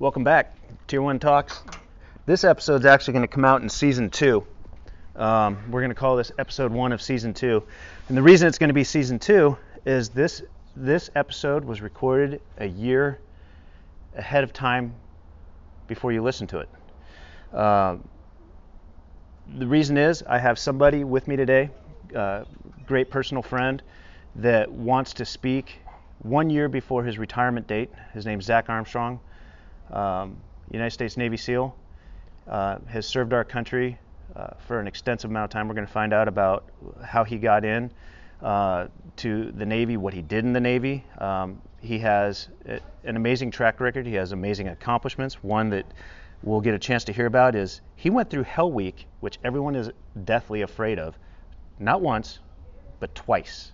Welcome back, Tier 1 Talks. This episode is actually going to come out in season two. Um, we're going to call this episode one of season two. And the reason it's going to be season two is this, this episode was recorded a year ahead of time before you listen to it. Uh, the reason is I have somebody with me today, uh, great personal friend, that wants to speak one year before his retirement date. His name's Zach Armstrong, um, United States Navy SEAL, uh, has served our country uh, for an extensive amount of time. We're going to find out about how he got in uh, to the Navy, what he did in the Navy. Um, he has a, an amazing track record. He has amazing accomplishments. One that we'll get a chance to hear about is he went through Hell Week, which everyone is deathly afraid of, not once, but twice.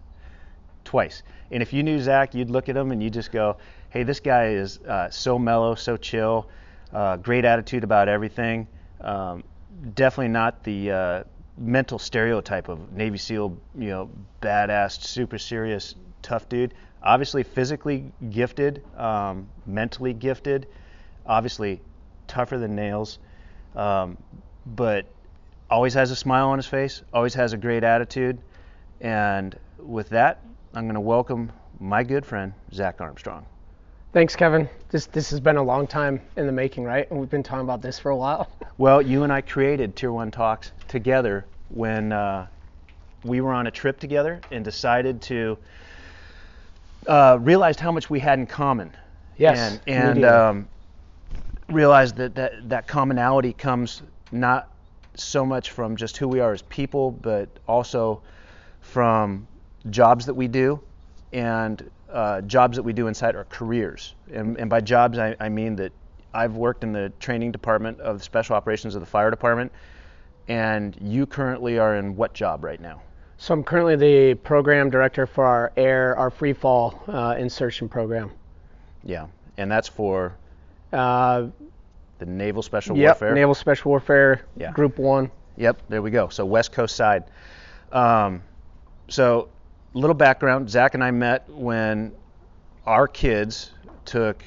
Twice. And if you knew Zach, you'd look at him and you'd just go, hey, this guy is uh, so mellow, so chill, uh, great attitude about everything. Um, definitely not the uh, mental stereotype of Navy SEAL, you know, badass, super serious, tough dude. Obviously, physically gifted, um, mentally gifted, obviously tougher than nails, um, but always has a smile on his face, always has a great attitude. And with that, I'm going to welcome my good friend, Zach Armstrong. Thanks, Kevin. This this has been a long time in the making, right? And we've been talking about this for a while. Well, you and I created Tier One Talks together when uh, we were on a trip together and decided to uh, realized how much we had in common. Yes, and and um, realized that, that that commonality comes not so much from just who we are as people, but also from jobs that we do and uh, jobs that we do inside our careers. And, and by jobs, I, I mean that I've worked in the training department of the special operations of the fire department, and you currently are in what job right now? So I'm currently the program director for our air, our free fall uh, insertion program. Yeah, and that's for Uh, the Naval Special yep, Warfare. Naval Special Warfare, Yeah. Group One. Yep, there we go. So West Coast side. Um, so little background: Zach and I met when our kids took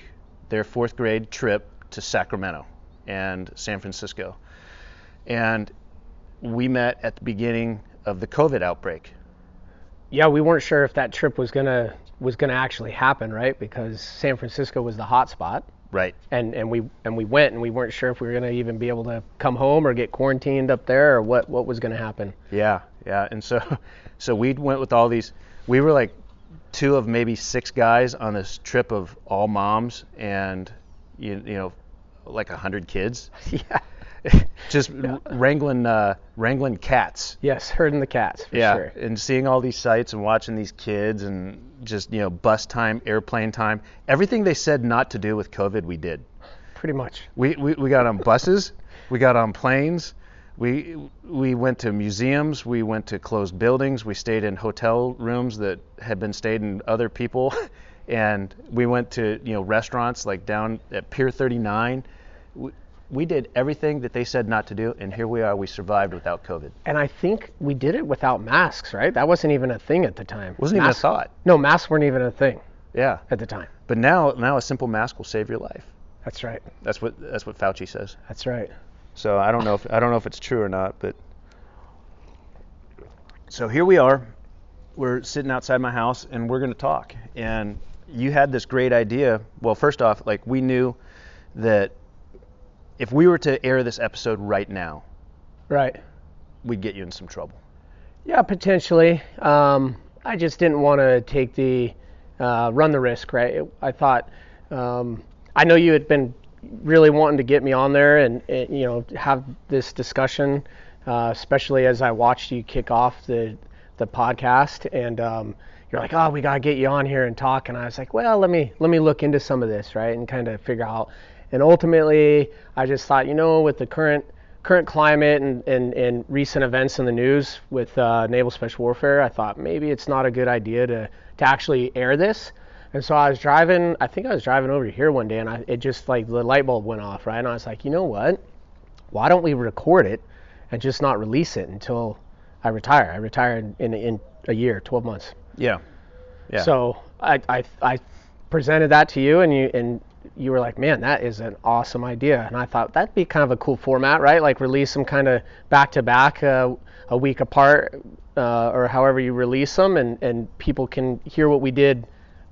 their fourth grade trip to Sacramento and San Francisco, and we met at the beginning of the COVID outbreak. Yeah, we weren't sure if that trip was gonna was gonna actually happen, right? Because San Francisco was the hot spot, Right. and and we and we went, and we weren't sure if we were gonna even be able to come home or get quarantined up there, or what what was gonna happen. Yeah, yeah. And so, so we went with all these. We were like two of maybe six guys on this trip of all moms and you, you know like a hundred kids, yeah. just wrangling uh, wrangling cats. Yes, herding the cats for yeah, sure. and seeing all these sights and watching these kids and just you know bus time, airplane time, everything they said not to do with COVID, we did. Pretty much. We, we, we got on buses, we got on planes, we we went to museums, we went to closed buildings, we stayed in hotel rooms that had been stayed in other people, and we went to you know restaurants like down at Pier 39. We, we did everything that they said not to do, and here we are. We survived without COVID. And I think we did it without masks, right? That wasn't even a thing at the time. Wasn't even a thought. No, masks weren't even a thing Yeah, at the time. but now now a simple mask will save your life. That's right. That's what that's what Fauci says. That's right. So I don't know if I don't know if it's true or not, but so here we are. We're sitting outside my house and we're going to talk. And you had this great idea. Well, first off, like we knew that if we were to air this episode right now, Right. we'd get you in some trouble. Yeah, potentially. Um, I just didn't want to take the uh, run the risk, right? I thought um, I know you had been really wanting to get me on there and, and you know have this discussion, uh, especially as I watched you kick off the the podcast and. Um, you're like, oh, we gotta get you on here and talk, and I was like, well, let me let me look into some of this, right, and kind of figure out. And ultimately, I just thought, you know, with the current current climate and, and, and recent events in the news with uh, naval special warfare, I thought maybe it's not a good idea to, to actually air this. And so I was driving, I think I was driving over here one day and I, it just like the light bulb went off, right? And I was like, you know what? Why don't we record it and just not release it until I retire? I retire in, in, in a year, 12 months. Yeah. Yeah. So I, I, I presented that to you, and you and you were like, man, that is an awesome idea. And I thought that'd be kind of a cool format, right? Like release them kind of back to back, uh, a week apart, uh, or however you release them, and, and people can hear what we did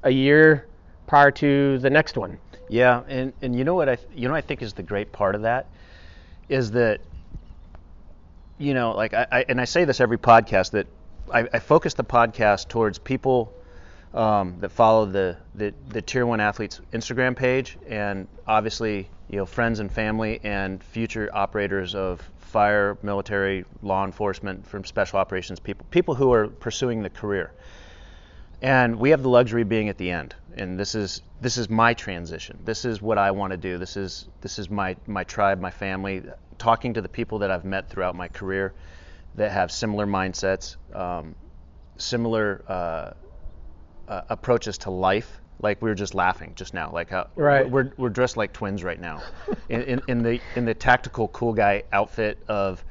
a year prior to the next one. Yeah, and, and you know what I th- you know I think is the great part of that is that you know like I, I and I say this every podcast that I, I focus the podcast towards people um, that follow the, the the tier one athletes Instagram page and obviously you know friends and family and future operators of fire, military, law enforcement, from special operations people, people who are pursuing the career. And we have the luxury of being at the end. And this is this is my transition. This is what I want to do. This is this is my my tribe, my family. Talking to the people that I've met throughout my career that have similar mindsets, um, similar uh, uh, approaches to life. Like we were just laughing just now. Like how Right. we're we're dressed like twins right now, in, in, in the in the tactical cool guy outfit of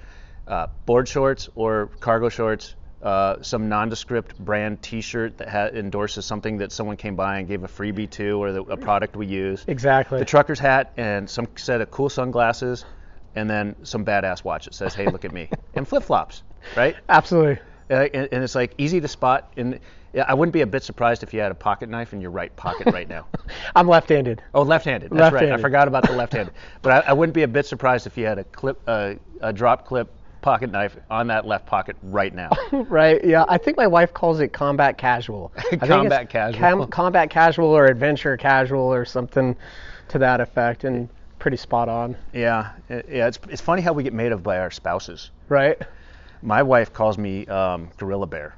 uh, board shorts or cargo shorts, uh, some nondescript brand T-shirt that ha- endorses something that someone came by and gave a freebie to, or the, a product we use. Exactly. The trucker's hat and some set of cool sunglasses, and then some badass watch that says, "Hey, look at me," and flip flops, right? Absolutely. Uh, and, and it's like easy to spot. And yeah, I wouldn't be a bit surprised if you had a pocket knife in your right pocket right now. I'm left-handed. Oh, left-handed. That's right. I forgot about the left-handed. But I, I wouldn't be a bit surprised if you had a clip, uh, a drop clip pocket knife on that left pocket right now. Right. Yeah. I think my wife calls it combat casual. I think it's Combat casual. combat casual or adventure casual or something to that effect, and pretty spot on. yeah, yeah. It's it's funny how we get made of by our spouses. Right. My wife calls me um, Gorilla Bear,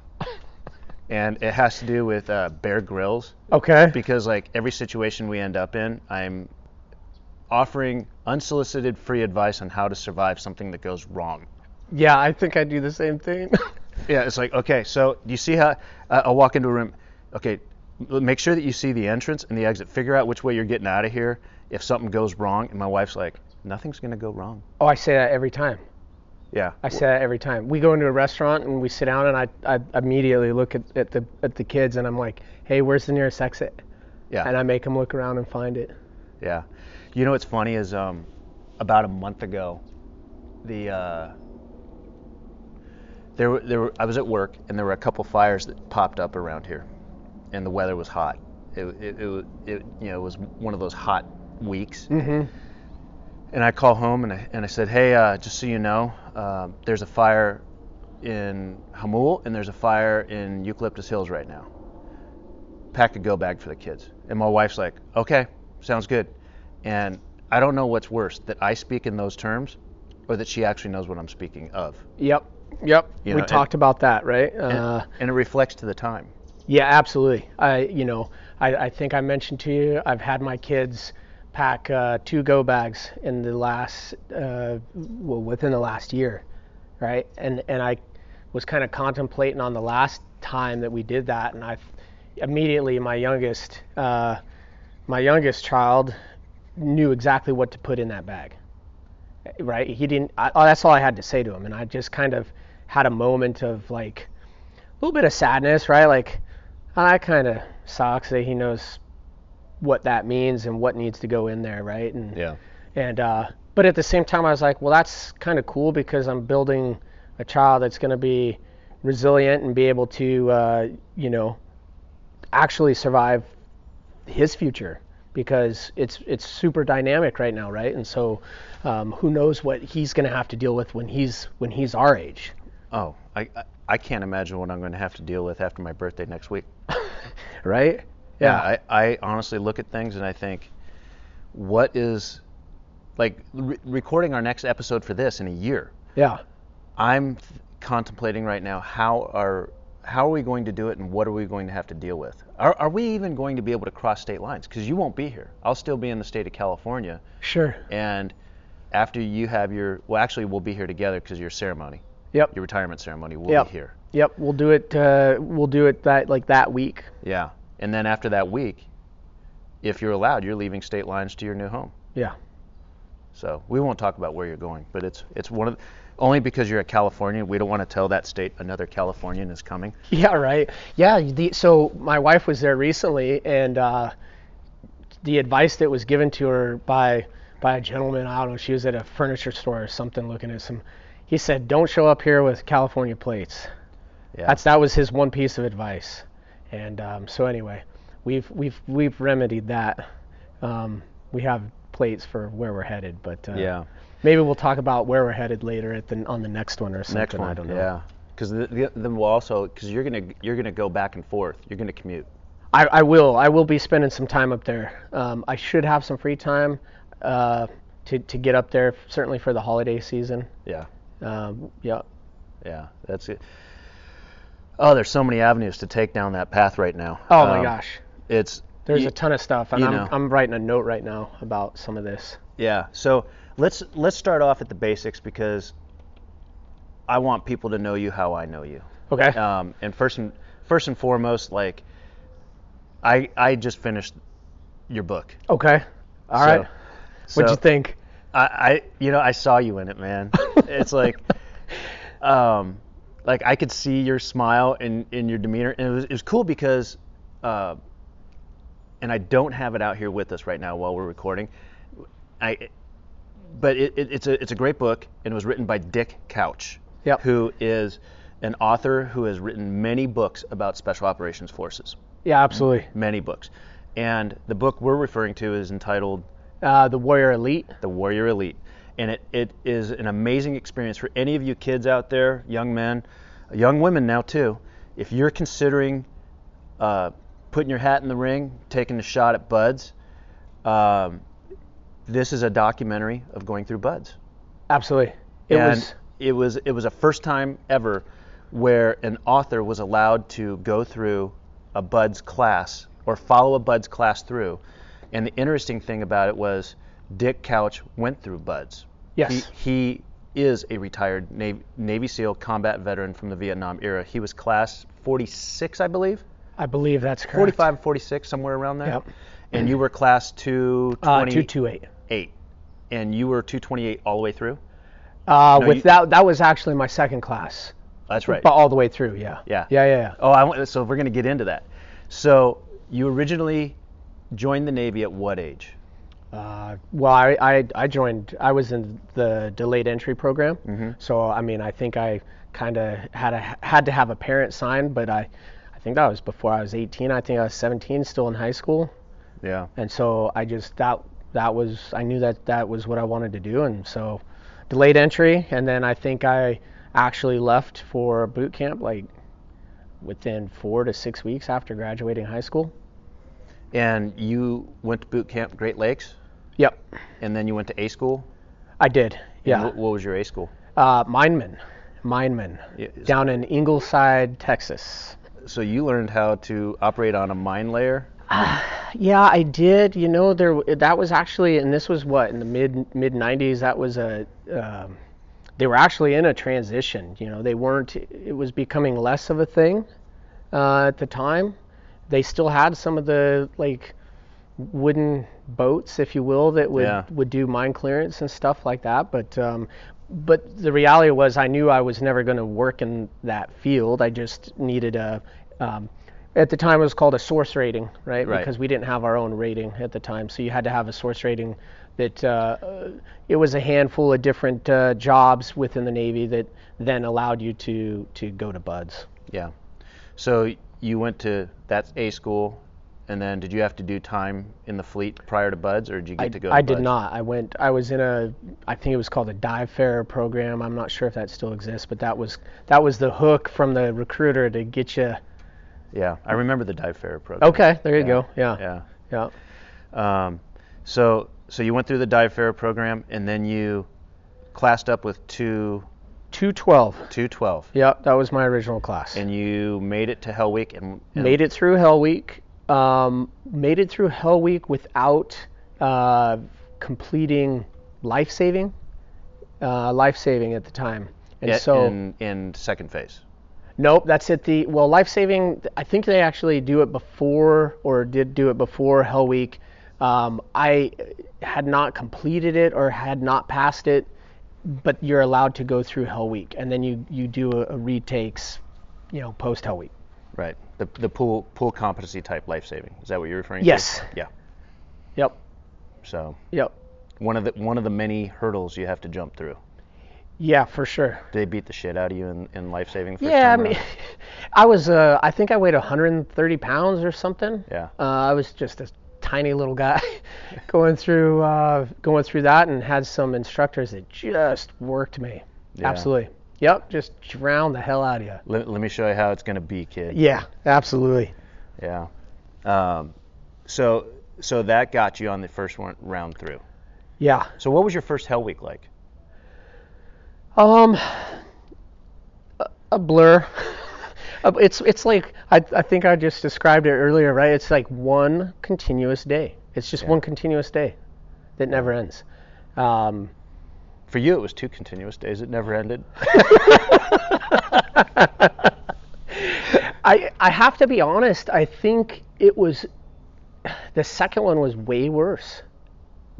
and it has to do with uh, Bear Grylls. Okay. because like every situation we end up in, I'm offering unsolicited free advice on how to survive something that goes wrong. Yeah, I think I do the same thing. Yeah, it's like okay, so you see how uh, I'll walk into a room? Okay, make sure that you see the entrance and the exit. Figure out which way you're getting out of here. If something goes wrong, and my wife's like, nothing's gonna go wrong. oh, I say that every time. Yeah, I say that every time. We go into a restaurant and we sit down, and I, I immediately look at, at the at the kids, and I'm like, "Hey, where's the nearest exit?" yeah, And I make them look around and find it. yeah. You know what's funny is um, about a month ago, the uh, there there were, I was at work and there were a couple fires that popped up around here, and the weather was hot. It, it, it, it you know it was one of those hot weeks. Mm-hmm. And I call home and I, and I said, hey, uh, just so you know, um, there's a fire in Jamul and there's a fire in Eucalyptus Hills right now. Pack a go bag for the kids. And my wife's like, okay, sounds good. And I don't know what's worse, that I speak in those terms or that she actually knows what I'm speaking of. Yep. Yep. You we know, talked about that, right? And, Uh, and it reflects to the time. Yeah, absolutely. I, you know, I, I think I mentioned to you, I've had my kids pack uh, two go bags in the last, uh, well, within the last year, right? And and I was kind of contemplating on the last time that we did that, and I immediately my youngest, uh, my youngest child knew exactly what to put in that bag, right? He didn't. I, oh, that's all I had to say to him, and I just kind of had a moment of like a little bit of sadness, right? Like, I kind of sucks that he knows what that means and what needs to go in there, right? And Yeah. and uh, but at the same time, I was like, well, that's kind of cool because I'm building a child that's going to be resilient and be able to, uh, you know, actually survive his future because it's it's super dynamic right now, right? And so, um, who knows what he's going to have to deal with when he's when he's our age, Oh, I, I, I can't imagine what I'm going to have to deal with after my birthday next week. right? I, I honestly look at things and I think, what is, like, re- recording our next episode for this in a year. yeah, I'm th- contemplating right now how are how are we going to do it and what are we going to have to deal with? Are, are we even going to be able to cross state lines? Because you won't be here. I'll still be in the state of California, sure. and after you have your well, actually we'll be here together because your ceremony, Yep. your retirement ceremony, will Yep. be here. Yep, we'll do it. Uh, we'll do it that like that week. Yeah, and then after that week, if you're allowed, you're leaving state lines to your new home. Yeah. So we won't talk about where you're going, but it's it's one of the, only because you're a Californian. We don't want to tell that state another Californian is coming. Yeah, right. Yeah. The, so my wife was there recently, and uh, the advice that was given to her by by a gentleman. I don't know. She was at a furniture store or something, looking at some. He said, "Don't show up here with California plates." Yeah. That's that was his one piece of advice. And um, so anyway, we've we've we've remedied that. Um, we have plates for where we're headed, but uh, yeah. maybe we'll talk about where we're headed later at the on the next one or something. Next one. I don't know. Yeah. Because the, the, then we'll also because you're gonna you're gonna go back and forth. You're gonna commute. I, I will. I will be spending some time up there. Um, I should have some free time uh, to to get up there, certainly for the holiday season. Yeah. Um, yeah. Yeah. That's it. Oh, there's so many avenues to take down that path right now. Oh my Um, gosh. It's There's you- a ton of stuff, and I'm, know. I'm writing a note right now about some of this. Yeah. So let's let's start off at the basics because I want people to know you how I know you. Okay. Um, and first and first and foremost, like I I just finished your book. okay. All So- right. What'd you think? I, I you know I saw you in it, man. it's like um like I could see your smile and in your demeanor, and it was it was cool because uh, and I don't have it out here with us right now while we're recording. I but it, it, it's a it's a great book, and it was written by Dick Couch, Yep. who is an author who has written many books about special operations forces, Yeah, absolutely. many books, and the book we're referring to is entitled Uh, the Warrior Elite. the Warrior Elite. And it, it is an amazing experience for any of you kids out there, young men, young women now too. If you're considering uh, putting your hat in the ring, taking a shot at buds, um, this is a documentary of going through buds. Absolutely. It and was. it was it was a first time ever where an author was allowed to go through a buds class or follow a buds class through. And the interesting thing about it was Dick Couch went through buds. Yes. He, he is a retired Navy, Navy SEAL combat veteran from the Vietnam era. He was class 46, I believe. I believe that's correct. 45, 46, somewhere around there. Yep. And you were class Uh, 228. 228. And you were 228 all the way through? Uh, No, with you- that, that was actually my second class. That's right. But all the way through, yeah. Yeah. Yeah, yeah, yeah. Oh, I so we're going to get into that. So you originally joined the Navy at what age? Uh, well, I, I, I joined, I was in the delayed entry program. Mm-hmm. So, I mean, I think I kind of had a, had to have a parent sign, but I, I think that was before I was 18. I think I was 17, still in high school. Yeah. And so I just, that, that was, I knew that that was what I wanted to do. And so delayed entry. And then I think I actually left for boot camp like within four to six weeks after graduating high school. And you went to boot camp Great Lakes, Yep, and then you went to A school. I did. Yeah. What, what was your A school? Uh, Mineman, Mineman, Yeah, down in Ingleside, Texas. So you learned how to operate on a mine layer. Yeah, I did. You know, there that was actually, and this was what in the mid mid '90s. That was a, um, they were actually in a transition. You know, they weren't. It was becoming less of a thing uh, at the time. They still had some of the like wooden boats, if you will, that would Yeah. would do mine clearance and stuff like that. But um, but the reality was, I knew I was never going to work in that field. I just needed a. Um, at the time, it was called a source rating, right? Right. Because we didn't have our own rating at the time, so you had to have a source rating. That uh, uh, it was a handful of different uh, jobs within the Navy that then allowed you to to go to buds. Yeah. So you went to that's A school, and then did you have to do time in the fleet prior to buds, or did you get I, to go? To I did not. I went. I was in a. I think it was called a dive fair program. I'm not sure if that still exists, but that was that was the hook from the recruiter to get you. Yeah, I remember the dive fair program. Okay, there you Yeah, go. Yeah, Yeah. yeah. Um, so so you went through the dive fair program, and then you classed up with two Two twelve. two twelve, Yep, that was my original class. and you made it to Hell Week, and, and made it through Hell Week. Um, made it through Hell Week without uh, completing life saving. Uh, life saving at the time, and i- so in in second phase. Nope, that's at the well life saving. I think they actually do it before or did do it before Hell Week. Um, I had not completed it or had not passed it, but you're allowed to go through Hell Week, and then you you do a, a retakes, you know, post Hell Week. Right. The the pool pool competency type life saving. Is that what you're referring Yes. to? Yes. Yeah. Yep. So Yep. one of the one of the many hurdles you have to jump through. Yeah, for sure. Did they beat the shit out of you in, in life saving? Yeah, I mean, I was, uh, I think I weighed 130 pounds or something. Yeah. Uh, I was just a tiny little guy going through, uh, going through that, and had some instructors that just worked me. Yeah. Absolutely. Yep. Just drowned the hell out of you. Let, let me show you how it's gonna be, kid. Yeah. Absolutely. Yeah. Um, so so that got you on the first one round through. Yeah. So what was your first Hell Week like? Um, a blur. Uh, it's it's like I I think I just described it earlier, right? It's like one continuous day. It's just Yeah. one continuous day that never ends. Um, For you, it was two continuous days. It never ended. I I have to be honest. I think it was the second one was way worse.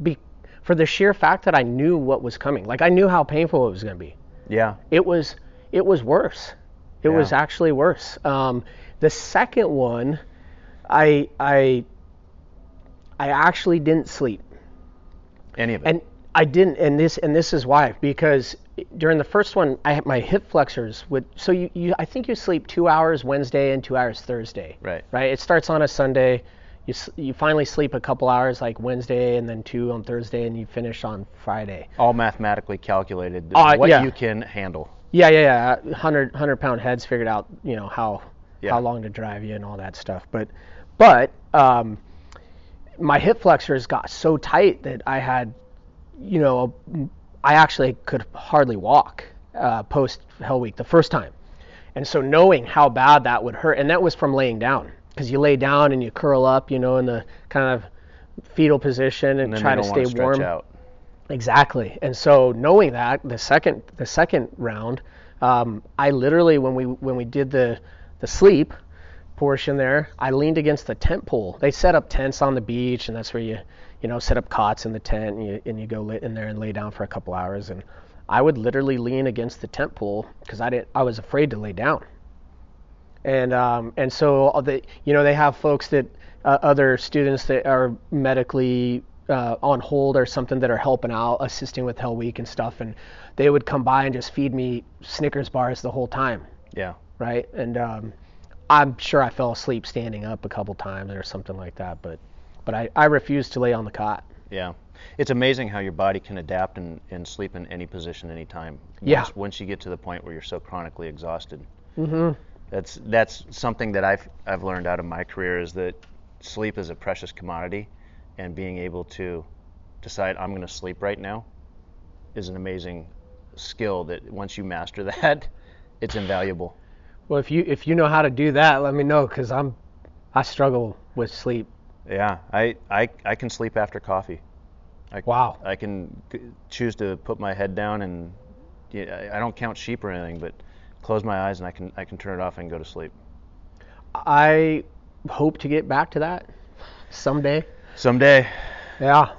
Be, for the sheer fact that I knew what was coming. Like I knew how painful it was going to be. Yeah. it was it was worse. It was actually worse. Um, the second one, I I I actually didn't sleep, Any of it. and I didn't, and this and this is why because during the first one, I had my hip flexors would. So you, you I think you sleep two hours Wednesday and two hours Thursday. Right. Right. It starts on a Sunday. You you finally sleep a couple hours like Wednesday and then two on Thursday and you finish on Friday. All mathematically calculated. Uh, what yeah. you can handle. Yeah, yeah, yeah. 100, 100 pound heads figured out, you know, how Yeah. how long to drive you and all that stuff. But but um, my hip flexors got so tight that I had, you know, I actually could hardly walk uh, post Hell Week the first time. And so knowing how bad that would hurt, and that was from laying down, because you lay down and you curl up, you know, in the kind of fetal position and, And try to stay want to stretch warm. out. Exactly. And so knowing that the second the second round, um, I literally when we when we did the the sleep portion there, I leaned against the tent pole. They set up tents on the beach, and that's where you you know set up cots in the tent, and you and you go in there and lay down for a couple hours. And I would literally lean against the tent pole because I didn't I was afraid to lay down. And um, and so the you know they have folks that uh, other students that are medically uh, on hold or something that are helping out, assisting with Hell Week and stuff, and they would come by and just feed me Snickers bars the whole time, Yeah. right? And um, I'm sure I fell asleep standing up a couple times or something like that, but but I, I refused to lay on the cot. Yeah. It's amazing how your body can adapt and, and sleep in any position, anytime. Yeah. Once, once you get to the point where you're so chronically exhausted. hmm That's that's something that I've I've learned out of my career is that sleep is a precious commodity, and being able to decide I'm going to sleep right now is an amazing skill that once you master that, it's invaluable. Well, if you if you know how to do that, let me know because I'm I struggle with sleep. Yeah, I, I, I can sleep after coffee. I, Wow. I can choose to put my head down and I don't count sheep or anything, but close my eyes and I can I can turn it off and go to sleep. I hope to get back to that someday. Someday. Yeah.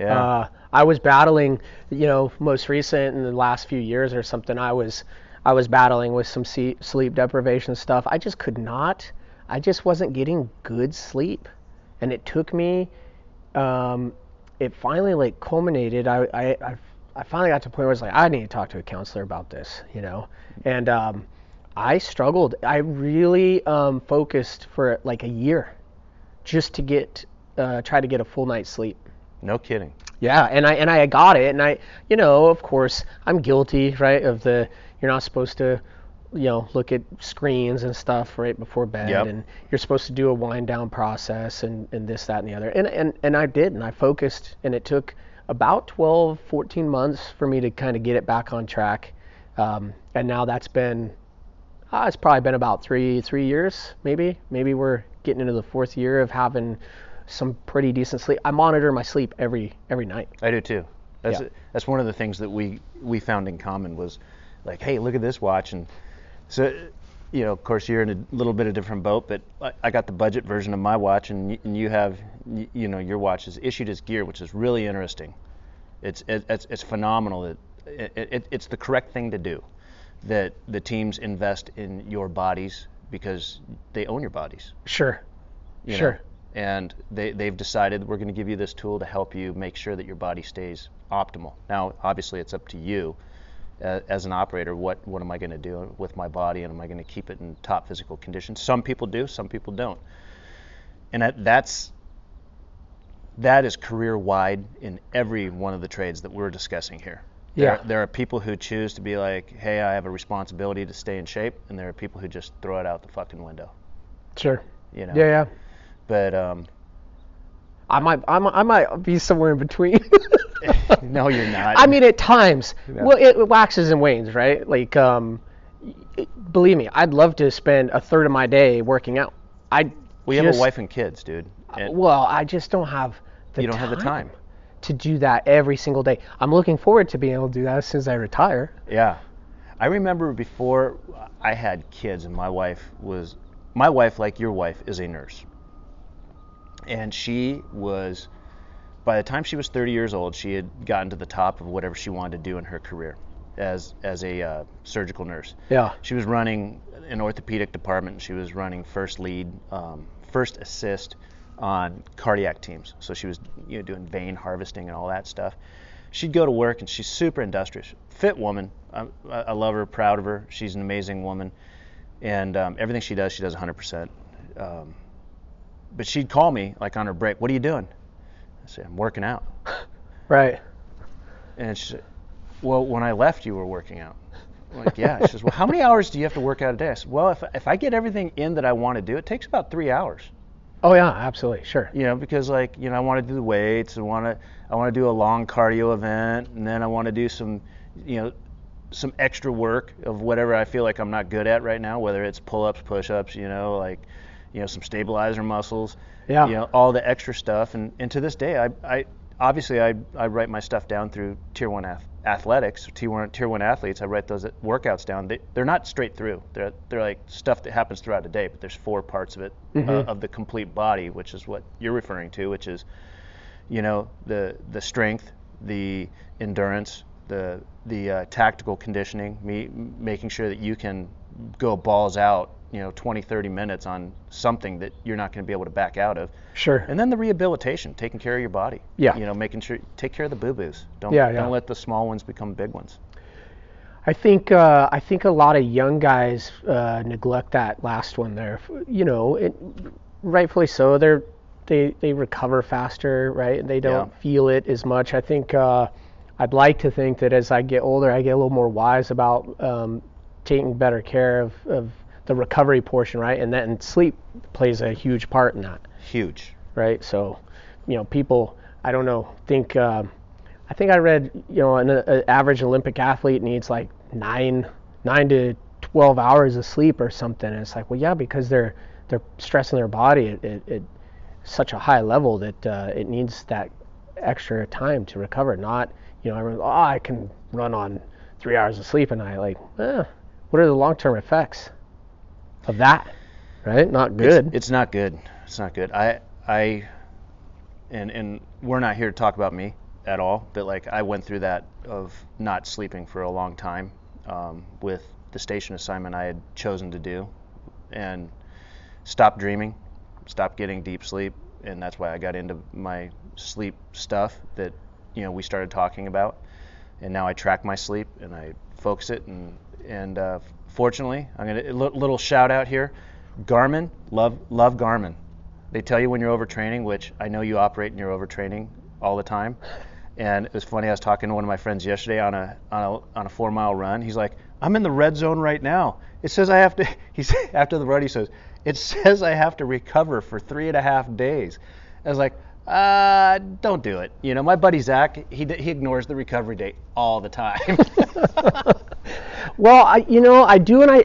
Yeah. Uh, I was battling, you know, most recent in the last few years or something. I was, I was battling with some sleep deprivation stuff. I just could not. I just wasn't getting good sleep, and it took me. Um, it finally like culminated. I, I, I, I finally got to a point where I was like, I need to talk to a counselor about this, you know, and um, I struggled. I really um, focused for like a year, just to get, uh, try to get a full night's sleep. no kidding. Yeah, and I and I got it, and I, you know, of course, I'm guilty, right? Of the you're not supposed to, you know, look at screens and stuff right before bed, Yep. and you're supposed to do a wind down process and and this, that, and the other, and and and I did, and I focused, and it took about 12, 14 months for me to kind of get it back on track, um, and now that's been, uh, it's probably been about three three years, maybe, maybe we're getting into the fourth year of having some pretty decent sleep. I monitor my sleep every every night. I do too. That's Yeah. that's one of the things that we we found in common was like, hey, look at this watch, and so you know, of course, you're in a little bit of different boat, but I, I got the budget version of my watch, and y- and you have y- you know your watch is issued as gear, which is really interesting. It's it, it's it's phenomenal that it, it, it's the correct thing to do. That the teams invest in your bodies because they own your bodies. Sure. you know? Sure. And they, they've decided we're going to give you this tool to help you make sure that your body stays optimal. Now, obviously, it's up to you uh, as an operator. What what am I going to do with my body, and am I going to keep it in top physical condition? Some people do, some people don't, and that, that's that is career wide in every one of the trades that we're discussing here. Yeah. There, there are people who choose to be like, hey, I have a responsibility to stay in shape, and there are people who just throw it out the fucking window. Sure. You know. Yeah, yeah. But um, I might, I might, I might be somewhere in between. no, you're not. I mean, at times, well, it, waxes and wanes, right? Like, um, believe me, I'd love to spend a third of my day working out. I we have a wife and kids, dude. And Well, I just don't have the you don't have the time. to do that every single day. I'm looking forward to being able to do that as soon as I retire. Yeah. I remember before I had kids and my wife was my wife like your wife is a nurse. And she was by the time she was 30 years old, she had gotten to the top of whatever she wanted to do in her career as as a uh, surgical nurse. Yeah. She was running an orthopedic department. She was running first lead, um, first assist on cardiac teams. So she was you know doing vein harvesting and all that stuff. She'd go to work and she's super industrious, fit woman. I, I love her, proud of her. She's an amazing woman, and um, everything she does, she does 100%. Um, but she'd call me like on her break. What are you doing? I say I'm working out. Right. And she said, Well, when I left, you were working out. I'm like, yeah. She says, Well, how many hours do you have to work out a day? I said, Well, if, if I get everything in that I want to do, it takes about three hours. Oh yeah, absolutely, sure. You know, because like, you know, I want to do the weights, I want to, I want to do a long cardio event, and then I want to do some, you know, some extra work of whatever I feel like I'm not good at right now, whether it's pull-ups, push-ups, you know, like, you know, some stabilizer muscles, Yeah. you know, all the extra stuff. And, and to this day, I, I obviously I, I write my stuff down through tier one ath- athletics, tier one tier one athletes. I write those workouts down. They, they're not straight through. They're they're like stuff that happens throughout a day. But there's four parts of it uh, of the complete body, which is what you're referring to, which is you know the the strength, the endurance, the the uh, tactical conditioning, me making sure that you can go balls out, you know, 20, 30 minutes on something that you're not going to be able to back out of. Sure. And then the rehabilitation, taking care of your body. Yeah. You know, making sure take care of the boo-boos. Don't Yeah, yeah. don't let the small ones become big ones. I think uh, I think a lot of young guys uh, neglect that last one there. You know, it, rightfully so. They're they they recover faster, right? They don't Yeah. feel it as much. I think uh, I'd like to think that as I get older, I get a little more wise about um, taking better care of, of the recovery portion, right? And then sleep plays a huge part in that Huge. right? So, you know, people, I don't know, think, um, I think I read, you know, an a, average Olympic athlete needs like nine, nine to 12 hours of sleep or something. And it's like, well, yeah, because they're, they're stressing their body at, at, at such a high level that uh, it needs that extra time to recover. Not, you know, everyone's, oh, I can run on three hours of sleep a night. Like, eh, what are the long-term effects of that? Right? Not good. It's, it's not good. It's not good. I I and and we're not here to talk about me at all. But like I went through that of not sleeping for a long time um, with the station assignment I had chosen to do, and stopped dreaming, stopped getting deep sleep, and that's why I got into my sleep stuff that you know we started talking about, and now I track my sleep and I focus it and and uh, fortunately I'm gonna a little shout out here, Garmin love love Garmin. They tell you when you're overtraining, which I know you operate and you're overtraining all the time. And it was funny. I was talking to one of my friends yesterday on a on a on a four mile run. He's like, "I'm in the red zone right now. It says I have to." He said after the run, he says, "It says I have to recover for three and a half days." I was like, "Uh, don't do it." You know, my buddy Zach, he he ignores the recovery date all the time. Well, I, you know, I do, and I.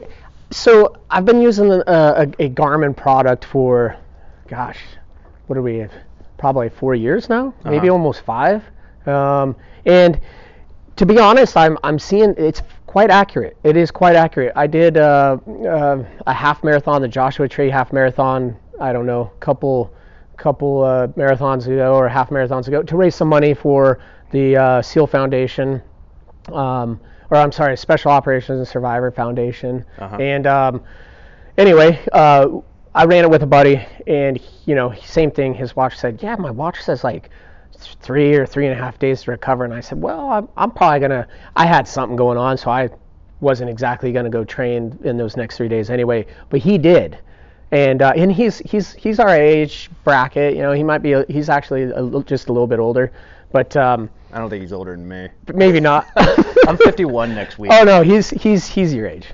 So I've been using a, a, a Garmin product for, gosh, what are we? Probably four years now, maybe Uh-huh. almost five. Um, and to be honest, I'm I'm seeing it's quite accurate. It is quite accurate. I did uh, uh, a half marathon, the Joshua Tree half marathon. I don't know, couple couple uh, marathons ago or half marathons ago to raise some money for the uh, SEAL Foundation um, or I'm sorry, Special Operations and Survivor Foundation. Uh-huh. And um, anyway, uh, I ran it with a buddy, and you know, same thing. His watch said, "Yeah, my watch says like three or three and a half days to recover." And I said, "Well, I'm, I'm probably gonna." I had something going on, so I wasn't exactly gonna go train in those next three days anyway. But he did, and uh, and he's he's he's our age bracket. You know, he might be a, he's actually a, just a little bit older, but um, I don't think he's older than me. but maybe not. I'm 51 next week. Oh no, he's he's he's your age.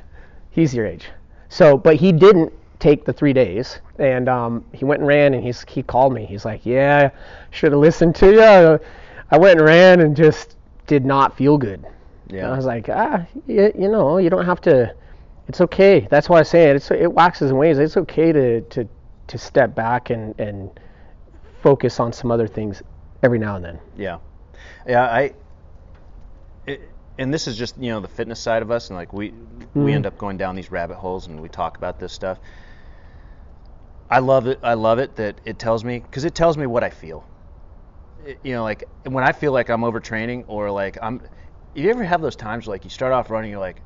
He's your age. So, but he didn't take the three days, and um, he went and ran, and he's he called me. He's like, "Yeah, should have listened to you." I went and ran, and just did not feel good. And I was like, ah, you, you know, you don't have to. It's okay. That's why I say it. It's it waxes and wanes. It's okay to to to step back and and focus on some other things every now and then. Yeah, yeah. I, it, and this is just you know the fitness side of us, and like we we Mhm. end up going down these rabbit holes, and we talk about this stuff. I love it. I love it that it tells me because it tells me what I feel. It- you know, like when I feel like I'm overtraining or like I'm. You ever have those times where, like you start off running, you're like,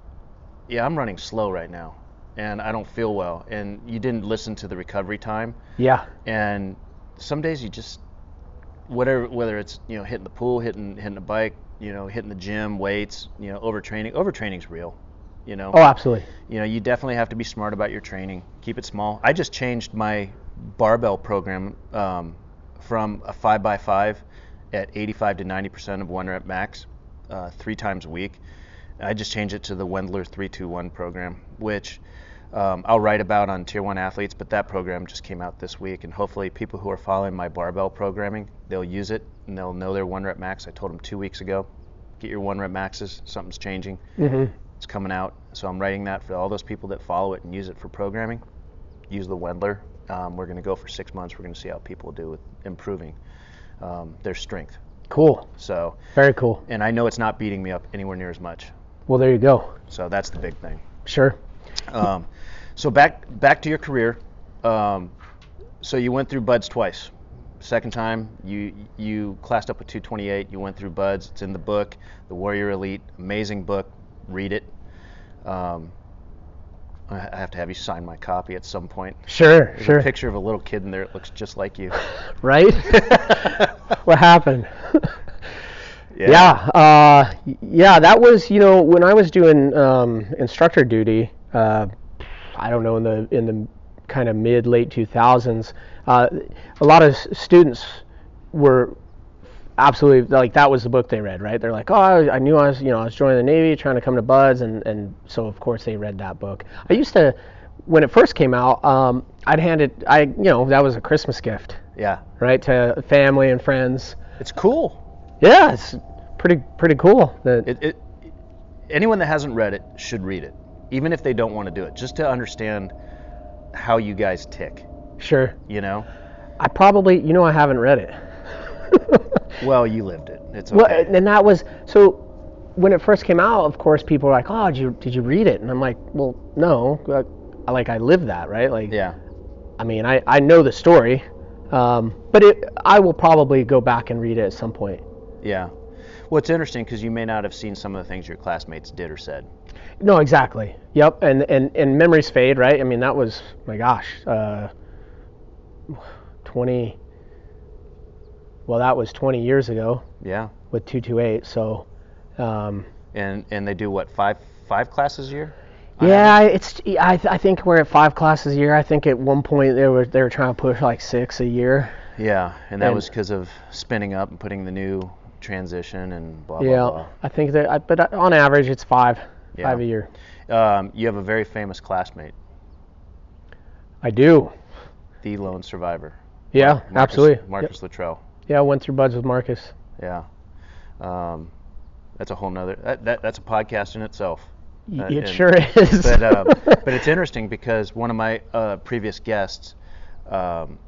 yeah, I'm running slow right now, and I don't feel well, and you didn't listen to the recovery time. Yeah. and some days you just whatever whether it's you know hitting the pool hitting hitting the bike you know hitting the gym weights you know overtraining overtraining's real you know? Oh, absolutely. you know you definitely have to be smart about your training. Keep it small. I just changed my barbell program um, from a 5 by 5 at 85 to 90 percent of one rep max uh, three times a week i just changed it to the wendler 321 program which um, I'll write about on Tier 1 athletes, but that program just came out this week, and hopefully people who are following my barbell programming, they'll use it and they'll know their one rep max. I told them two weeks ago, get your one rep maxes. Something's changing. hmm It's coming out, so I'm writing that for all those people that follow it and use it for programming. Use the Wendler. Um, we're going to go for six months. We're going to see how people do with improving um, their strength. Cool. So, Very cool. and I know it's not beating me up anywhere near as much. Well, there you go. So that's the big thing. Sure. Um, so back back to your career. Um, so you went through Buds twice. Second time you you classed up with 228. You went through Buds. It's in the book, The Warrior Elite. Amazing book. Read it. Um, I I have to have you sign my copy at some point. Sure. There's sure. a picture of a little kid in there. It looks just like you. Right? what happened? Yeah. Uh, yeah, that was, you know, when I was doing um, instructor duty, uh, I don't know, in the in the kind of mid late 2000s, uh, a lot of s- students were absolutely like that was the book they read, right? They're like, oh, I, I knew I was, you know, I was joining the Navy, trying to come to Buds, and and so of course they read that book. I used to, when it first came out, um, I'd hand it, I, you know, that was a Christmas gift, Yeah. right, to family and friends. It's cool. Yeah, it's pretty pretty cool. That It, it, anyone that hasn't read it should read it, even if they don't want to do it, just to understand how you guys tick. sure. You know. I probably, you know, I haven't read it. Well, you lived it. It's okay. Well, and that was so. When it first came out, of course, people were like, "Oh, did you did you read it?" And I'm like, "Well, no. I like I lived that, right? Like, yeah. I mean, I I know the story, um, but it I will probably go back and read it at some point. Yeah. Well, it's interesting because you may not have seen some of the things your classmates did or said. No, exactly. Yep. And and and memories fade, right? I mean, that was my gosh, uh, 20. Well, that was 20 years ago Yeah. with 228. So, um, And and they do what five five classes a year? yeah, I- it's I, th- I think we're at five classes a year. I think at one point they were they were trying to push like six a year. Yeah, and that And- was because of spinning up and putting the new transition and blah blah yeah, blah I think that. I, but on average, it's five Yeah. five a year. Um, you have a very famous classmate, I do. the lone survivor. Yeah, Marcus, absolutely. Yep. Marcus Luttrell. Yeah, I went through buds with Marcus. Yeah. Um, that's a whole nother. That, that that's a podcast in itself. Uh, it and- sure is. but uh, but it's interesting because one of my uh, previous guests, um,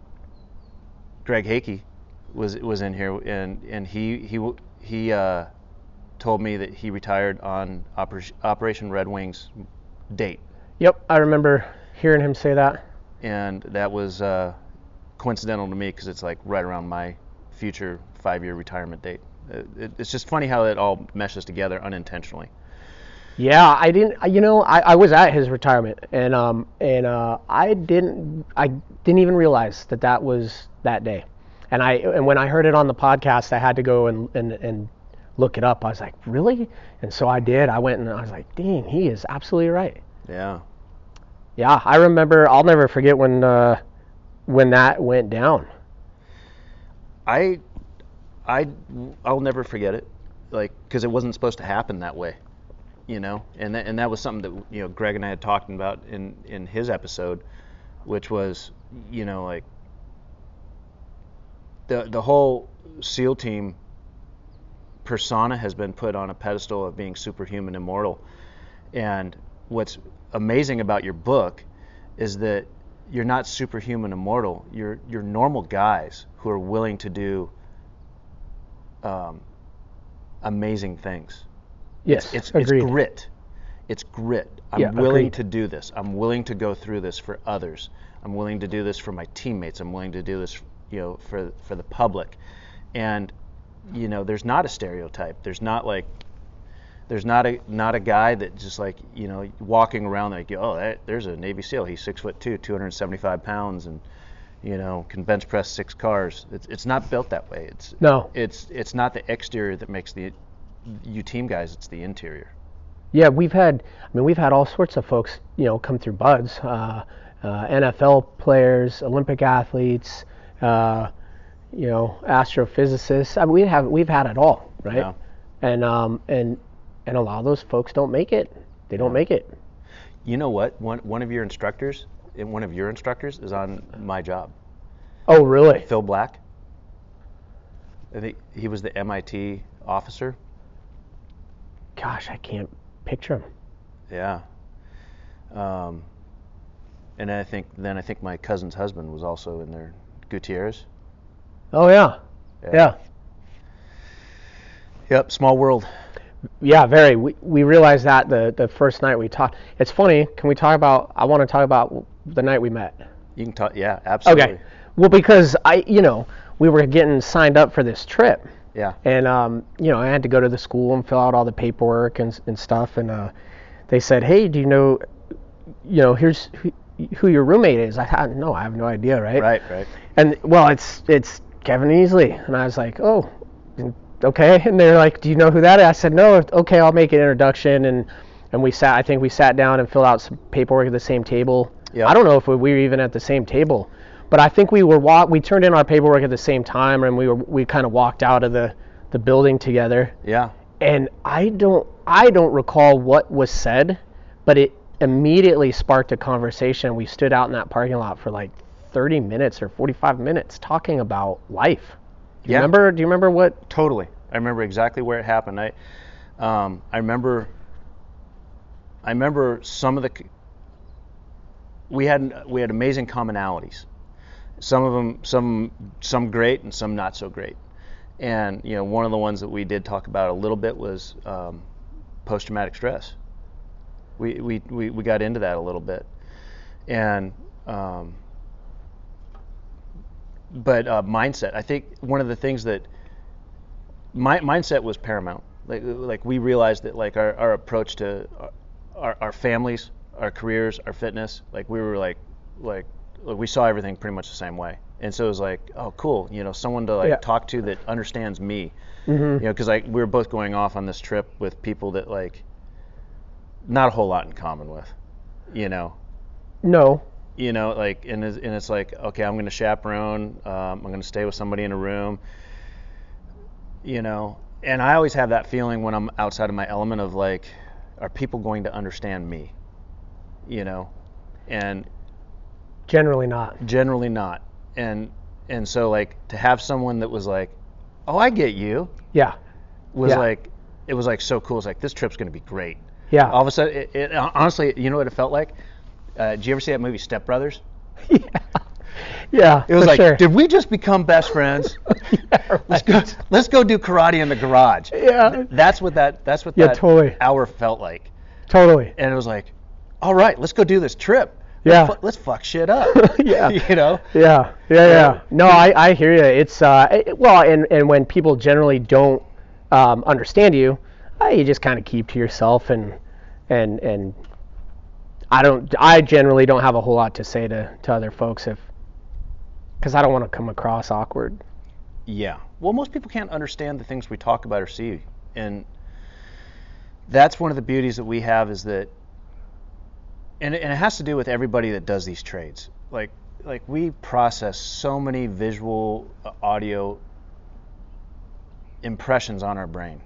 Greg Hakey, was was in here and and he he he uh, told me that he retired on Operation, Operation Red Wings date, Yep, I remember hearing him say that. and that was uh, coincidental to me because it's like right around my future five-year retirement date. Uh, It, it's just funny how it all meshes together unintentionally. Yeah, I didn't. You know, I, I was at his retirement, and um, and uh, I didn't. I didn't even realize that that was that day. And I and when I heard it on the podcast, I had to go and and, and look it up. I was like, really? And so I did. I went and I was like, dang, he is absolutely right. Yeah. Yeah, I remember. I'll never forget when uh, when that went down. I, I, I'll never forget it, like because it wasn't supposed to happen that way, you know. And that, and that was something that you know Greg and I had talked about in in his episode, which was you know like the the whole SEAL team persona has been put on a pedestal of being superhuman immortal. And what's amazing about your book is that you're not superhuman immortal. You're you're normal guys who are willing to do um, amazing things. Yes, It's agreed. it's grit. It's grit. I'm Yeah, willing agreed. to do this. I'm willing to go through this for others. I'm willing to do this for my teammates. I'm willing to do this, you know, for for the public. And you know, there's not a stereotype. There's not like there's not a not a guy that just like you know walking around like oh that, there's a Navy SEAL. He's six foot two, 275 pounds, and you know can bench press six cars. It's it's not built that way. It's No. It's it's not the exterior that makes the you team guys. It's the interior. Yeah, we've had. I mean, we've had all sorts of folks, you know, come through BUD/S. Uh, uh, NFL players, Olympic athletes, uh, you know, astrophysicists. I mean, we have we've had it all, right? Yeah. And um and and a lot of those folks don't make it. They don't make it. You know what? One one of your instructors, one of your instructors is on my job. Oh, really? Phil Black. I think he was the MIT officer. Gosh, I can't picture him. Yeah. Um, and I think then I think my cousin's husband was also in there, Gutierrez. Oh yeah, yeah, Yep. Small world. yeah. Very. We we realized that the the first night we talked. It's funny. Can we talk about? I want to talk about the night we met. You can talk. Yeah. Absolutely. Okay. Well, because I, you know, we were getting signed up for this trip, Yeah. and um, you know, I had to go to the school and fill out all the paperwork and and stuff, and uh, they said, hey, do you know, you know, here's who, your roommate is. I had no, I have no idea, right? Right. Right. And well, it's it's Kevin Easley, and I was like, oh, okay. And they're like, do you know who that is? I said, no. Okay, I'll make an introduction, and and we sat. I think we sat down and filled out some paperwork at the same table. Yep. I don't know if we were even at the same table, but I think we were walk. We turned in our paperwork at the same time, and we were we kind of walked out of the the building together. Yeah. And I don't I don't recall what was said, but it immediately sparked a conversation. We stood out in that parking lot for like 30 minutes or 45 minutes talking about life. Do you Yeah. remember? Do you remember what? Totally. I remember exactly where it happened. I, um, I remember. I remember some of the. We had we had amazing commonalities. Some of them, some some great and some not so great. And you know, one of the ones that we did talk about a little bit was um, post-traumatic stress. We, we we we got into that a little bit, and um, but uh, mindset. I think one of the things that my mindset was paramount. Like, like we realized that like our, our approach to our, our families, our careers, our fitness, like we were like, like, like we saw everything pretty much the same way. And so it was like, oh, cool, you know, someone to like Yeah. talk to that understands me. Mm-hmm. You know, because like we were both going off on this trip with people that like not a whole lot in common with. You know, No. you know, like, and it's, and it's like, okay, I'm going to chaperone. Um, I'm going to stay with somebody in a room. You know, and I always have that feeling when I'm outside of my element of like, are people going to understand me? You know, and Generally not. generally not. And and so like to have someone that was like, oh, I get you, Yeah. was Yeah. like, it was like so cool. It's like this trip's going to be great. Yeah. All of a sudden, it, it, honestly, you know what it felt like? Uh, did you ever see that movie Step Brothers? yeah. Yeah. It was like, sure. did we just become best friends? yeah, let's go. Let's go do karate in the garage. Yeah. That's what that. That's what Yeah, that totally. hour felt like. Totally. And it was like, all right, let's go do this trip. Yeah. Let's, fu- let's fuck shit up. Yeah. you know. Yeah, yeah, yeah. No, I, I hear you. It's uh, it- well, and and when people generally don't um, understand you, uh, you just kind of keep to yourself and and and I don't I generally don't have a whole lot to say to to other folks if because I don't want to come across awkward. Yeah. Well, most people can't understand the things we talk about or see, and that's one of the beauties that we have is that, and, and it has to do with everybody that does these trades. Like like we process so many visual, uh, audio impressions on our brain,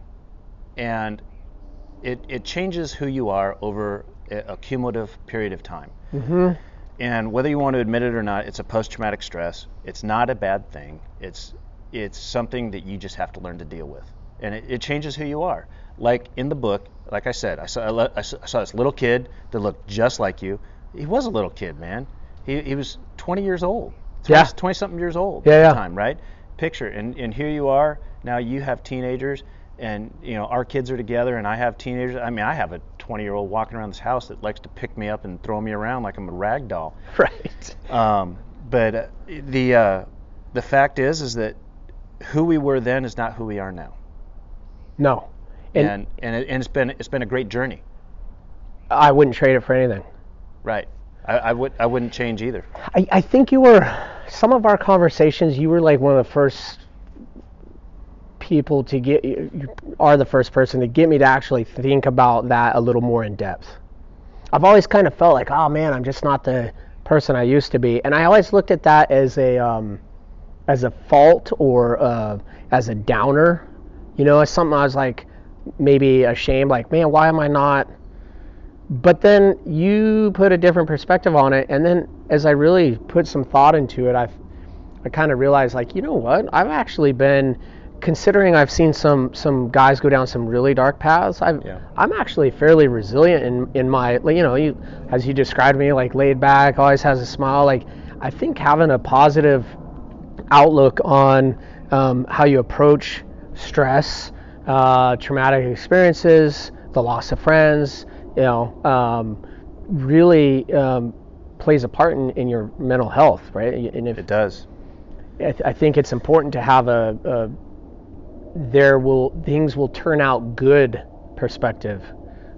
and it it changes who you are over a, cumulative period of time. Mm-hmm. And whether you want to admit it or not, it's a post-traumatic stress. It's not a bad thing. It's it's something that you just have to learn to deal with, and it, it changes who you are. Like in the book, like I said, I saw I saw this little kid that looked just like you. He was a little kid, man. He he was 20 years old. 20, Yeah. 20 something years old Yeah, at yeah. the time, right? Picture, and and here you are now. You have teenagers, and you know our kids are together, and I have teenagers. I mean, I have a 20 year old walking around this house that likes to pick me up and throw me around like I'm a rag doll. Right. Um, but uh, the uh, the fact is, is that who we were then is not who we are now, No. and And, and, it, and it's been it's been a great journey, I wouldn't trade it for anything. right? I, I would I wouldn't change either. I, I think you were some of our conversations you were like one of the first people to get you are the first person to get me to actually think about that a little more in depth. I've always kind of felt like, oh man, I'm just not the person I used to be, and I always looked at that as a um, as a fault or uh, as a downer, you know, as something I was like maybe ashamed, like man, why am I not? But then you put a different perspective on it, and then as I really put some thought into it, I've I kind of realized like, you know what? I've actually been considering I've seen some some guys go down some really dark paths. I've Yeah. I'm actually fairly resilient in in my you know, you as you described me like laid back, always has a smile. Like I think having a positive outlook on um, how you approach stress, uh, traumatic experiences, the loss of friends, you know, um, really um, plays a part in, in your mental health, right? And if It does. I, th- I think it's important to have a, a there will things will turn out good perspective,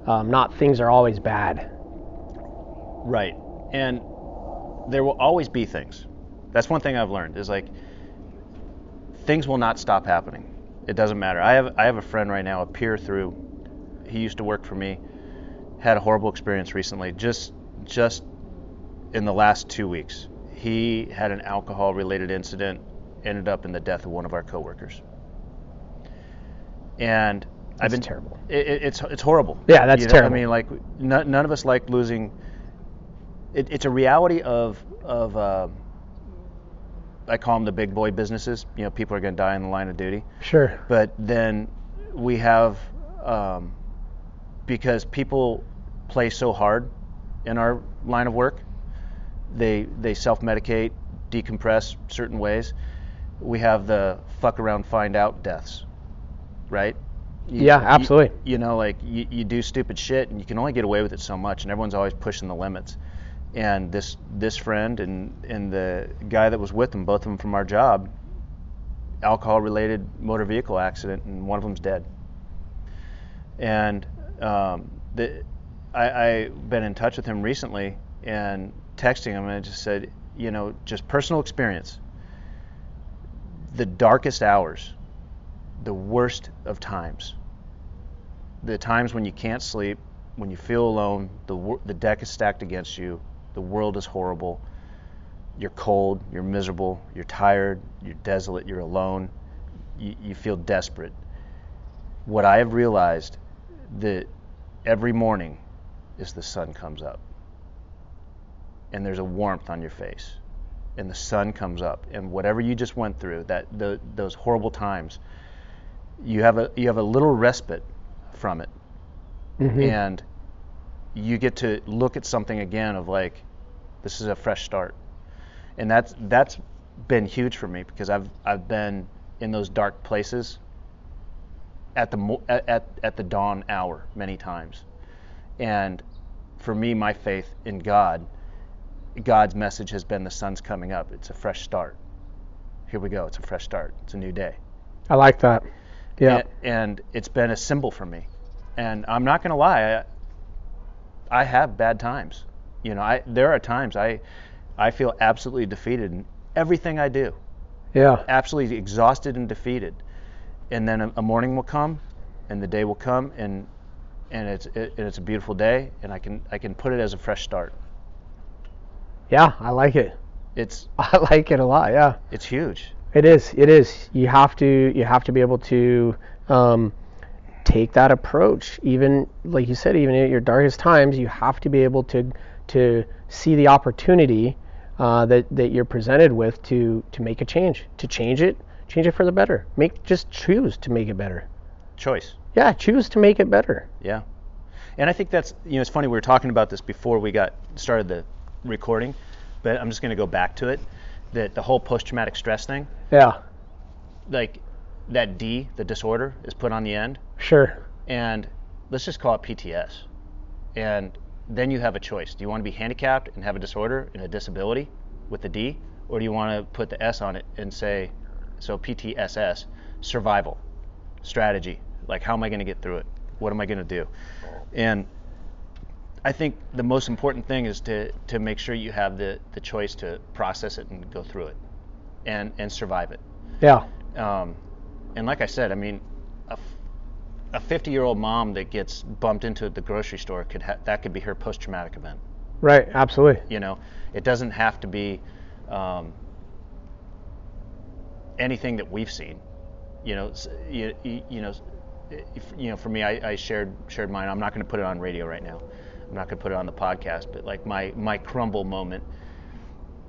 um, not things are always bad. Right. And there will always be things. That's one thing I've learned is like things will not stop happening. It doesn't matter. I have I have a friend right now, a peer through. He used to work for me. Had a horrible experience recently. Just just in the last two weeks, he had an alcohol related incident. Ended up in the death of one of our coworkers. And I've been terrible. It, it- it's it's horrible. Yeah, that's You know, terrible. I mean, like none, none of us like losing. It, it's a reality of of uh, I call them the big boy businesses. You know, people are going to die in the line of duty. Sure. But then we have um, because people play so hard in our line of work. They they self medicate, decompress certain ways. We have the fuck around, find out deaths, right? You- Yeah, you- absolutely. You, know, like you, you do stupid shit, and you can only get away with it so much, and everyone's always pushing the limits. And this this friend and and the guy that was with him, both of them from our job, alcohol related motor vehicle accident, and one of them's dead. And um, the, I, I've been in touch with him recently and texting him, and I just said, you know, just personal experience. The darkest hours, the worst of times, the times when you can't sleep, when you feel alone, the the deck is stacked against you, the world is horrible, you're cold, you're miserable, you're tired, you're desolate, you're alone, you, you feel desperate. What I have realized that every morning is the sun comes up. And there's a warmth on your face. And the sun comes up. And whatever you just went through that the, those horrible times you have a you have a little respite from it. Mhm. and you get to look at something again of like this is a fresh start. And that's that's been huge for me because I've I've been in those dark places at the at at the dawn hour many times. And for me my faith in God God's message has been the sun's coming up. It's a fresh start. Here we go. It's a fresh start. It's a new day. I like that. Yeah. and, and it's been a symbol for me. And I'm not going to lie, I, I have bad times. You know, I there are times I I feel absolutely defeated in everything I do. Yeah. Absolutely exhausted and defeated. And then a, a morning will come and the day will come and and it's it, and it's a beautiful day and I can I can put it as a fresh start. Yeah, I like it. It's I like it a lot. Yeah. it's huge. It is. It is. You have to. You have to be able to um, take that approach. Even like you said, even at your darkest times, you have to be able to to see the opportunity uh, that that you're presented with to to make a change, to change it, change it for the better. Make just choose to make it better. Choice. Yeah, choose to make it better. Yeah. And I think that's, you know, it's funny, we were talking about this before we got started the recording, but I'm just going to go back to it. That the whole post traumatic stress thing, Yeah. like that D, the disorder, is put on the end, Sure. and let's just call it PTS. And then you have a choice. Do you want to be handicapped and have a disorder and a disability with the D, or do you want to put the S on it and say, so PTSS, survival, strategy, like how am I going to get through it? What am I going to do? And I think the most important thing is to, to make sure you have the, the choice to process it and go through it and, and survive it. Yeah. Um, and like I said, I mean, a, a 50 year old mom that gets bumped into at the grocery store could ha- that could be her post traumatic event. Right. Absolutely. You know, it doesn't have to be um, anything that we've seen. You know, you, you, you know, if, you know, for me, I, I shared shared mine. I'm not going to put it on radio right now. I'm not going to put it on the podcast. But like my my crumble moment,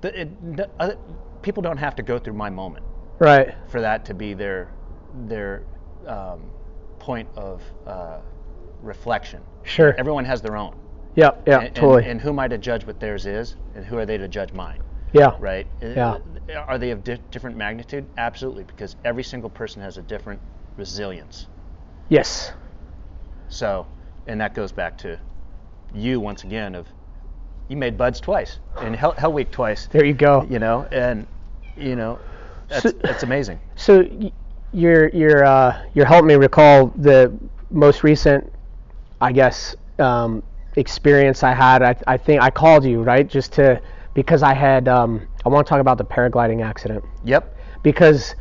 the, it, the, other, people don't have to go through my moment Right. for that to be their their um, point of uh, reflection. Sure. Everyone has their own. Yep. Yeah. And, and- totally. And, who am I to judge what theirs is, and who are they to judge mine? yeah. Right? Uh, Yeah. Are they of di- different magnitude? Absolutely, because every single person has a different resilience. Yes. So, and that goes back to you once again of you made BUD/S twice and Hell, Hell Week twice. There you go. You know, and you know that's So- that's amazing. So you're you're uh, you're helping me recall the most recent, I guess, um, experience I had. I, I think I called you right just to because I had um, I want to talk about the paragliding accident Yep. because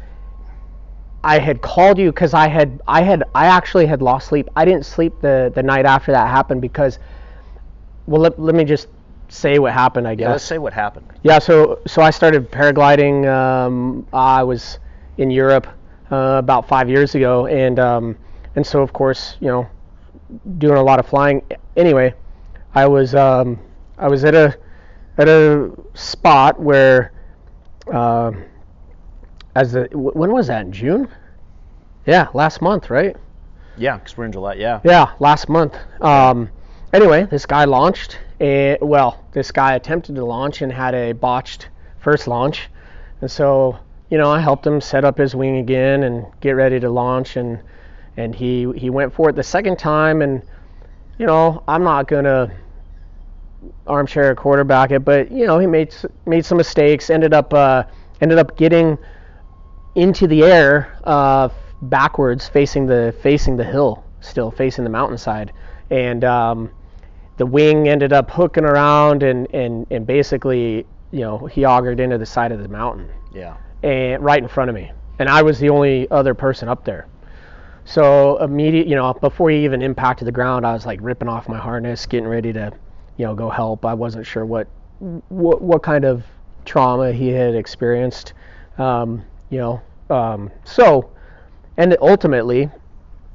I had called you because I had I had I actually had lost sleep. I didn't sleep the the night after that happened because well let, let me just say what happened I guess. Yeah. Let's say what happened. Yeah, so so I started paragliding. Um, I was in Europe uh, about five years ago, and um, and so of course you know doing a lot of flying. Anyway, I was um, I was at a at a spot where um as the when was that in June? Yeah, last month, right? Yeah, because we're in July. Yeah. Yeah, last month. Um, anyway, this guy launched. A, well, this guy attempted to launch and had a botched first launch, and so you know I helped him set up his wing again and get ready to launch, and and he he went for it the second time, and you know I'm not gonna armchair quarterback it, but you know he made made some mistakes, ended up uh, ended up getting into the air uh, backwards, facing the facing the hill, still facing the mountainside, and um, the wing ended up hooking around and, and, and basically, you know, he augered into the side of the mountain Yeah. and right in front of me, and I was the only other person up there. So immediate, you know, before he even impacted the ground, I was like ripping off my harness, getting ready to, you know, go help. I wasn't sure what what, what kind of trauma he had experienced, um, you know. Um, so, and ultimately,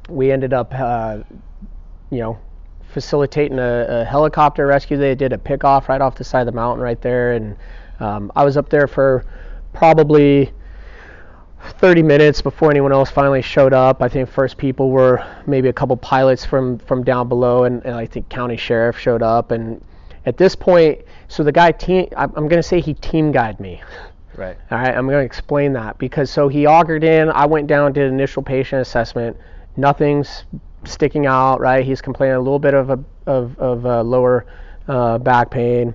we ended up, uh, you know, facilitating a, a helicopter rescue. They did a pickoff right off the side of the mountain right there, and um, I was up there for probably 30 minutes before anyone else finally showed up. I think first people were maybe a couple pilots from from down below, and, and I think county sheriff showed up. And at this point, so the guy team, I'm, I'm going to say he team guided me. Right. All right, I'm going to explain that because so he augered in. I went down, did initial patient assessment. Nothing's sticking out. Right, he's complaining a little bit of a of, of uh, lower uh, back pain.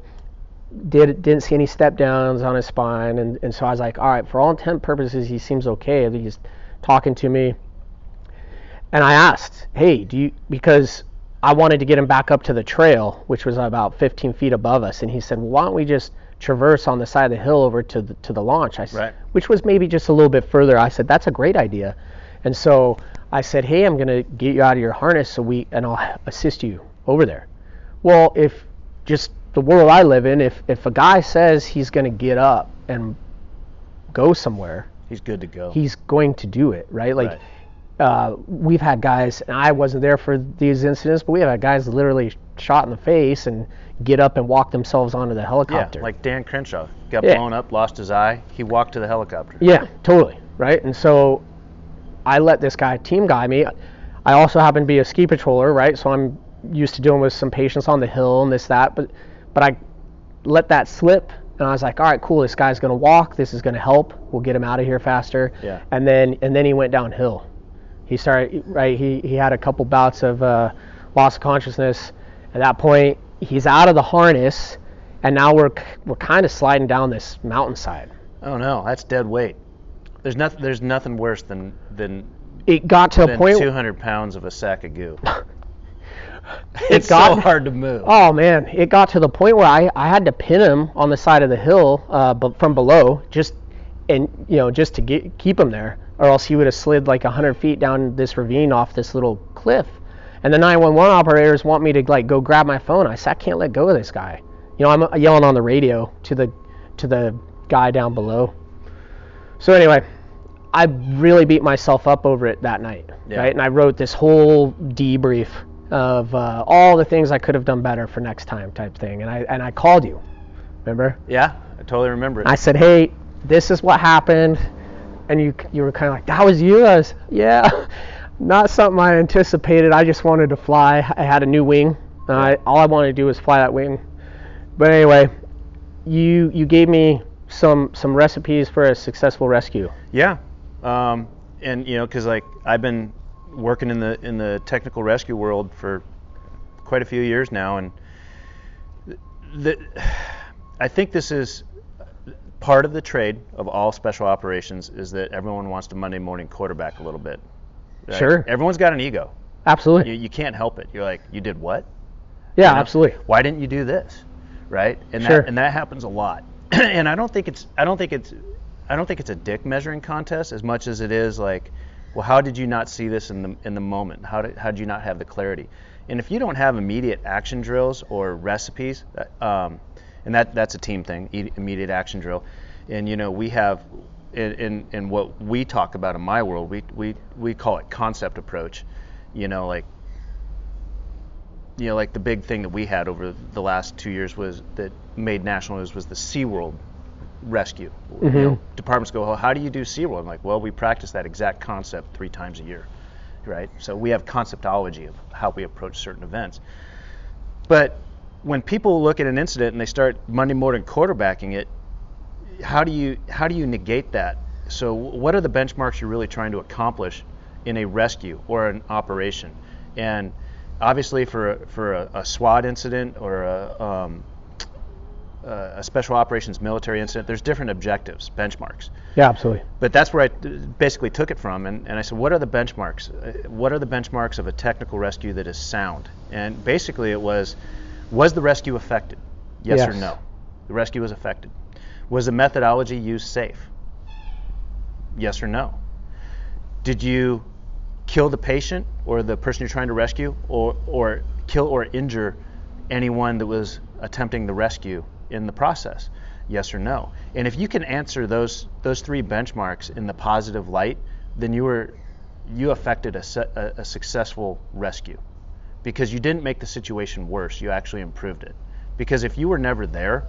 Did didn't see any step downs on his spine, and, and so I was like, all right, for all intent and purposes, he seems okay. He's talking to me, and I asked, hey, do you because I wanted to get him back up to the trail, which was about 15 feet above us, and he said, well, "Why don't we just traverse on the side of the hill over to the, to the launch?" I said, Right. which was maybe just a little bit further. I said, "That's a great idea," and so I said, "Hey, I'm gonna get you out of your harness, so we and I'll assist you over there." Well, if just the world I live in, if if a guy says he's gonna get up and go somewhere, He's good to go. he's going to do it, right? Like, Right. uh, we've had guys, and I wasn't there for these incidents, but we have had guys literally shot in the face and get up and walk themselves onto the helicopter. yeah, like Dan Crenshaw got Yeah. blown up, lost his eye. He walked to the helicopter. Yeah, totally, right? And so I let this guy team guy me. I also happen to be a ski patroller, right? So I'm used to dealing with some patients on the hill and this that, but but I let that slip and I was like, all right, cool. This guy's gonna walk. This is gonna help. We'll get him out of here faster. Yeah. And then and then he went downhill. He started right. He he had a couple bouts of uh, loss of consciousness. At that point, he's out of the harness, and now we're we're kind of sliding down this mountainside. Oh no, that's dead weight. There's nothing. There's nothing worse than than, It got to a point. 200 pounds of a sack of goo. it's it's got- so hard to move. Oh man, it got to the point where I, I had to pin him on the side of the hill, uh, but from below, just and you know just to get, keep him there, or else he would have slid like hundred feet down this ravine off this little cliff. And the 911 operators want me to like go grab my phone. I said I can't let go of this guy. You know I'm uh, yelling on the radio to the to the guy down below. So anyway, I really beat myself up over it that night, Yeah. right? And I wrote this whole debrief of uh, all the things I could have done better for next time, type thing. And I and I called you, remember? Yeah, I totally remember it. I said, hey, this is what happened, and you you were kind of like, that was you. I was, yeah, not something I anticipated. I just wanted to fly. I had a new wing. I, all I wanted to do was fly that wing. But anyway, you you gave me some some recipes for a successful rescue. Yeah, um, and you know, because like I've been working in the in the technical rescue world for quite a few years now, and the, I think this is part of the trade of all special operations is that everyone wants to Monday morning quarterback a little bit. right? Sure. Everyone's got an ego. Absolutely. You, you can't help it. You're like, you did what? yeah, you know? absolutely. Why didn't you do this? Right? And Sure. that and that happens a lot. and I don't think it's I don't think it's I don't think it's a dick measuring contest as much as it is like, well, how did you not see this in the in the moment? How did how did you not have the clarity? And if you don't have immediate action drills or recipes, um, and that that's a team thing, immediate action drill. And you know we have in, in in what we talk about in my world, we we we call it concept approach. You know, like you know, like the big thing that we had over the last two years was that made national news was the SeaWorld rescue. You mm-hmm. know, departments go, well, how do you do SeaWorld? I'm like, well, we practice that exact concept three times a year, right? So we have conceptology of how we approach certain events. But when people look at an incident and they start Monday morning quarterbacking it, how do you how do you negate that? So what are the benchmarks you're really trying to accomplish in a rescue or an operation? And obviously for a, for a, a SWAT incident or a, um, a a special operations military incident, there's different objectives, benchmarks. Yeah, absolutely. But that's where I t- basically took it from, and, and I said, what are the benchmarks? What are the benchmarks of a technical rescue that is sound? And basically, it was, was the rescue affected? Yes, or no? The rescue was affected. Was the methodology used safe? Yes or no? Did you kill the patient or the person you're trying to rescue, or or kill or injure anyone that was attempting the rescue in the process? Yes or no? And if you can answer those those three benchmarks in the positive light, then you were you affected a, a, a successful rescue because you didn't make the situation worse. You actually improved it. Because if you were never there,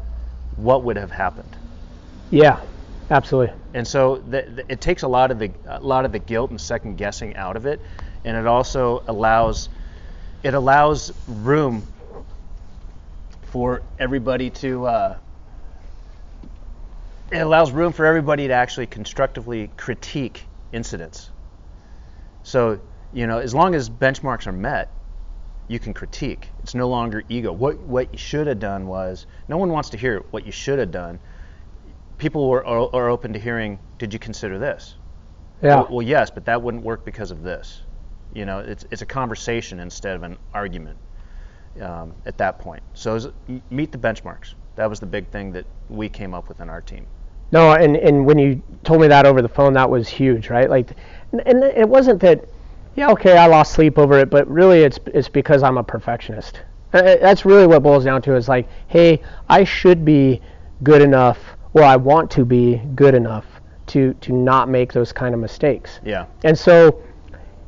what would have happened? Yeah, absolutely. and so th- th- it takes a lot of the a lot of the guilt and second guessing out of it, and it also allows it allows room for everybody to uh, it allows room for everybody to actually constructively critique incidents. So you know, as long as benchmarks are met, you can critique. It's no longer ego. What what you should have done was no one wants to hear what you should have done people are, are, are open to hearing, did you consider this? Yeah. Well, well, yes, but that wouldn't work because of this. You know, it's it's a conversation instead of an argument um, at that point. So is, meet the benchmarks. That was the big thing that we came up with in our team. No, and, and when you told me that over the phone, that was huge, right? Like, and, and it wasn't that, yeah, okay, I lost sleep over it, but really it's it's because I'm a perfectionist. Uh, That's really what boils down to is like, hey, I should be good enough, or I want to be good enough to to not make those kind of mistakes. Yeah. And so,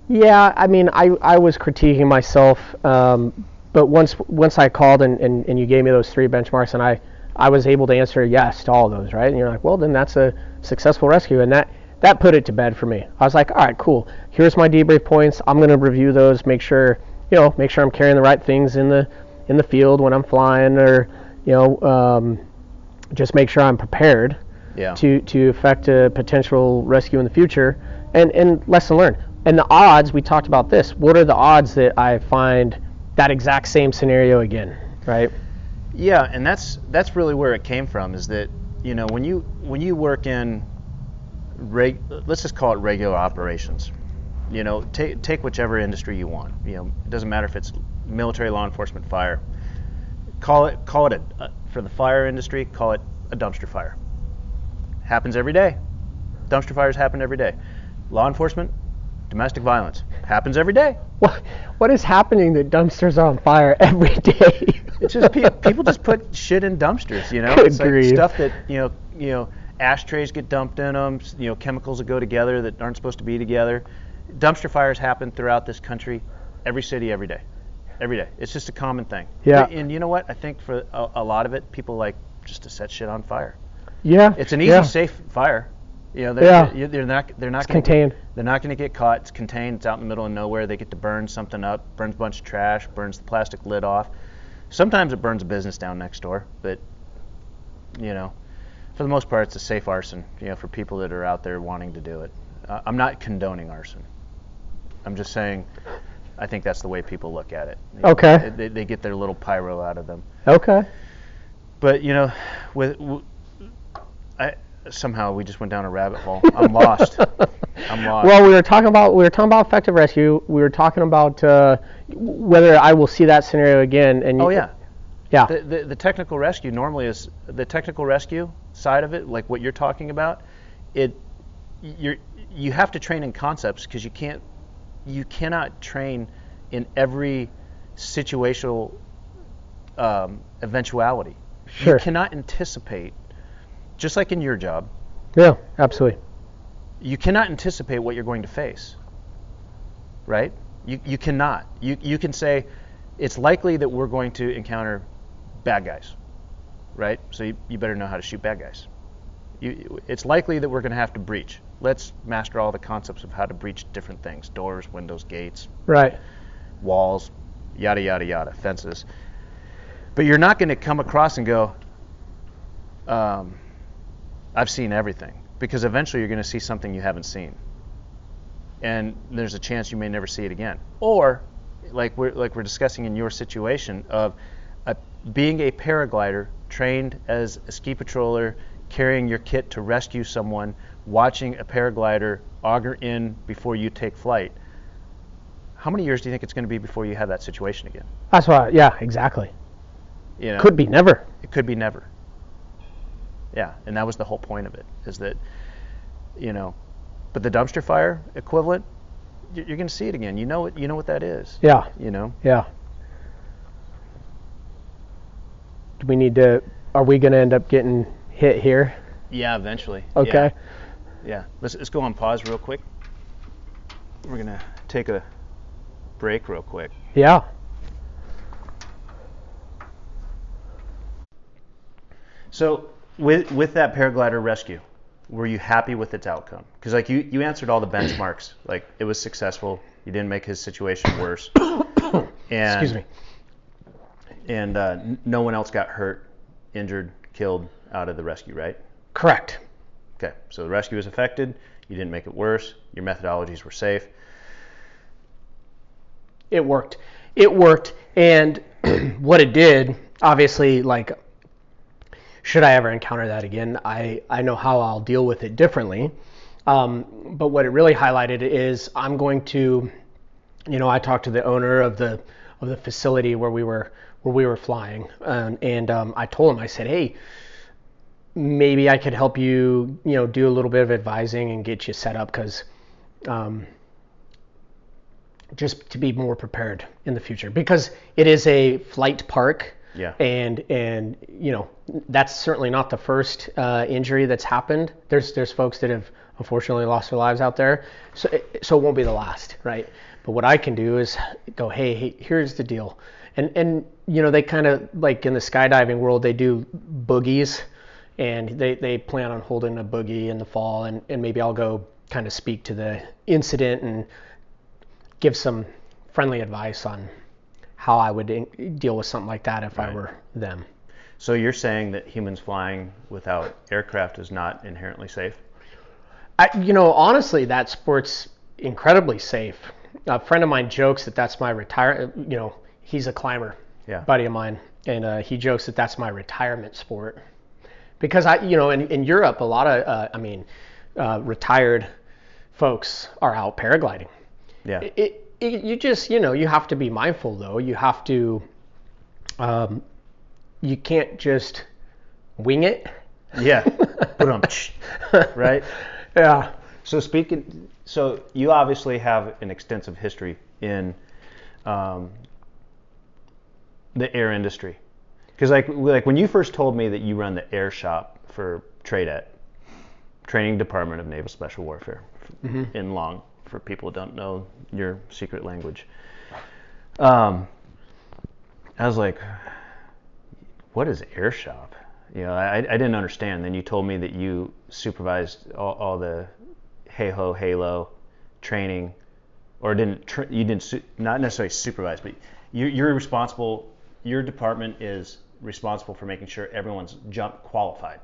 yeah, I mean, I, I was critiquing myself, um, but once once I called and, and, and you gave me those three benchmarks, and I, I was able to answer yes to all of those, right? And you're like, well, then that's a successful rescue, and that that put it to bed for me. I was like, all right, cool. Here's my debrief points. I'm gonna review those, make sure you know, make sure I'm carrying the right things in the in the field when I'm flying, or you know, um, just make sure I'm prepared Yeah. to to affect a potential rescue in the future and and lesson learned and the odds we talked about this what are the odds that i find that exact same scenario again right Yeah, and that's that's really where it came from. Is that you know when you when you work in reg, let's just call it regular operations. You know, take take whichever industry you want. You know, it doesn't matter if it's military, law enforcement, fire. Call it call it a, uh, for the fire industry. Call it a dumpster fire. Happens every day. Dumpster fires happen every day. Law enforcement, domestic violence happens every day. what what is happening that dumpsters are on fire every day It's just pe- people just put shit in dumpsters, you know. Good it's like stuff that you know, you know, ashtrays get dumped in them. You know, chemicals that go together that aren't supposed to be together. Dumpster fires happen throughout this country, every city, every day, every day. It's just a common thing. Yeah. And you know what? I think for a, a lot of it, people like just to set shit on fire. yeah It's an easy, yeah. safe fire. You know, they're, Yeah. they're, not they're not It's gonna contained. they're not going to get caught. It's contained. It's out in the middle of nowhere. They get to burn something up, burns a bunch of trash, burns the plastic lid off. Sometimes it burns a business down next door, but you know, for the most part, it's a safe arson. You know, for people that are out there wanting to do it. Uh, I'm not condoning arson. I'm just saying, I think that's the way people look at it. You know, Okay. They, they get their little pyro out of them. okay But you know, with w- I somehow we just went down a rabbit hole. I'm lost. I'm lost. well we were talking about we were talking about effective rescue we were talking about uh, whether i will see that scenario again and oh you- yeah. yeah The, the the technical rescue normally is the technical rescue side of it, like what you're talking about. It you're you have to train in concepts because you can't you cannot train in every situational um, eventuality. Sure. You cannot anticipate, just like in your job, yeah absolutely you cannot anticipate what you're going to face. Right? You, you cannot. You, you can say it's likely that we're going to encounter bad guys. Right? So you, you better know how to shoot bad guys. You, it's likely that we're going to have to breach. Let's master all the concepts of how to breach different things doors, windows, gates, right walls, yada, yada, yada, fences. But you're not going to come across and go, um, I've seen everything. Because eventually you're going to see something you haven't seen. And there's a chance you may never see it again. Or, like we're, like we're discussing in your situation, of a, being a paraglider, trained as a ski patroller, carrying your kit to rescue someone, watching a paraglider auger in before you take flight how many years do you think it's going to be before you have that situation again? that's why yeah exactly You know, could be never it could be never. Yeah, and that was the whole point of it, is that, you know, but the dumpster fire equivalent, you're, you're going to see it again. You know what you know what that is. yeah You know. Yeah. Do we need to? Are we going to end up getting hit here? Yeah, eventually. Okay. Yeah. yeah. Let's let's go on pause real quick. We're gonna take a break real quick. Yeah. So with with that paraglider rescue, were you happy with its outcome? Because like you you answered all the benchmarks, like it was successful. You didn't make his situation worse. and, Excuse me. And uh, no one else got hurt, injured, killed out of the rescue, right? Correct. Okay. So the rescue was affected. You didn't make it worse. Your methodologies were safe. It worked. It worked. And what it did, obviously, like, should I ever encounter that again, I, I know how I'll deal with it differently. Um, but what it really highlighted is I'm going to you know, I talked to the owner of the of the facility where we were where we were flying, um, and um, I told him, I said, hey, maybe I could help you, you know, do a little bit of advising and get you set up because. Um, just to be more prepared in the future because it is a flight park Yeah. and and you know that's certainly not the first uh, injury that's happened. There's there's folks that have unfortunately lost their lives out there, so it, so it won't be the last, right? But what I can do is go, hey, hey here's the deal, and and you know they kind of like in the skydiving world they do boogies, and they they plan on holding a boogie in the fall, and and maybe I'll go kind of speak to the incident and give some friendly advice on how I would in- deal with something like that if I were them. So you're saying that humans flying without aircraft is not inherently safe? I, you know, honestly, that sport's incredibly safe. A friend of mine jokes that that's my retire. You know, he's a climber, Yeah. buddy of mine, and uh, he jokes that that's my retirement sport. Because I, you know, in, in Europe, a lot of, uh, I mean, uh, retired folks are out paragliding. Yeah. It, it, you just, you know, you have to be mindful though. You have to, um, you can't just wing it. Yeah. Right. Yeah. So speaking, so you obviously have an extensive history in um, the air industry, because like like when you first told me that you run the air shop for TRADET, Training Department of Naval Special Warfare, in Long, for people who don't know your secret language. Um, I was like, what is air shop? You know, I, I didn't understand. Then you told me that you supervised all, all the HAHO halo training, or didn't tr- you didn't su- not necessarily supervise, but you, you're responsible. Your department is responsible for making sure everyone's jump qualified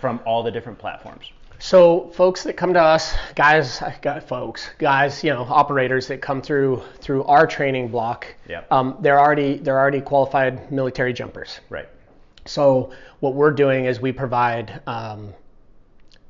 from all the different platforms. So folks that come to us, guys, got folks, guys, you know, operators that come through through our training block, Yep. um, they're already they're already qualified military jumpers. Right. So what we're doing is we provide um,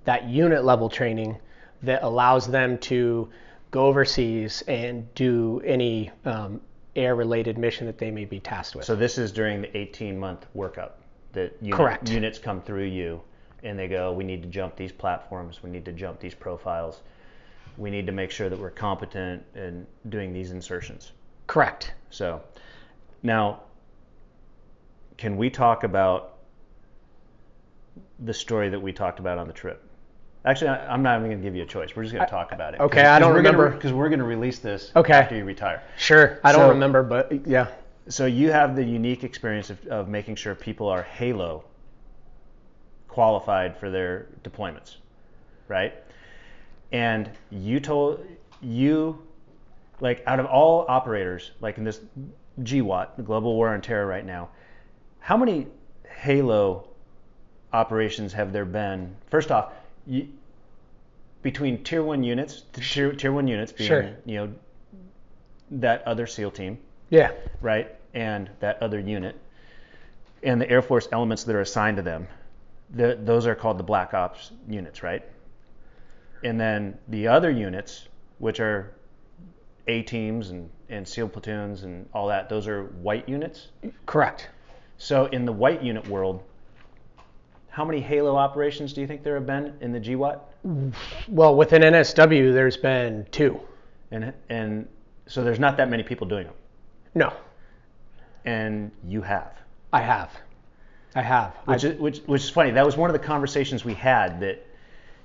that unit level training that allows them to go overseas and do any um, air related mission that they may be tasked with. So this is during the 18 month workup that unit, Correct. units come through you and they go, we need to jump these platforms, we need to jump these profiles, we need to make sure that we're competent in doing these insertions. Correct. So now, can we talk about the story that we talked about on the trip? Actually, I, I'm not even going to give you a choice. We're just going to talk about it. okay, I don't remember. because we're going to release this Okay. after you retire. Sure. I don't So- remember, but yeah. So you have the unique experience of, of making sure people are Halo qualified for their deployments, right? And you told you like out of all operators, like in this GWOT, the Global War on Terror right now, how many Halo operations have there been? First off, you, between tier one units, tier, tier one units being Sure. you know that other SEAL team, Yeah. right, and that other unit, and the Air Force elements that are assigned to them, the, those are called the Black Ops units, right? And then the other units, which are A teams and, and SEAL platoons and all that, those are white units. Correct. So in the white unit world, how many Halo operations do you think there have been in the GWOT? Well, within NSW, there's been two. And and so there's not that many people doing them, No, and you have. I have. I have. which is, which, which is funny. That was one of the conversations we had that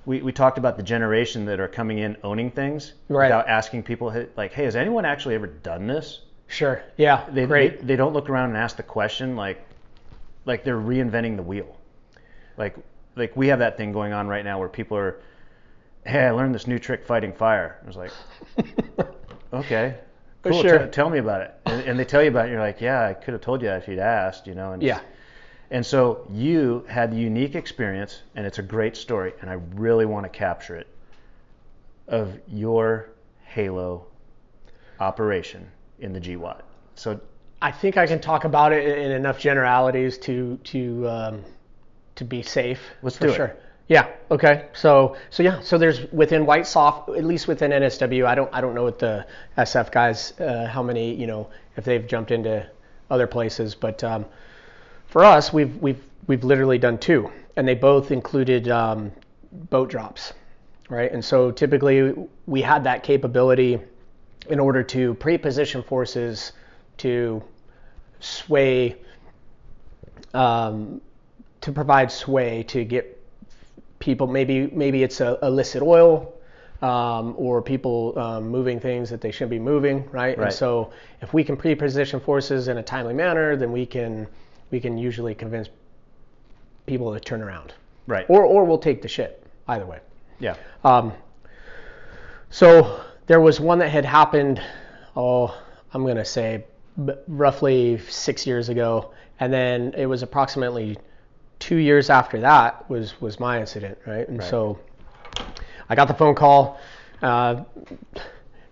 we, we talked about the generation that are coming in owning things Right. without asking people like, hey, has anyone actually ever done this? Sure. Yeah. They, great. They, they don't look around and ask the question like like they're reinventing the wheel. Like like we have that thing going on right now where people are, hey, I learned this new trick fighting fire. I was like, okay. Cool, sure. t- tell me about it. And, and they tell you about it. And you're like, yeah, I could have told you that if you'd asked, you know. And yeah. and so you had the unique experience, and it's a great story, and I really want to capture it of your Halo operation in the GWOT. So I think I can talk about it in enough generalities to to um, to be safe. Let's for do it. sure. Yeah. Okay. So so yeah. So there's within White SOF, at least within NSW. I don't I don't know what the SF guys uh, how many you know if they've jumped into other places, but um, for us we've we've we've literally done two, and they both included um, boat drops, right? And so typically we had that capability in order to pre-position forces to sway um, to provide sway to get people maybe maybe it's a illicit oil um, or people um, moving things that they shouldn't be moving right? Right. and so if we can pre-position forces in a timely manner then we can we can usually convince people to turn around Right. or or we'll take the shit either way yeah. um, so there was one that had happened, oh, I'm going to say b- roughly six years ago, and then it was approximately two years after that was was my incident, right? And Right. so I got the phone call. Uh,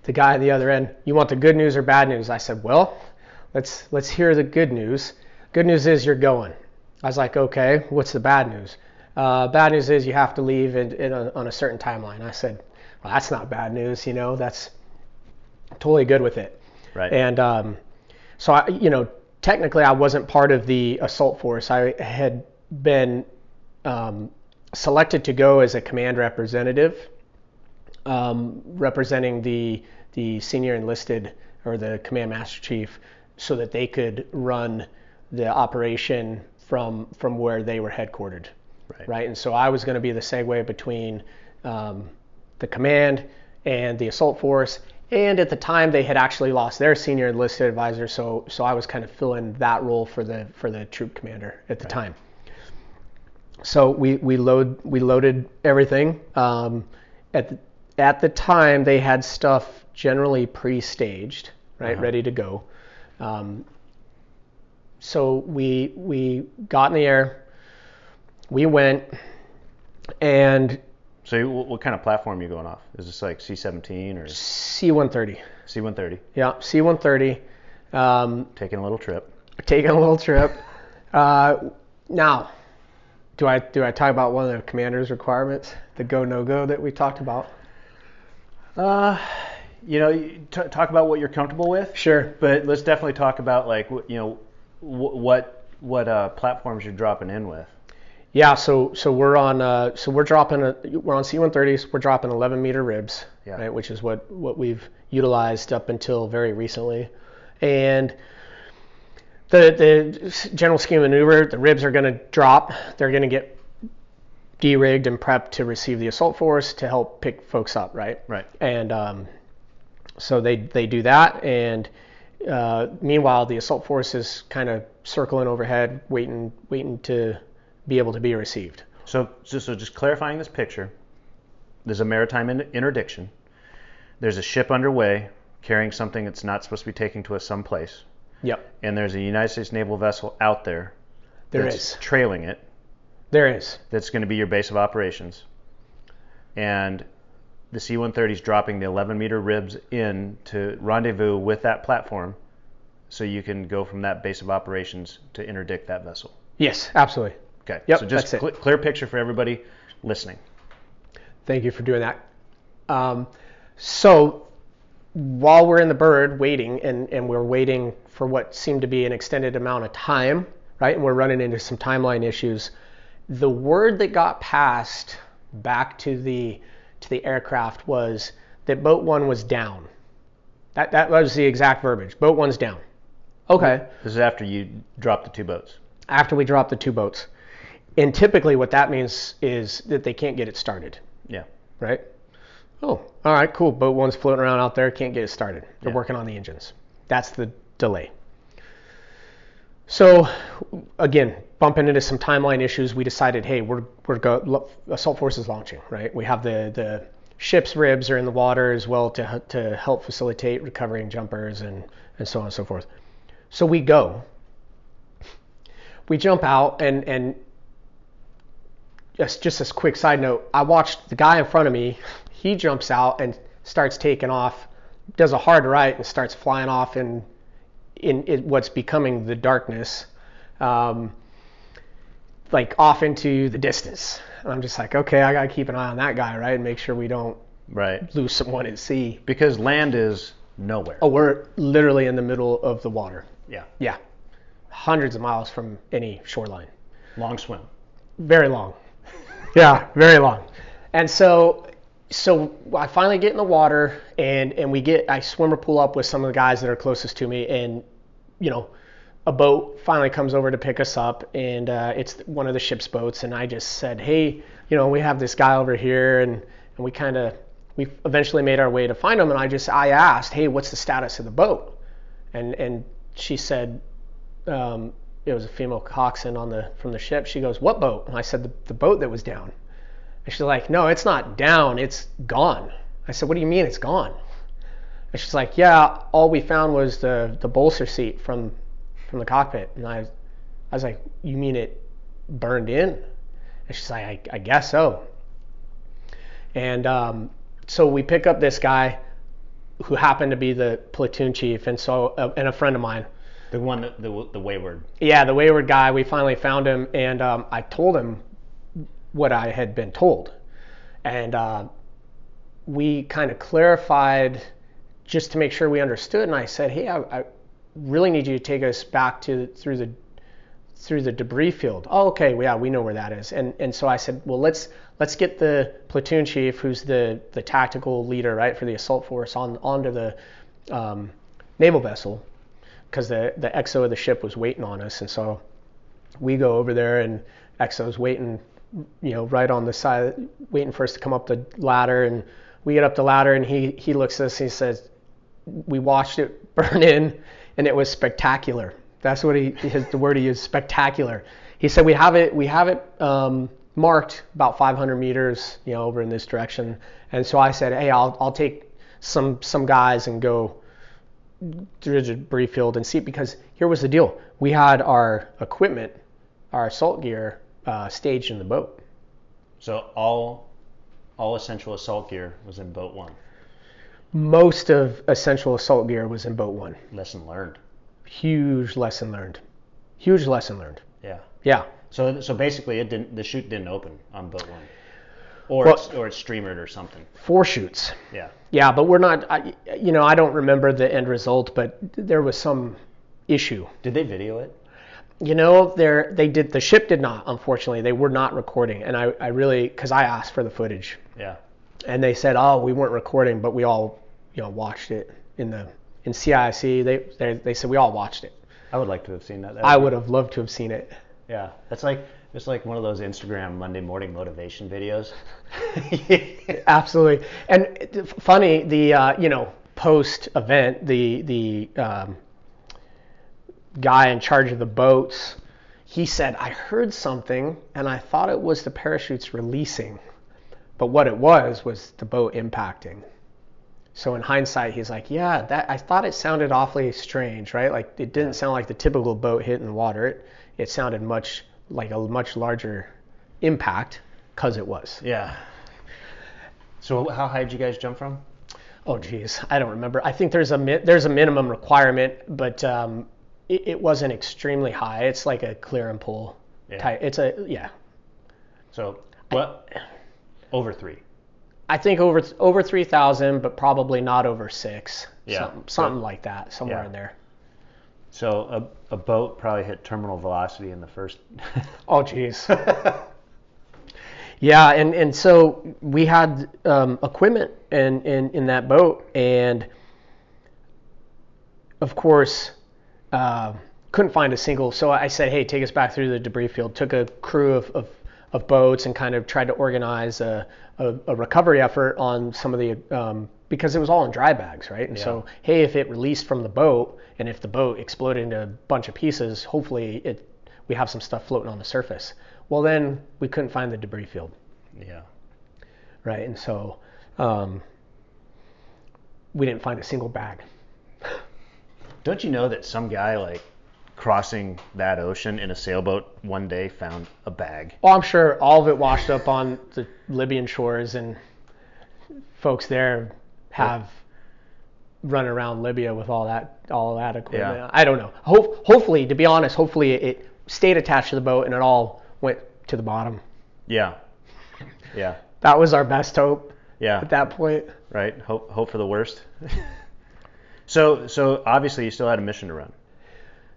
the guy at the other end, you want the good news or bad news? I said, well, let's let's hear the good news. Good news is you're going. I was like, okay, what's the bad news? Uh, bad news is you have to leave in, in a, on a certain timeline. I said, well, that's not bad news, you know, that's totally good with it. Right. And um, so, I, you know, technically I wasn't part of the assault force. I had been um, selected to go as a command representative, um, representing the the senior enlisted or the command master chief, so that they could run the operation from from where they were headquartered Right. right? And so I was going to be the segue between um, the command and the assault force. And at the time, they had actually lost their senior enlisted advisor, so so I was kind of filling that role for the for the troop commander at the time. So we we load we loaded everything. Um, at the, at the time, they had stuff generally pre-staged, right, Uh-huh. ready to go. Um, so we we got in the air, we went, and So you- what, what kind of platform are you going off? Is this like C-17 or C-130. C-130? Yeah, C-130. Um, Taking a little trip. taking a little trip. Uh, now, do I do I talk about one of the commander's requirements, the go no go that we talked about? Uh, you know, t- talk about what you're comfortable with. Sure. But let's definitely talk about like you know wh- what what uh, platforms you're dropping in with. Yeah, so so we're on uh, so we're dropping a, we're on C-130s. We're dropping 11 meter ribs, Yeah. right, which is what what we've utilized up until very recently, and the the general scheme maneuver, the ribs are going to drop. They're going to get de-rigged and prepped to receive the assault force to help pick folks up, right? Right. And um, so they they do that, and uh, meanwhile the assault force is kind of circling overhead, waiting waiting to be able to be received. So, so, so just clarifying this picture, there's a maritime interdiction. There's a ship underway carrying something that's not supposed to be taken to us someplace, Yep, and there's a United States naval vessel out there there that's is. trailing it. There is. That's going to be your base of operations, and the C-130 is dropping the 11 meter ribs in to rendezvous with that platform, so you can go from that base of operations to interdict that vessel. Yes, absolutely. Okay. Yep, so just that's it. cl- clear picture for everybody listening. Thank you for doing that. Um, so while we're in the bird waiting, and, and we're waiting for what seemed to be an extended amount of time, right? And we're running into some timeline issues. The word that got passed back to the to the aircraft was that boat one was down. That that was the exact verbiage. Boat one's down. Okay. This is after you drop the two boats. After we drop the two boats. And typically what that means is that they can't get it started. Yeah. right? Oh, all right, cool. Boat one's floating around out there, can't get it started. They're Yeah. working on the engines. That's the delay. So, again, bumping into some timeline issues, we decided, hey, we're we're go assault force is launching, right? We have the the ship's ribs are in the water as well to to help facilitate recovering jumpers and and so on and so forth. So we go. We jump out and and just just as quick side note, I watched the guy in front of me. He jumps out and starts taking off, does a hard right and starts flying off in in, in what's becoming the darkness, um, like off into the distance. And I'm just like, okay, I gotta keep an eye on that guy, right, and make sure we don't Right. lose someone at sea. Because land is nowhere. Oh, we're literally in the middle of the water. Yeah. Yeah, hundreds of miles from any shoreline. Long swim. Very long. yeah, very long. And so, so I finally get in the water, and and we get I swim swimmer pull up with some of the guys that are closest to me, and you know, a boat finally comes over to pick us up, and uh, it's one of the ship's boats, and I just said, hey, you know, we have this guy over here, and and we kind of we eventually made our way to find him, and I just I asked, hey, what's the status of the boat? And and she said, um, it was a female coxswain on the from the ship. She goes, "What boat?" And I said, "The, the boat that was down." And she's like, "No, it's not down. It's gone." I said, "What do you mean it's gone?" And she's like, "Yeah, all we found was the the bolster seat from from the cockpit." And I, I was like, "You mean it burned in?" And she's like, "I, I guess so." And um, so we pick up this guy who happened to be the platoon chief, and so uh, and a friend of mine. The one that the the wayward. Yeah, the wayward guy. We finally found him, and um, I told him what I had been told, and uh, we kind of clarified just to make sure we understood. And I said, "Hey, I, I really need you to take us back to through the through the debris field." Oh, okay, yeah, we know where that is. And and so I said, "Well, let's let's get the platoon chief, who's the the tactical leader, right, for the assault force, on onto the um, naval vessel." because the the XO of the ship was waiting on us, and so we go over there, and XO's waiting, you know, right on the side, waiting for us to come up the ladder, and we get up the ladder, and he he looks at us, and he says, "We watched it burn in, and it was spectacular." That's what he his the word he used, spectacular. He said, "We have it, we have it." Um, marked about 500 meters, you know, over in this direction, and so I said, "Hey, I'll I'll take some some guys and go through the debris field and see because here was the deal we had our equipment our assault gear uh, staged in the boat So all all essential assault gear was in boat one. most of essential assault gear was in boat one Lesson learned. huge lesson learned huge lesson learned Yeah. yeah So so basically, it didn't the chute didn't open on boat one, or Well- it's, or it's streamered or something. four chutes Yeah. yeah but we're not I, you know i don't remember the end result but there was some issue Did they video it? You know they did the ship did not unfortunately they were not recording and i, I really because i asked for the footage Yeah. and they said, "Oh, we weren't recording, but we all, you know, watched it in the in CIC." They they, they said we all watched it. I would like to have seen that. That I would have loved to have seen it. Yeah. That's like it's like one of those Instagram Monday morning motivation videos. Absolutely. And funny, the uh, you know post event, the the um, guy in charge of the boats, he said, "I heard something, and I thought it was the parachutes releasing, but what it was was the boat impacting." So in hindsight, he's like, "Yeah, that I thought it sounded awfully strange, right? Like it didn't sound like the typical boat hitting the water. It it sounded much like a much larger impact because it was." yeah. So how high did you guys jump from? Oh geez, I don't remember. I think there's a mi- there's a minimum requirement, but um, it, it wasn't extremely high. It's like a clear and pull Yeah. type. It's a yeah. So what? Over three. I think over over three thousand, but probably not over six. Yeah. something, something like that, somewhere Yeah. in there. So a, a boat probably hit terminal velocity in the first. Oh geez. yeah, and and so we had um, equipment in, in in that boat, and of course uh, couldn't find a single. So I said, hey, take us back through the debris field. Took a crew of, of, of boats and kind of tried to organize a, a, a recovery effort on some of the um, because it was all in dry bags, right? And so hey, if it released from the boat and if the boat exploded into a bunch of pieces, hopefully it we have some stuff floating on the surface. Well, then we couldn't find the debris field, yeah. right? And so um, we didn't find a single bag. Don't you know that some guy like crossing that ocean in a sailboat one day found a bag? Well, I'm sure all of it washed up on the Libyan shores, and folks there have run around Libya with all that all that equipment. Yeah. I don't know. Ho- hopefully, to be honest, hopefully it stayed attached to the boat and it all went to the bottom. Yeah. Yeah. That was our best hope Yeah. at that point. Right. Hope hope for the worst. so so obviously you still had a mission to run.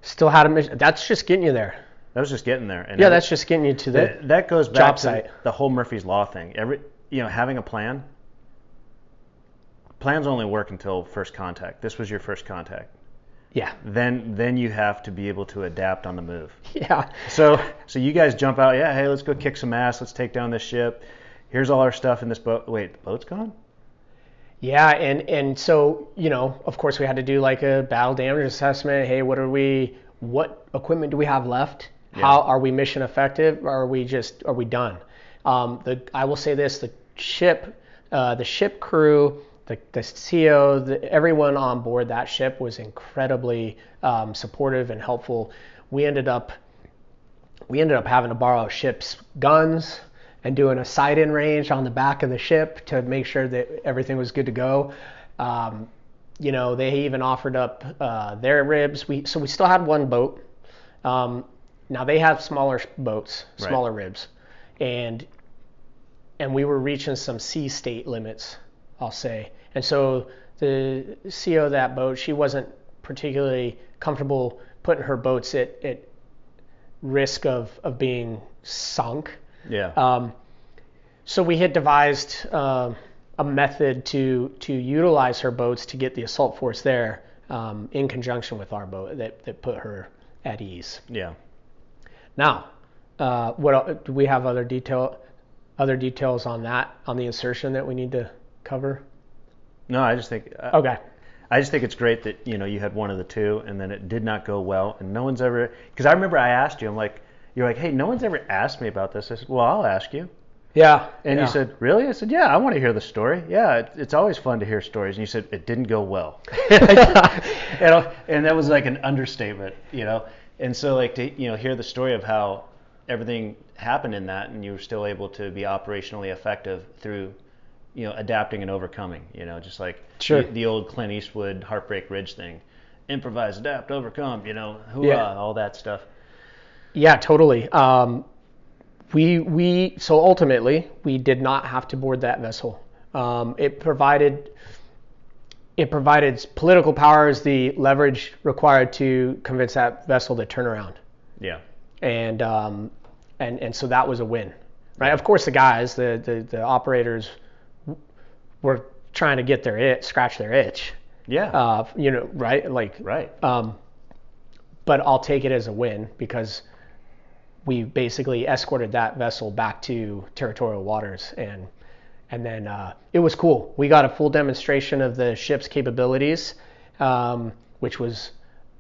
Still had a mission. That's just getting you there. That was just getting there. And Yeah, every- that's just getting you to the. that, that goes back to site. the whole Murphy's Law thing. Every you know having a plan. Plans only work until first contact. This was your first contact. Yeah. Then then you have to be able to adapt on the move. Yeah. So so you guys jump out. Yeah. Hey, let's go kick some ass. Let's take down this ship. Here's all our stuff in this boat. Wait, the boat's gone. Yeah, and and so you know, of course, we had to do like a battle damage assessment. Hey, what are we? What equipment do we have left? How are we mission effective? Or are we just are we done? Um, the I will say this: the ship, uh, the ship crew, the the CO, the, everyone on board that ship was incredibly um, supportive and helpful. We ended up we ended up having to borrow ship's guns and doing a sight-in range on the back of the ship to make sure that everything was good to go. Um, you know, they even offered up uh, their ribs. We so we still had one boat. Um, now they have smaller boats, Right. smaller ribs, and and we were reaching some sea state limits, I'll say. And so the CO of that boat, she wasn't particularly comfortable putting her boats at, at risk of, of being sunk. Yeah. Um, so we had devised uh, a method to to utilize her boats to get the assault force there um, in conjunction with our boat that, that put her at ease. yeah. Now, uh, what do we have other detail other details on that on the insertion that we need to cover? No, I just think I- Okay. I just think it's great that you know you had one of the two, and then it did not go well, and no one's ever. Because I remember I asked you, I'm like, you're like, hey, no one's ever asked me about this. I said, well, I'll ask you. Yeah. And yeah. you said, really? I said, yeah, I want to hear the story. Yeah, it, it's always fun to hear stories. And you said it didn't go well. and, and that was like an understatement, you know. And so like to you know hear the story of how everything happened in that, and you were still able to be operationally effective through you know adapting and overcoming. You know, just like Sure. the, the old Clint Eastwood Heartbreak Ridge thing, improvise, adapt, overcome. You know, hoorah, Yeah. all that stuff. Yeah, totally. Um, we we so ultimately we did not have to board that vessel. Um, it provided it provided political powers the leverage required to convince that vessel to turn around, Yeah. and um, and and so that was a win, right? Of course, the guys, the the, the operators, were trying to get their it scratch their itch, Yeah. uh, you know, right? Like right. um, but I'll take it as a win because we basically escorted that vessel back to territorial waters and and then uh, it was cool. We got a full demonstration of the ship's capabilities, um, which was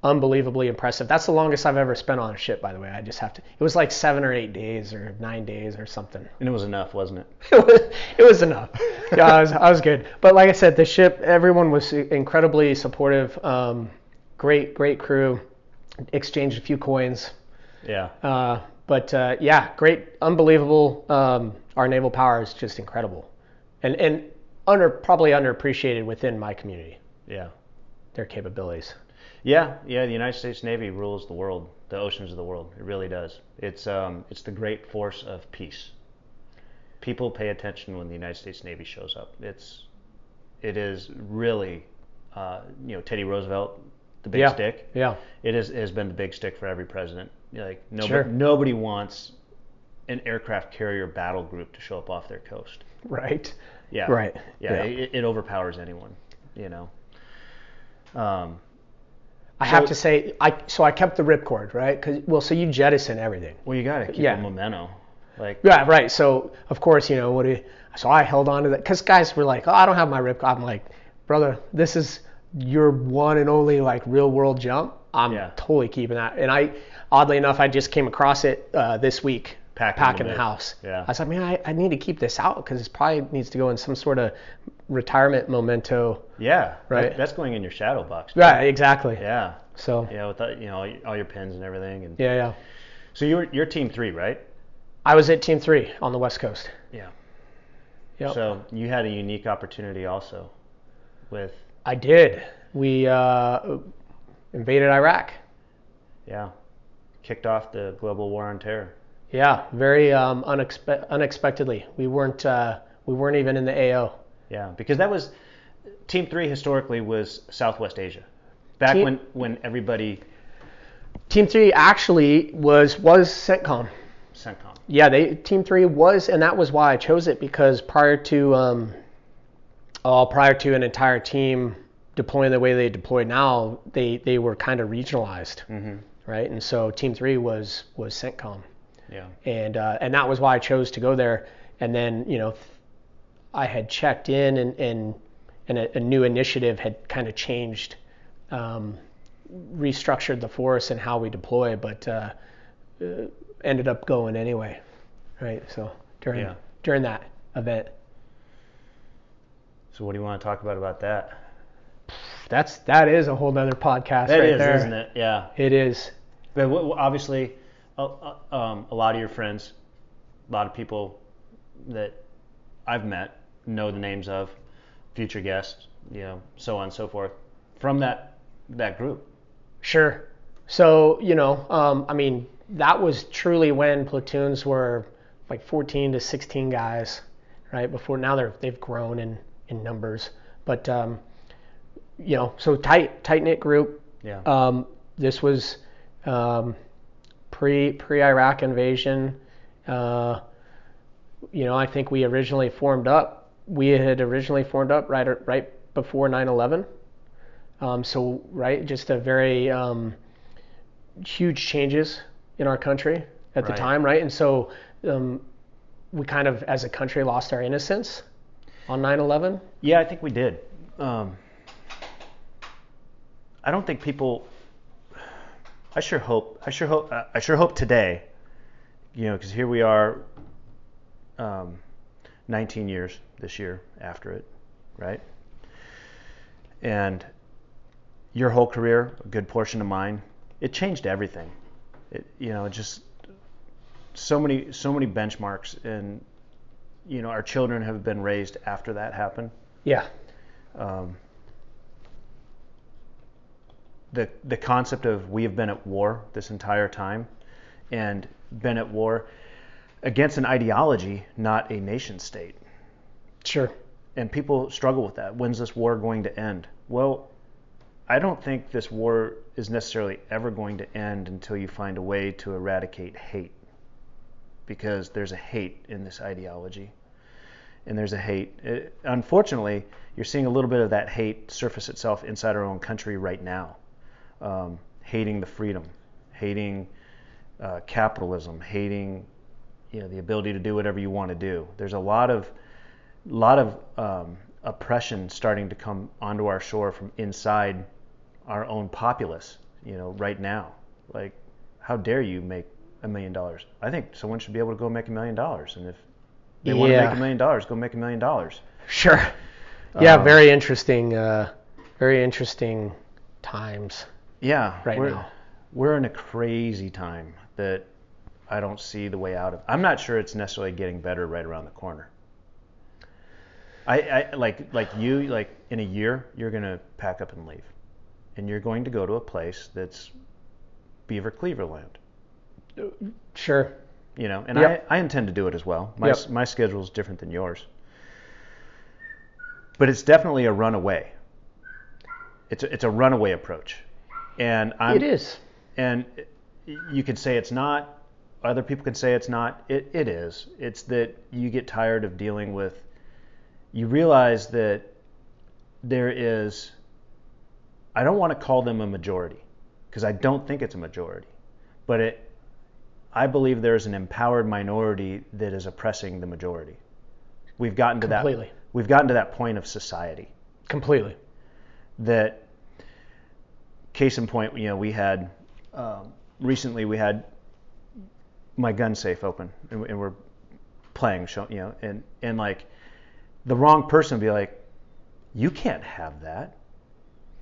unbelievably impressive. That's the longest I've ever spent on a ship, by the way. I just have to. It was like seven or eight days or nine days or something. and it was enough, wasn't it? it was it was enough. Yeah, I was I was good. But like I said, the ship, everyone was incredibly supportive. Um, great great crew. Exchanged a few coins. Yeah. Uh, but uh, yeah, great, unbelievable. Um, our naval power is just incredible, and and under probably underappreciated within my community. Yeah. Their capabilities. Yeah, yeah. The United States Navy rules the world, the oceans of the world. It really does. It's um, it's the great force of peace. People pay attention when the United States Navy shows up. It's, it is really, uh, you know, Teddy Roosevelt, the big Yeah. stick. Yeah. It is has been the big stick for every president. Like nobody, Sure. nobody wants an aircraft carrier battle group to show up off their coast. Right. Yeah. Right. Yeah. Yeah. It, it overpowers anyone. You know. Um, I have to say, I so I kept the ripcord, right? Cause well, so you jettison everything. well, you got to keep Yeah. a memento. Like. Yeah, right. So of course, you know what? Do you, so I held on to that because guys were like, "Oh, I don't have my rip." I'm like, "Brother, this is your one and only like real world jump. I'm Yeah. totally keeping that." And I, oddly enough, I just came across it uh, this week Packing packing the the house. Yeah. I was like, man, I, I need to keep this out because it probably needs to go in some sort of retirement memento. Yeah, Right. that's going in your shadow box. too. Right. Exactly. Yeah. So Yeah, with that, you know all your- all your pins and everything. And yeah, yeah. so you're you're team three, right? I was at Team Three on the West Coast. Yeah. Yep. So you had a unique opportunity also, with I did. We uh, invaded Iraq. yeah, kicked off the global war on terror. Yeah, very um, unexpe- unexpectedly. We weren't uh, we weren't even in the AO. Yeah, because that was Team Three historically was Southwest Asia, back Team- when when everybody Team three actually was was CENTCOM. CENTCOM. Yeah, they Team Three was, and that was why I chose it because prior to um, uh, prior to an entire team deploying the way they deploy now, they they were kind of regionalized, right? And so Team Three was was CENTCOM, Yeah. and uh, and that was why I chose to go there. And then you know, I had checked in, and and and a, a new initiative had kind of changed. Um, restructured the force and how we deploy, but uh, uh, ended up going anyway, right? So during Yeah. during that event, So what do you want to talk about about that? that's that is a whole nother podcast That right is, there. isn't it? Yeah. It is. But w- obviously, a, a- um, a lot of your friends, a lot of people that I've met know the names of, future guests, you know, so on and so forth, from that that group. Sure. So you know, um, I mean, that was truly when platoons were like 14 to 16 guys, right? Before now they're they've grown in in numbers, but um, you know, so tight tight knit group. Yeah. Um, this was um, pre pre Iraq invasion. Uh, you know, I think we originally formed up. We had originally formed up right right before 9/11. Um, so right, just a very um, huge changes in our country at the Right. time, right? And so um, we kind of, as a country, lost our innocence on 9/11. Yeah, I think we did. Um, I don't think people. I sure hope. I sure hope. I sure hope today. You know, because here we are, um, 19 years this year after it, right? And your whole career, a good portion of mine, it changed everything. It, you know, just so many, so many benchmarks, and you know, our children have been raised after that happened Yeah, um, the the concept of we have been at war this entire time, and been at war against an ideology, not a nation state. sure. And people struggle with that. When's this war going to end? Well, I don't think this war is necessarily ever going to end until you find a way to eradicate hate, because there's a hate in this ideology and there's a hate. It, unfortunately, you're seeing a little bit of that hate surface itself inside our own country right now. Um, hating the freedom, hating uh, capitalism, hating you know the ability to do whatever you want to do. There's a lot of lot of um, oppression starting to come onto our shore from inside our own populace. You know, right now, like how dare you make a million dollars? I think someone should be able to go make a million dollars, and if they want to make a million dollars, go make a million dollars. Sure. Yeah, Um, very interesting. Uh, very interesting times. Yeah, right we're, now. we're in a crazy time that I don't see the way out of. I'm not sure it's necessarily getting better right around the corner. I, I like like you like in a year you're gonna pack up and leave, and you're going to go to a place that's Beaver Cleaverland. Sure. You know, and Yep. I, I intend to do it as well. My Yep. my schedule is different than yours, but it's definitely a runaway. It's a, it's a runaway approach, and I'm it is. and you could say it's not other people could say it's not it, it is it's that you get tired of dealing with you realize that there is i don't want to call them a majority because i don't think it's a majority but it i believe there's an empowered minority that is oppressing the majority we've gotten to Completely. that we've gotten to that point of society Completely. that case in point, you know, we had um, recently we had my gun safe open and, and we're playing, show, you know, and and like the wrong person would be like, you can't have that.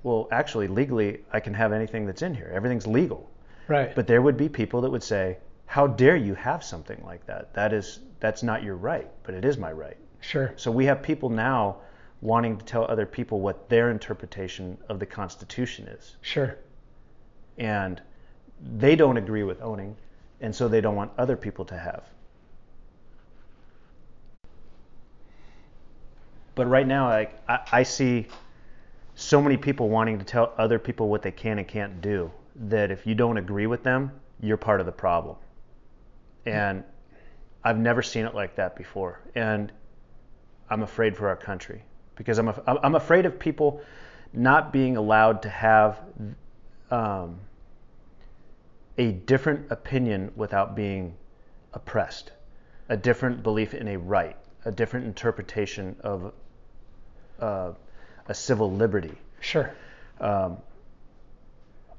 Well, actually, legally, I can have anything that's in here. Everything's legal. Right. But there would be people that would say, how dare you have something like that? That is that's not your right, but it is my right. sure. So we have people now wanting to tell other people what their interpretation of the Constitution is. Sure. And they don't agree with owning. and so they don't want other people to have. But right now, like I, I see so many people wanting to tell other people what they can and can't do that if you don't agree with them, you're part of the problem. And I've never seen it like that before. And I'm afraid for our country because I'm, I'm afraid of people not being allowed to have um, a different opinion without being oppressed, a different belief in a right, a different interpretation of uh, a civil liberty. Sure. Um,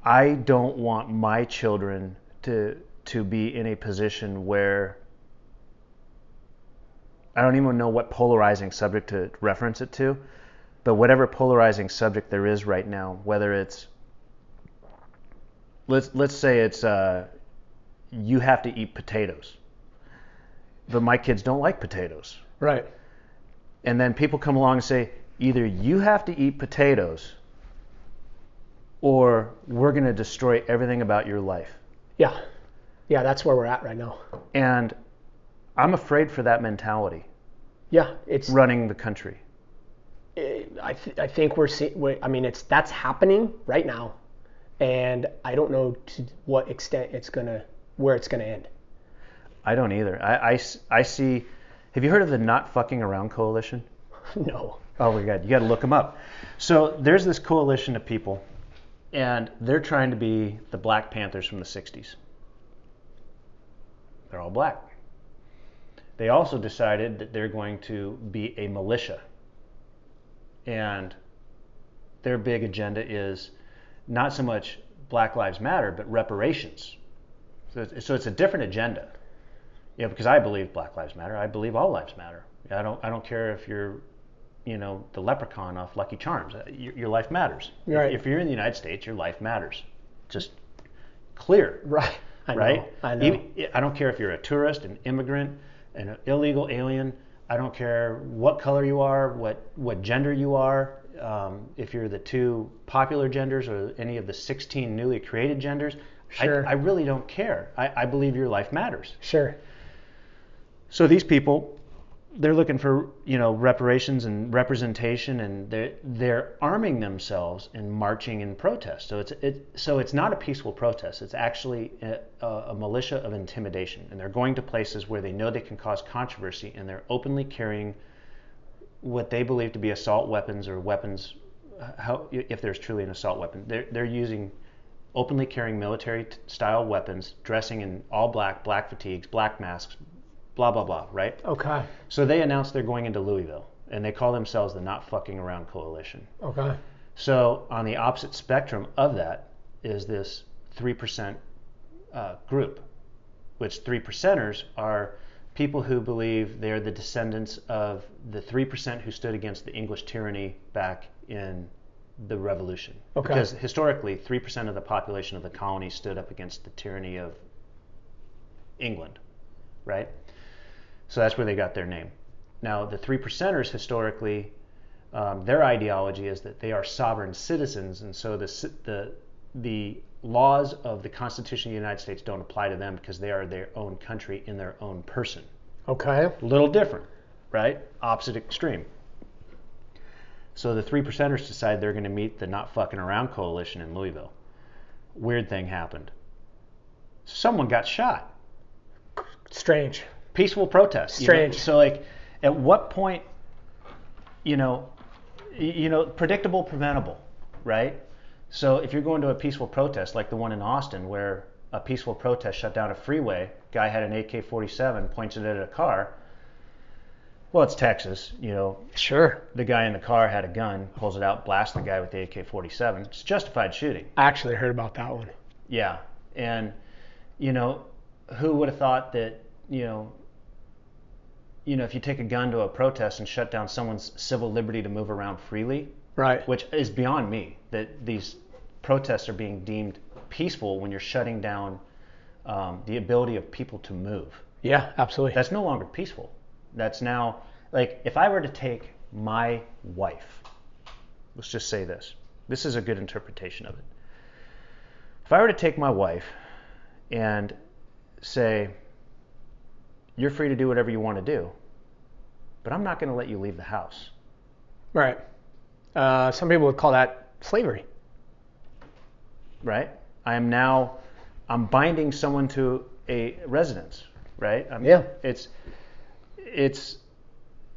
I don't want my children to to be in a position where I don't even know what polarizing subject to reference it to, but whatever polarizing subject there is right now, whether it's let's let's say it's uh, you have to eat potatoes, but my kids don't like potatoes, Right. and then people come along and say either you have to eat potatoes or we're going to destroy everything about your life. Yeah. Yeah, that's where we're at right now. And I'm afraid for that mentality Yeah, it's. running the country. Uh, I, th- I think we're seeing. I mean, it's that's happening right now, and I don't know to what extent it's gonna where it's gonna end. I don't either. I, I, I see. Have you heard of the Not Fucking Around Coalition? no. Oh my God, you got to look them up. So there's this coalition of people, and they're trying to be the Black Panthers from the 60s. They're all black. They also decided that they're going to be a militia. And their big agenda is not so much Black Lives Matter, but reparations. So it's, so it's a different agenda. You know, because I believe Black Lives Matter. I believe all lives matter. I don't. I don't care if you're, you know, the leprechaun off Lucky Charms. Uh, Your, your life matters. If- Right. If, you're in the United States, your life matters. Just clear. Right. I know. right? I know. Even- I don't care if you're a tourist, an immigrant, an illegal alien. I don't care what color you are, what what gender you are. Um, if you're the two popular genders or any of the 16 newly created genders, Sure. I, I really don't care. I, I believe your life matters. Sure. So these people, they're looking for you know reparations and representation, and they're they're arming themselves and marching in protest. So it's it so it's not a peaceful protest. It's actually a, a militia of intimidation, and they're going to places where they know they can cause controversy, and they're openly carrying what they believe to be assault weapons or weapons. uh, How if there's truly an assault weapon, they're they're using openly carrying military style weapons, dressing in all black, black fatigues, black masks, blah blah blah, right? Okay. So they announced they're going into Louisville, and they call themselves the Not Fucking Around Coalition. Okay. So on the opposite spectrum of that is this three percent uh, group, which three percenters are people who believe they're the descendants of the three percent who stood against the English tyranny back in the Revolution. Okay. Because historically, three percent of the population of the colony stood up against the tyranny of England, right? So that's where they got their name. Now, the three percenters historically, um, their ideology is that they are sovereign citizens, and so the the the laws of the Constitution of the United States don't apply to them because they are their own country in their own person. Okay. A little different, right? Opposite extreme. So the three percenters decide they're going to meet the Not Fucking Around coalition in Louisville. Weird thing happened. Someone got shot. Strange. Peaceful protest. you know? Strange. So like, at what point, you know, you know, predictable, preventable, right? So if you're going to a peaceful protest like the one in Austin, where a peaceful protest shut down a freeway, guy had an AK-47, pointed it at a car. Well, it's Texas, you know. Sure. The guy in the car had a gun, pulls it out, blasts the guy with the AK-47. It's justified shooting. I actually heard about that one. Yeah, and you know, who would have thought that you know, you know, if you take a gun to a protest and shut down someone's civil liberty to move around freely, Right. which is beyond me, that these protests are being deemed peaceful when you're shutting down um, the ability of people to move. Yeah, absolutely. That's no longer peaceful. That's now like if I were to take my wife, let's just say this. This is a good interpretation of it. If I were to take my wife and say, you're free to do whatever you want to do, but I'm not going to let you leave the house. Right. Uh, some people would call that slavery. Right? I am now, I'm binding someone to a residence. Right? I'm, Yeah. It's, it's,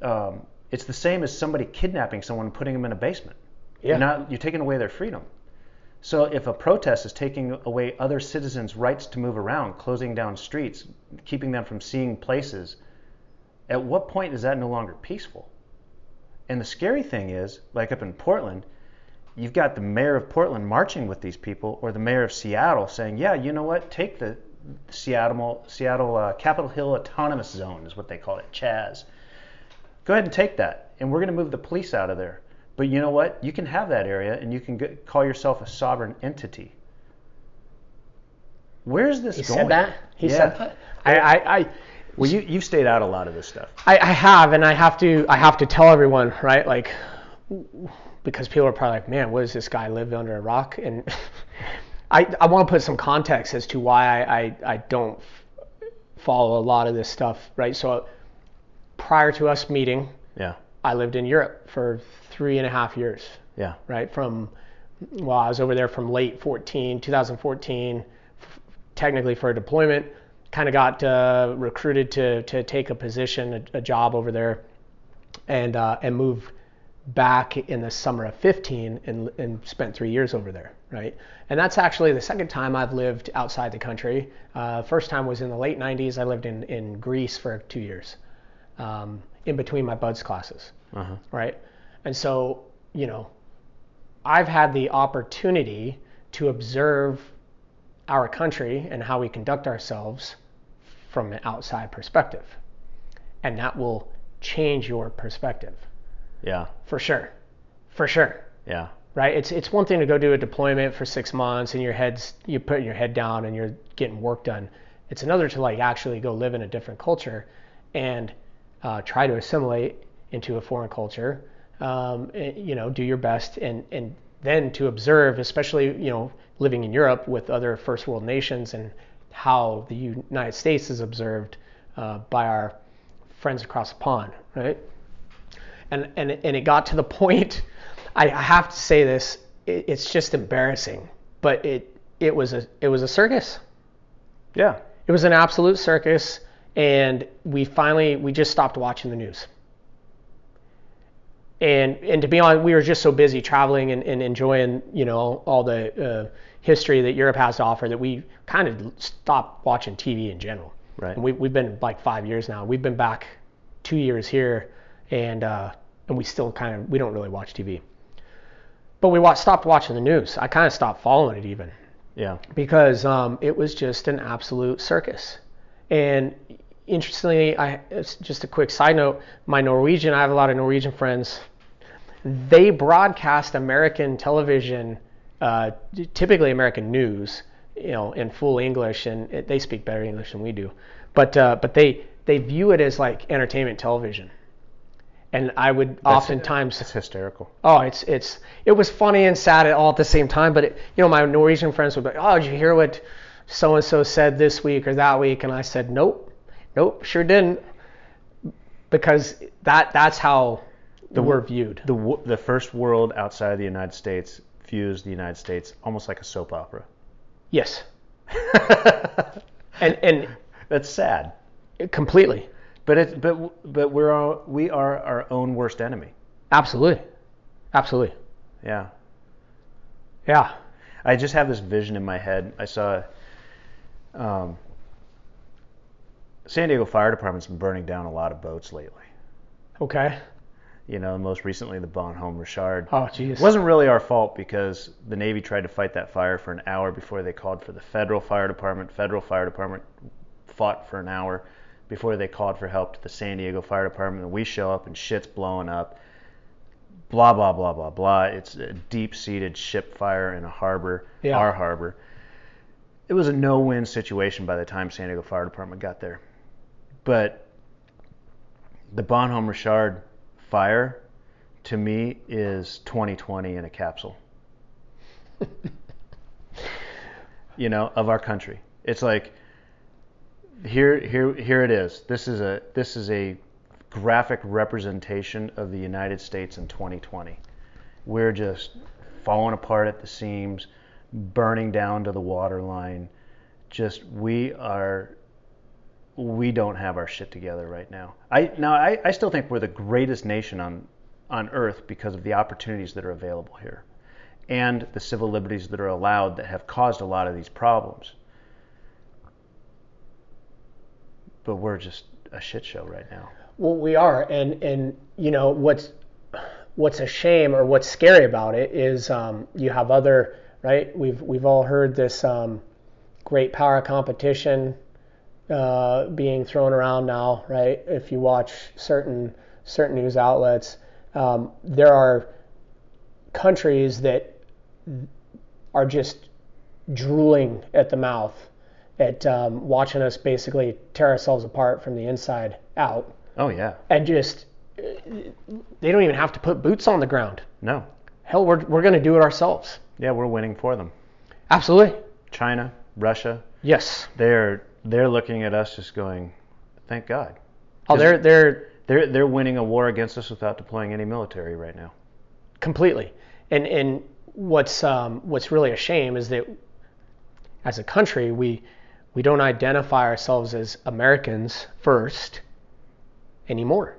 um, it's the same as somebody kidnapping someone and putting them in a basement. Yeah. You're not, you're taking away their freedom. So if a protest is taking away other citizens' rights to move around, closing down streets, keeping them from seeing places, at what point is that no longer peaceful? And the scary thing is, like up in Portland, you've got the mayor of Portland marching with these people, or the mayor of Seattle saying, "Yeah, you know what? Take the Seattle Seattle uh, Capitol Hill Autonomous Zone is what they call it, Chaz. Go ahead and take that, and we're going to move the police out of there." But you know what? You can have that area and you can get, call yourself a sovereign entity. Where's this He going? said that. He Yeah. said that. I, I, I, Well, you, you've stayed out a lot of this stuff. I, I have, and I have to, I have to tell everyone, right? Like, because people are probably like, man, what does this guy live under a rock? And I, I want to put some context as to why I, I, I don't follow a lot of this stuff, right? So, prior to us meeting, Yeah. I lived in Europe for three and a half years, Yeah. right? From, well, I was over there from late 14, 2014, f- technically for a deployment. Kind of got uh, recruited to, to take a position, a, a job over there, and uh, and moved back in the summer of 15 and, and spent three years over there, right? And that's actually the second time I've lived outside the country. Uh, first time was in the late 90s. I lived in, in Greece for two years, um, in between my BUD/S classes Uh-huh. right? And so, you know, I've had the opportunity to observe our country and how we conduct ourselves from an outside perspective. And that will change your perspective Yeah. for sure. For sure. Yeah. Right? It's it's one thing to go do a deployment for 6 months and your head's you putting your head down and you're getting work done. It's another to like actually go live in a different culture and uh, try to assimilate into a foreign culture. Um, and, you know, do your best and and then to observe, especially you know living in Europe with other first world nations and how the United States is observed uh, by our friends across the pond, right? And and and it got to the point. I, I have to say this. It, it's just embarrassing, but it it was a it was a circus. Yeah. It was an absolute circus, and we finally we just stopped watching the news. And and to be honest, we were just so busy traveling and, and enjoying you know all the uh, history that Europe has to offer that we kind of stopped watching TV in general. Right. And we, we've been like five years now. We've been back two years here, and uh, and we still kind of we don't really watch TV. But we watch, stopped watching the news. I kind of stopped following it even Yeah. because um, it was just an absolute circus. And interestingly, I just a quick side note. My Norwegian, I have a lot of Norwegian friends. They broadcast American television, uh, typically American news, you know, in full English, and it, they speak better English than we do. But uh, but they they view it as like entertainment television. And I would oftentimes It's hysterical. Oh, it's it's it was funny and sad all at the same time. But it, you know, my Norwegian friends would be "Oh, did you hear what so and so said this week or that week?" And I said, "Nope, nope, sure didn't," because that that's how the we're viewed. The the first world outside of the United States views the United States almost like a soap opera. Yes, and and That's sad. completely, But it's but but we're all, we are our own worst enemy. absolutely, absolutely, Yeah. yeah, I just have this vision in my head. I saw um, San Diego Fire Department's been burning down a lot of boats lately. okay. You know, most recently the Bonhomme Richard. Oh, jeez. It wasn't really our fault because the Navy tried to fight that fire for an hour before they called for the federal fire department. Federal fire department fought for an hour before they called for help to the San Diego Fire Department. And we show up and shit's blowing up. Blah blah blah blah blah. It's a deep-seated ship fire in a harbor, Yeah. our harbor. It was a no-win situation by the time San Diego Fire Department got there. But the Bonhomme Richard fire to me is 2020 in a capsule. you know, of our country. It's like here here here it is. This is a this is a graphic representation of the United States in 2020. We're just falling apart at the seams, burning down to the waterline. Just we are we don't have our shit together right now. I now I, I still think we're the greatest nation on on earth because of the opportunities that are available here and the civil liberties that are allowed that have caused a lot of these problems. But we're just a shit show right now. Well, we are, and and you know what's what's a shame or what's scary about it is um, you have other right. We've we've all heard this um, great power competition uh, being thrown around now, right? If you watch certain certain news outlets, um, there are countries that are just drooling at the mouth at um, watching us basically tear ourselves apart from the inside out. Oh yeah. And just they don't even have to put boots on the ground. No. Hell, we're we're going to do it ourselves. Yeah, we're winning for them. Absolutely. China, Russia. Yes. They're they're looking at us just going, thank God. Oh, they're they're they're they're winning a war against us without deploying any military right now. Completely. And and what's um, what's really a shame is that as a country we we don't identify ourselves as Americans first anymore.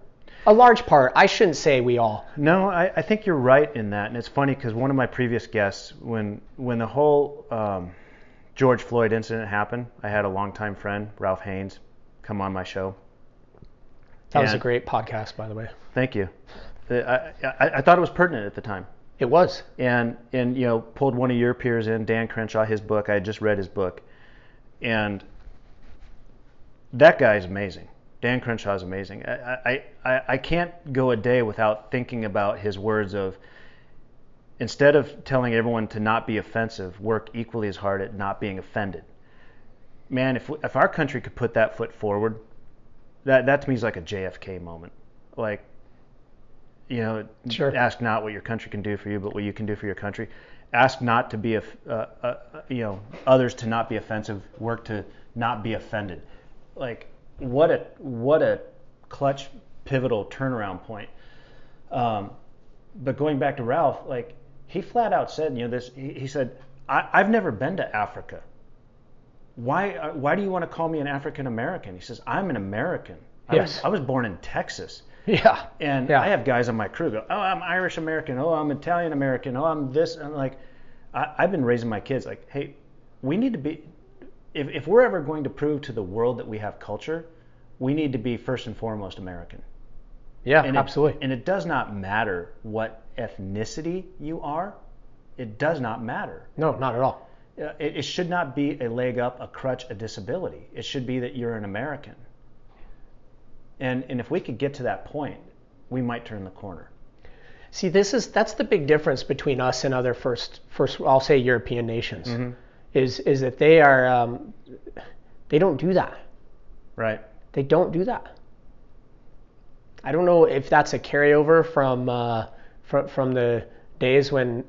A large part, I shouldn't say we all. No, I, I think you're right in that, and it's funny because one of my previous guests, when when the whole um, George Floyd incident happened, I had a longtime friend, Ralph Haynes, come on my show. That and was a great podcast, by the way. Thank you. Uh, I, I, I thought it was pertinent at the time. It was. And and you know pulled one of your peers in, Dan Crenshaw, his book. I had just read his book, and that guy is amazing. Dan Crenshaw is amazing. I, I, I can't go a day without thinking about his words of instead of telling everyone to not be offensive, work equally as hard at not being offended. Man, if, if our country could put that foot forward, that, that to me is like a JFK moment. Like, you know, sure. ask not what your country can do for you, but what you can do for your country. Ask not to be, a, uh, uh, you know, others to not be offensive. Work to not be offended. Like, what a what a clutch, pivotal turnaround point. Um, but going back to Ralph, like he flat out said, you know, this. He, he said, I, have never been to Africa. Why uh, why do you want to call me an African American? He says, I'm an American. I yes. Was, I was born in Texas. Yeah. And yeah. I have guys on my crew go, oh, I'm Irish American. Oh, I'm Italian American. Oh, I'm this. And like, I, I've been raising my kids like, hey, we need to be, if, if we're ever going to prove to the world that we have culture, we need to be first and foremost American. Yeah, and absolutely. It, and it does not matter what ethnicity you are. It does not matter. No, not at all. Uh, it, it should not be a leg up, a crutch, a disability. It should be that you're an American. And, and if we could get to that point, we might turn the corner. See, this is that's the big difference between us and other first first I'll say European nations, mm-hmm. is is that they are um, they don't do that. Right. They don't do that. I don't know if that's a carryover from uh, from from the days when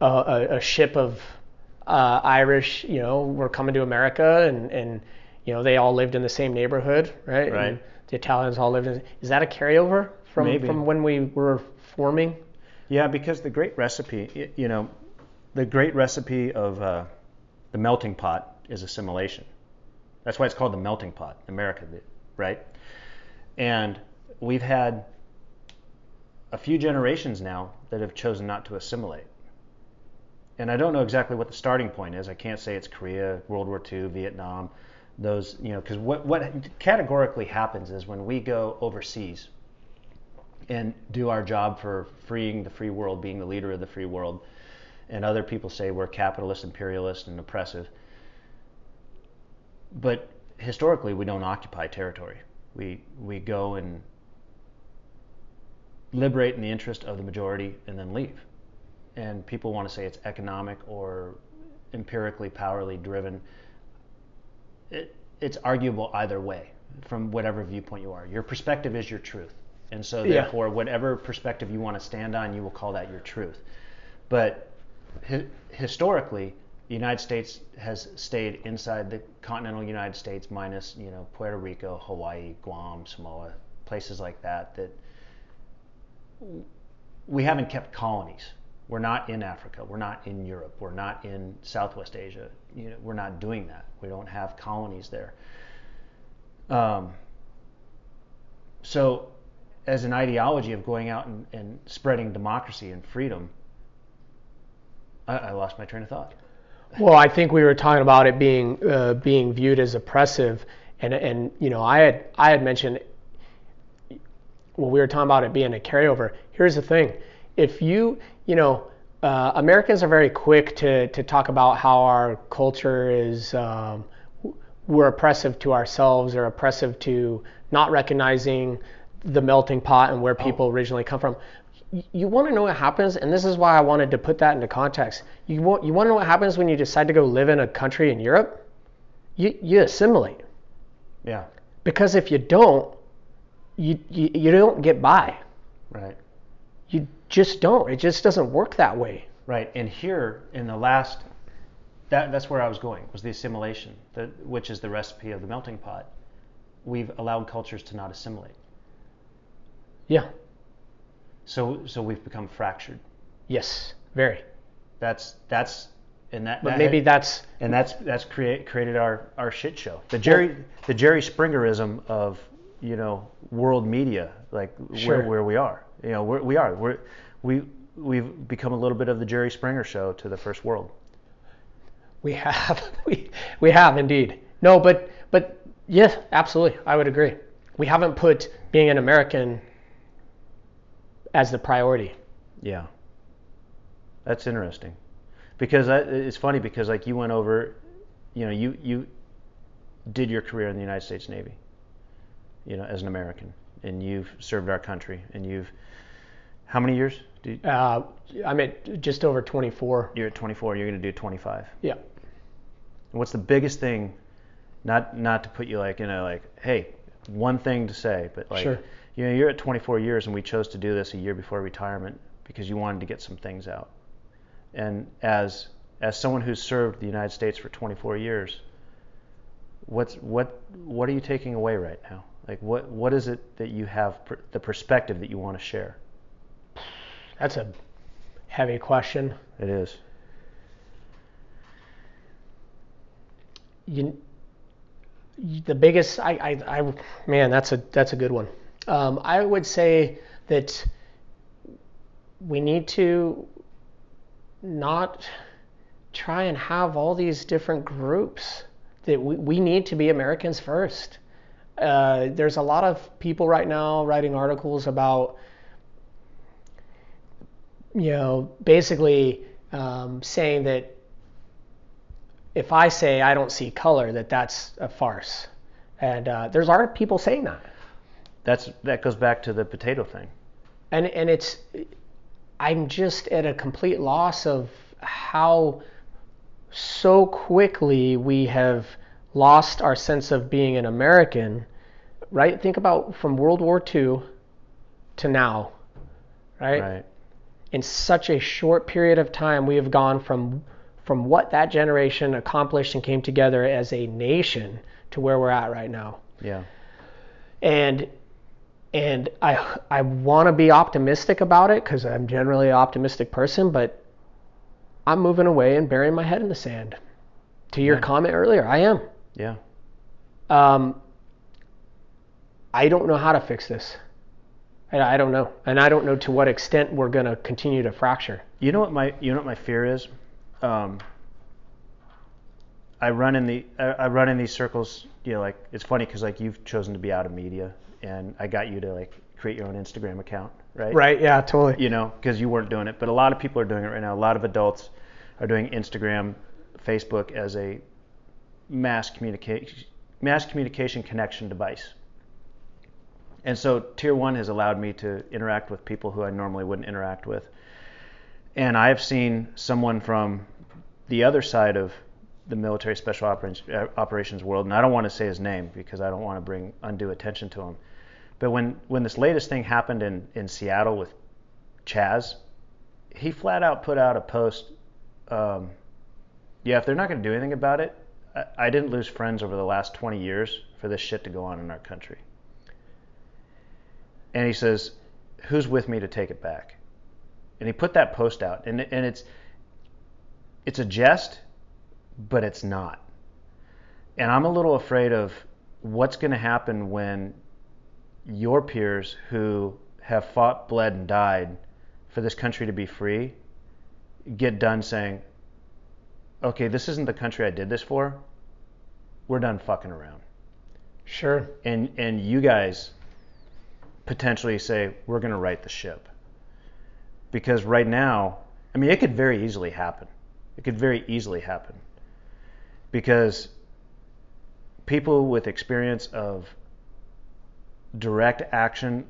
uh, a, a, ship of uh, Irish, you know, were coming to America and and you know they all lived in the same neighborhood, right? Right. And, the Italians all lived in. Is that a carryover from Maybe. from when we were forming? Yeah, because the great recipe, you know, the great recipe of uh, the melting pot is assimilation. That's why it's called the melting pot, America, right? And we've had a few generations now that have chosen not to assimilate. And I don't know exactly what the starting point is. I can't say it's Korea, World War II, Vietnam, those, you know, because what, what categorically happens is when we go overseas and do our job for freeing the free world, being the leader of the free world, and other people say we're capitalist, imperialist, and oppressive. But historically, we don't occupy territory. We, we go and liberate in the interest of the majority and then leave. And people want to say it's economic or empirically, powerly driven it, it's arguable either way from whatever viewpoint you are. Your perspective is your truth. And so, Yeah. therefore, whatever perspective you want to stand on, you will call that your truth. But hi- historically, the United States has stayed inside the continental United States, minus you know Puerto Rico, Hawaii, Guam, Samoa, places like that. That we haven't kept colonies. We're not in Africa. We're not in Europe. We're not in Southwest Asia. You know, we're not doing that. We don't have colonies there. Um, so, as an ideology of going out and, and spreading democracy and freedom, I, I lost my train of thought. Well, I think we were talking about it being uh, being viewed as oppressive, and and you know I had I had mentioned well we were talking about it being a carryover. Here's the thing: if you you know uh, Americans are very quick to to talk about how our culture is um, we're oppressive to ourselves or oppressive to not recognizing the melting pot and where people oh. originally come from you want to know what happens, and this is why I wanted to put that into context. You want you want to know what happens when you decide to go live in a country in Europe? You you assimilate. Yeah. Because if you don't, you you, you don't get by. Right. You just don't. It just doesn't work that way. Right. And here in the last that that's where I was going was the assimilation, the, which is the recipe of the melting pot. We've allowed cultures to not assimilate. Yeah. So so we've become fractured. Yes, very. That's that's and that. But that maybe had, that's and that's that's create created our our shit show. The Jerry well, the Jerry Springerism of you know world media, like sure. where where we are. You know we're, we are we're we we've become a little bit of the Jerry Springer show to the first world. We have we we have indeed. No, but but yes, absolutely, I would agree. We haven't put being an American as the priority. Yeah. That's interesting. Because that, it's funny because like you went over, you know, you you did your career in the United States Navy. You know, as an American, and you've served our country, and you've how many years? You, uh, I'm at just over 24. You're at 24. You're going to do 25. Yeah. And what's the biggest thing? Not not to put you like in a like, hey, one thing to say, but like, sure you know, you're at 24 years and we chose to do this a year before retirement because you wanted to get some things out. And as as someone who's served the United States for 24 years, what's what what are you taking away right now? Like what what is it that you have per, the perspective that you want to share? That's a heavy question. It is. You, the biggest I, I, I man that's a that's a good one um, I would say that we need to not try and have all these different groups. That we, we need to be Americans first. Uh, there's a lot of people right now writing articles about, you know, basically um, saying that if I say I don't see color, that that's a farce. And uh, there's a lot of people saying that that's that goes back to the potato thing. And and it's I'm just at a complete loss of how so quickly we have lost our sense of being an American, right? Think about from World War II to now, right? Right. In such a short period of time, we have gone from from what that generation accomplished and came together as a nation to where we're at right now. Yeah. And and I I want to be optimistic about it because I'm generally an optimistic person, but I'm moving away and burying my head in the sand. To your yeah. comment earlier, I am. Yeah. Um, I don't know how to fix this. I, I don't know, and I don't know to what extent we're going to continue to fracture. You know what my you know what my fear is. Um, I run in the I run in these circles. You know, like it's funny because like you've chosen to be out of media and I got you to like create your own Instagram account, right? Right. Yeah. Totally. You know, because you weren't doing it, but a lot of people are doing it right now. A lot of adults are doing Instagram, Facebook as a mass communication mass communication connection device. And so Tier One has allowed me to interact with people who I normally wouldn't interact with. And I've seen someone from the other side of the military special operations world, and I don't want to say his name because I don't want to bring undue attention to him. But when, when this latest thing happened in, in Seattle with Chaz, he flat out put out a post um, yeah, if they're not going to do anything about it, I, I didn't lose friends over the last 20 years for this shit to go on in our country. And he says, who's with me to take it back? And he put that post out, and and it's it's a jest, but it's not. And I'm a little afraid of what's going to happen when your peers who have fought, bled, and died for this country to be free get done saying, okay, this isn't the country I did this for. We're done fucking around. Sure. And and you guys potentially say we're going to right the ship. Because right now, I mean, it could very easily happen. It could very easily happen. Because people with experience of direct action,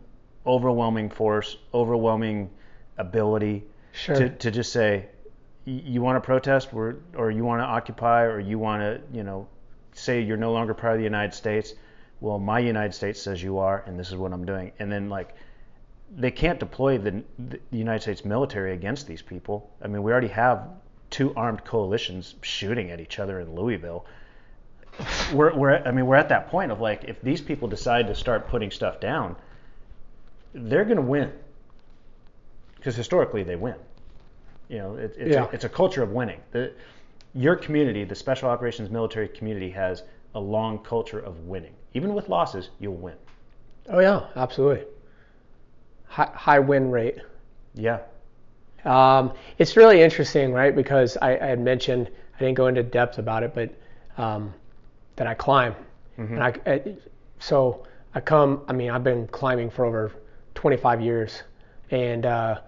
overwhelming force, overwhelming ability Sure. to, to just say, you want to protest or, or you want to occupy or you want to, you know, say you're no longer part of the United States. Well, my United States says you are, and this is what I'm doing. And then, like, they can't deploy the, the United States military against these people. I mean, we already have two armed coalitions shooting at each other in Louisville. We're, we're, I mean, we're at that point of like, if these people decide to start putting stuff down, they're going to win. Because historically, they win. You know, it, it's, Yeah. a, it's a culture of winning. The, your community, the special operations military community, has a long culture of winning. Even with losses, you'll win. Oh yeah, absolutely. High, high win rate. Yeah. Um, it's really interesting, right? Because I, I had mentioned I didn't go into depth about it, but um, that I climb, and I, I so I come. I mean, I've been climbing for over 25 years, and uh,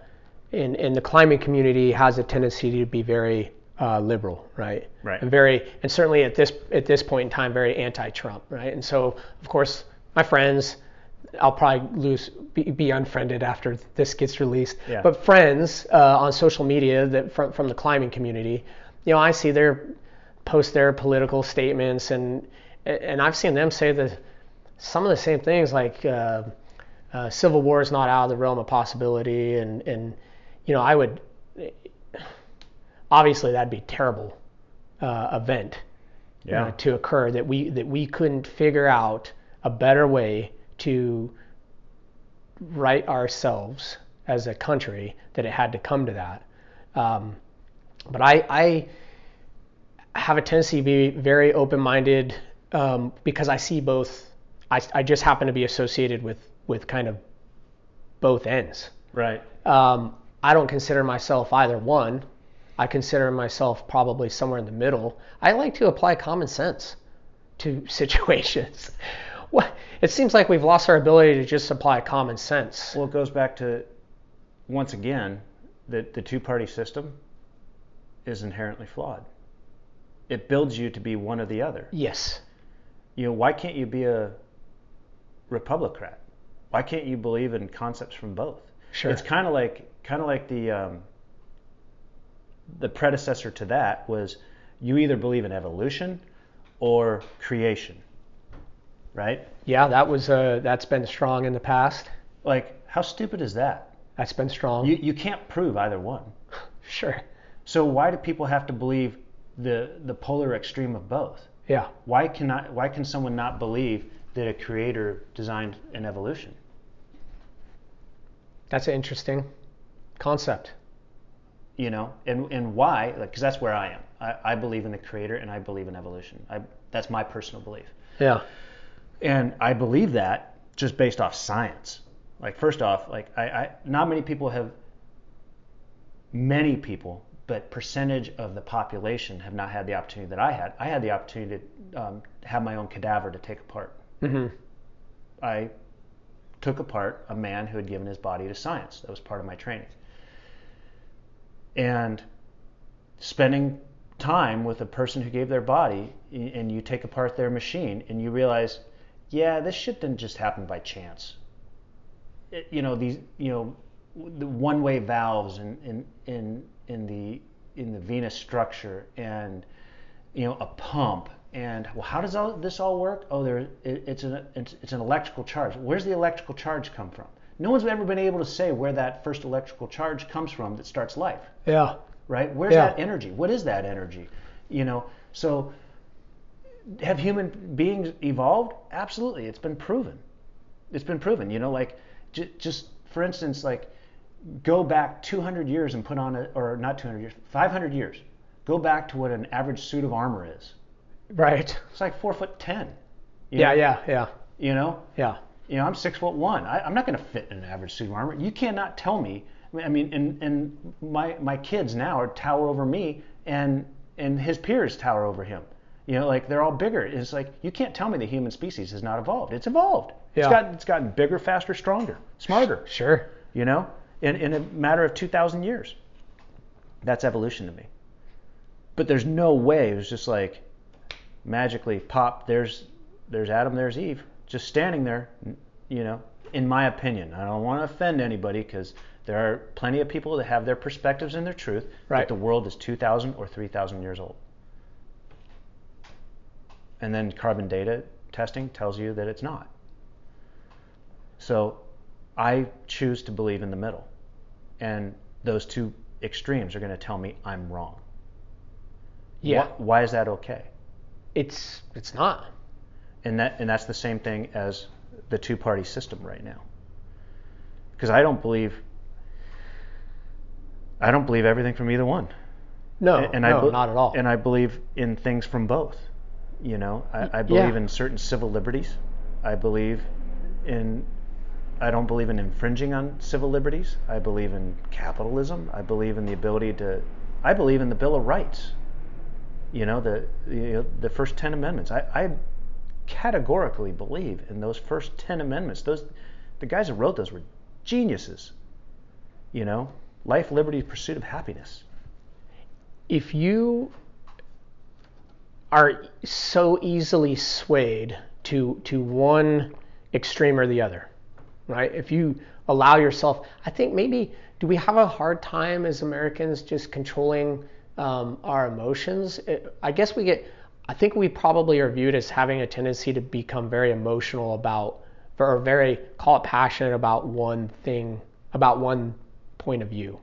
and and the climbing community has a tendency to be very uh, liberal, right? Right. And very, and certainly at this at this point in time, very anti-Trump, right? And so, of course, my friends, I'll probably lose, be, be unfriended after this gets released. Yeah. But friends uh, on social media that from from the climbing community, you know, I see their post their political statements, and and I've seen them say the some of the same things like. Uh, uh, civil war is not out of the realm of possibility, and and you know I would obviously that'd be a terrible uh, event Yeah. uh, to occur that we that we couldn't figure out a better way to right ourselves as a country that it had to come to that. Um, but I, I have a tendency to be very open-minded um, because I see both. I, I just happen to be associated with with kind of both ends. Right. Um, I don't consider myself either one. I consider myself probably somewhere in the middle. I like to apply common sense to situations. What- It seems like we've lost our ability to just apply common sense. Well, it goes back to once again that the two-party system is inherently flawed. It builds you to be one or the other. Yes. You know, why can't you be a Republican? Why can't you believe in concepts from both? Sure. It's kind of like kind of like the um, the predecessor to that was you either believe in evolution or creation, right? Yeah, that was uh, that's been strong in the past. Like, how stupid is that? That's been strong. You you can't prove either one. sure. So why do people have to believe the the polar extreme of both? Yeah. Why cannot why can someone not believe that a creator designed an evolution? That's an interesting concept. You know, and and why? Like, because that's where I am. I, I believe in the creator and I believe in evolution. I, that's my personal belief, Yeah. and I believe that just based off science. Like, first off, like I, I not many people have. Many people, but percentage of the population have not had the opportunity that I had. I had the opportunity to um, have my own cadaver to take apart. hmm I took apart a man who had given his body to science. That was part of my training. And spending time with a person who gave their body, and you take apart their machine, and you realize, yeah, this shit didn't just happen by chance. It- you know these, you know, the one-way valves in in in in the in the venous structure, and you know, a pump. And well, how does all this all work? Oh, there, it, it's an it's, it's an electrical charge. Where's the electrical charge come from? No one's ever been able to say where that first electrical charge comes from that starts life, Yeah. right? Where's Yeah. that energy? What is that energy? You know, so have human beings evolved? Absolutely, it's been proven. It's been proven. You know, like j- just for instance, like go back 200 years and put on a, or not 200 years, 500 years. Go back to what an average suit of armor is. Right. It's like four foot ten. Yeah, know? yeah, yeah, You know, yeah. You know, I'm six foot one. I, I'm not going to fit in an average suit of armor. You cannot tell me. I mean- and, and my my kids now are tower over me, and and his peers tower over him. You know, like they're all bigger. It's like you can't tell me the human species has not evolved. It's evolved. It's Yeah. gotten it's gotten bigger, faster, stronger, smarter. Sure. You know, in in a matter of two thousand years. That's evolution to me. But there's no way it was just like magically pop. There's there's Adam. There's Eve, just standing there. You know, in my opinion, I don't want to offend anybody because there are plenty of people that have their perspectives and their truth. Right. That the world is 2,000 or 3,000 years old. And then carbon data testing tells you that it's not. So I choose to believe in the middle. And those two extremes are going to tell me I'm wrong. Yeah. Wh- why is that okay? It's it's not. And that and that's the same thing as the two-party system right now. Because I don't believe I don't believe everything from either one. No, and no, I be- not at all. And I believe in things from both. You know, I, I yeah. believe in certain civil liberties. I believe in. I don't believe in infringing on civil liberties. I believe in capitalism. I believe in the ability to. I believe in the Bill of Rights. You know, the you know, the first ten amendments. I, I categorically believe in those first ten amendments. Those the guys who wrote those were geniuses. You know, life, liberty, pursuit of happiness. if you are so easily swayed to to one extreme or the other, right? If you allow yourself, I think maybe do we have a hard time as Americans just controlling um, our emotions? It, I guess we get. I think we probably are viewed as having a tendency to become very emotional about, or very call it passionate about one thing, about one point of view.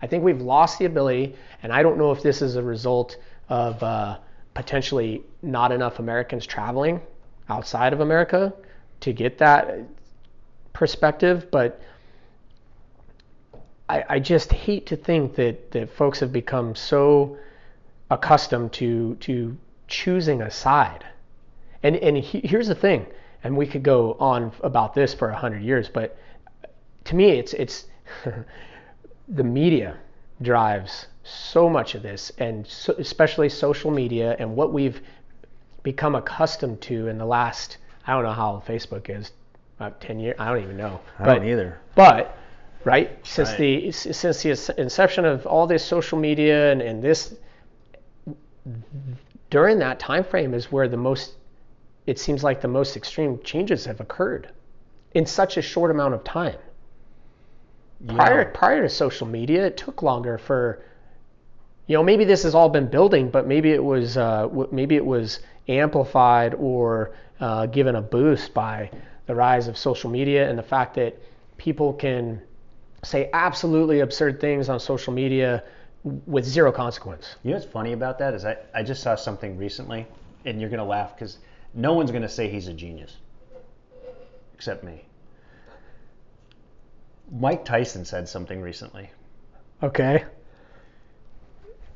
I think we've lost the ability, and I don't know if this is a result of uh, potentially not enough Americans traveling outside of America to get that perspective, but I, I just hate to think that, that folks have become so accustomed to to choosing a side. And and he, here's the thing, and we could go on about this for a hundred years, but to me, it's it's the media drives so much of this, and so, especially social media and what we've become accustomed to in the last I don't know how Facebook is about ten years. I don't even know. I but, don't either. But right since Right. the since the inception of all this social media and, and this during that time frame is where the most it seems like the most extreme changes have occurred in such a short amount of time. Prior prior to social media it took longer for you know maybe this has all been building but maybe it was uh, maybe it was amplified or uh, given a boost by the rise of social media and the fact that people can say absolutely absurd things on social media with zero consequence You know what's funny about that is I, I just saw something recently, and you're gonna laugh because no one's gonna say he's a genius, except me. Mike Tyson said something recently, okay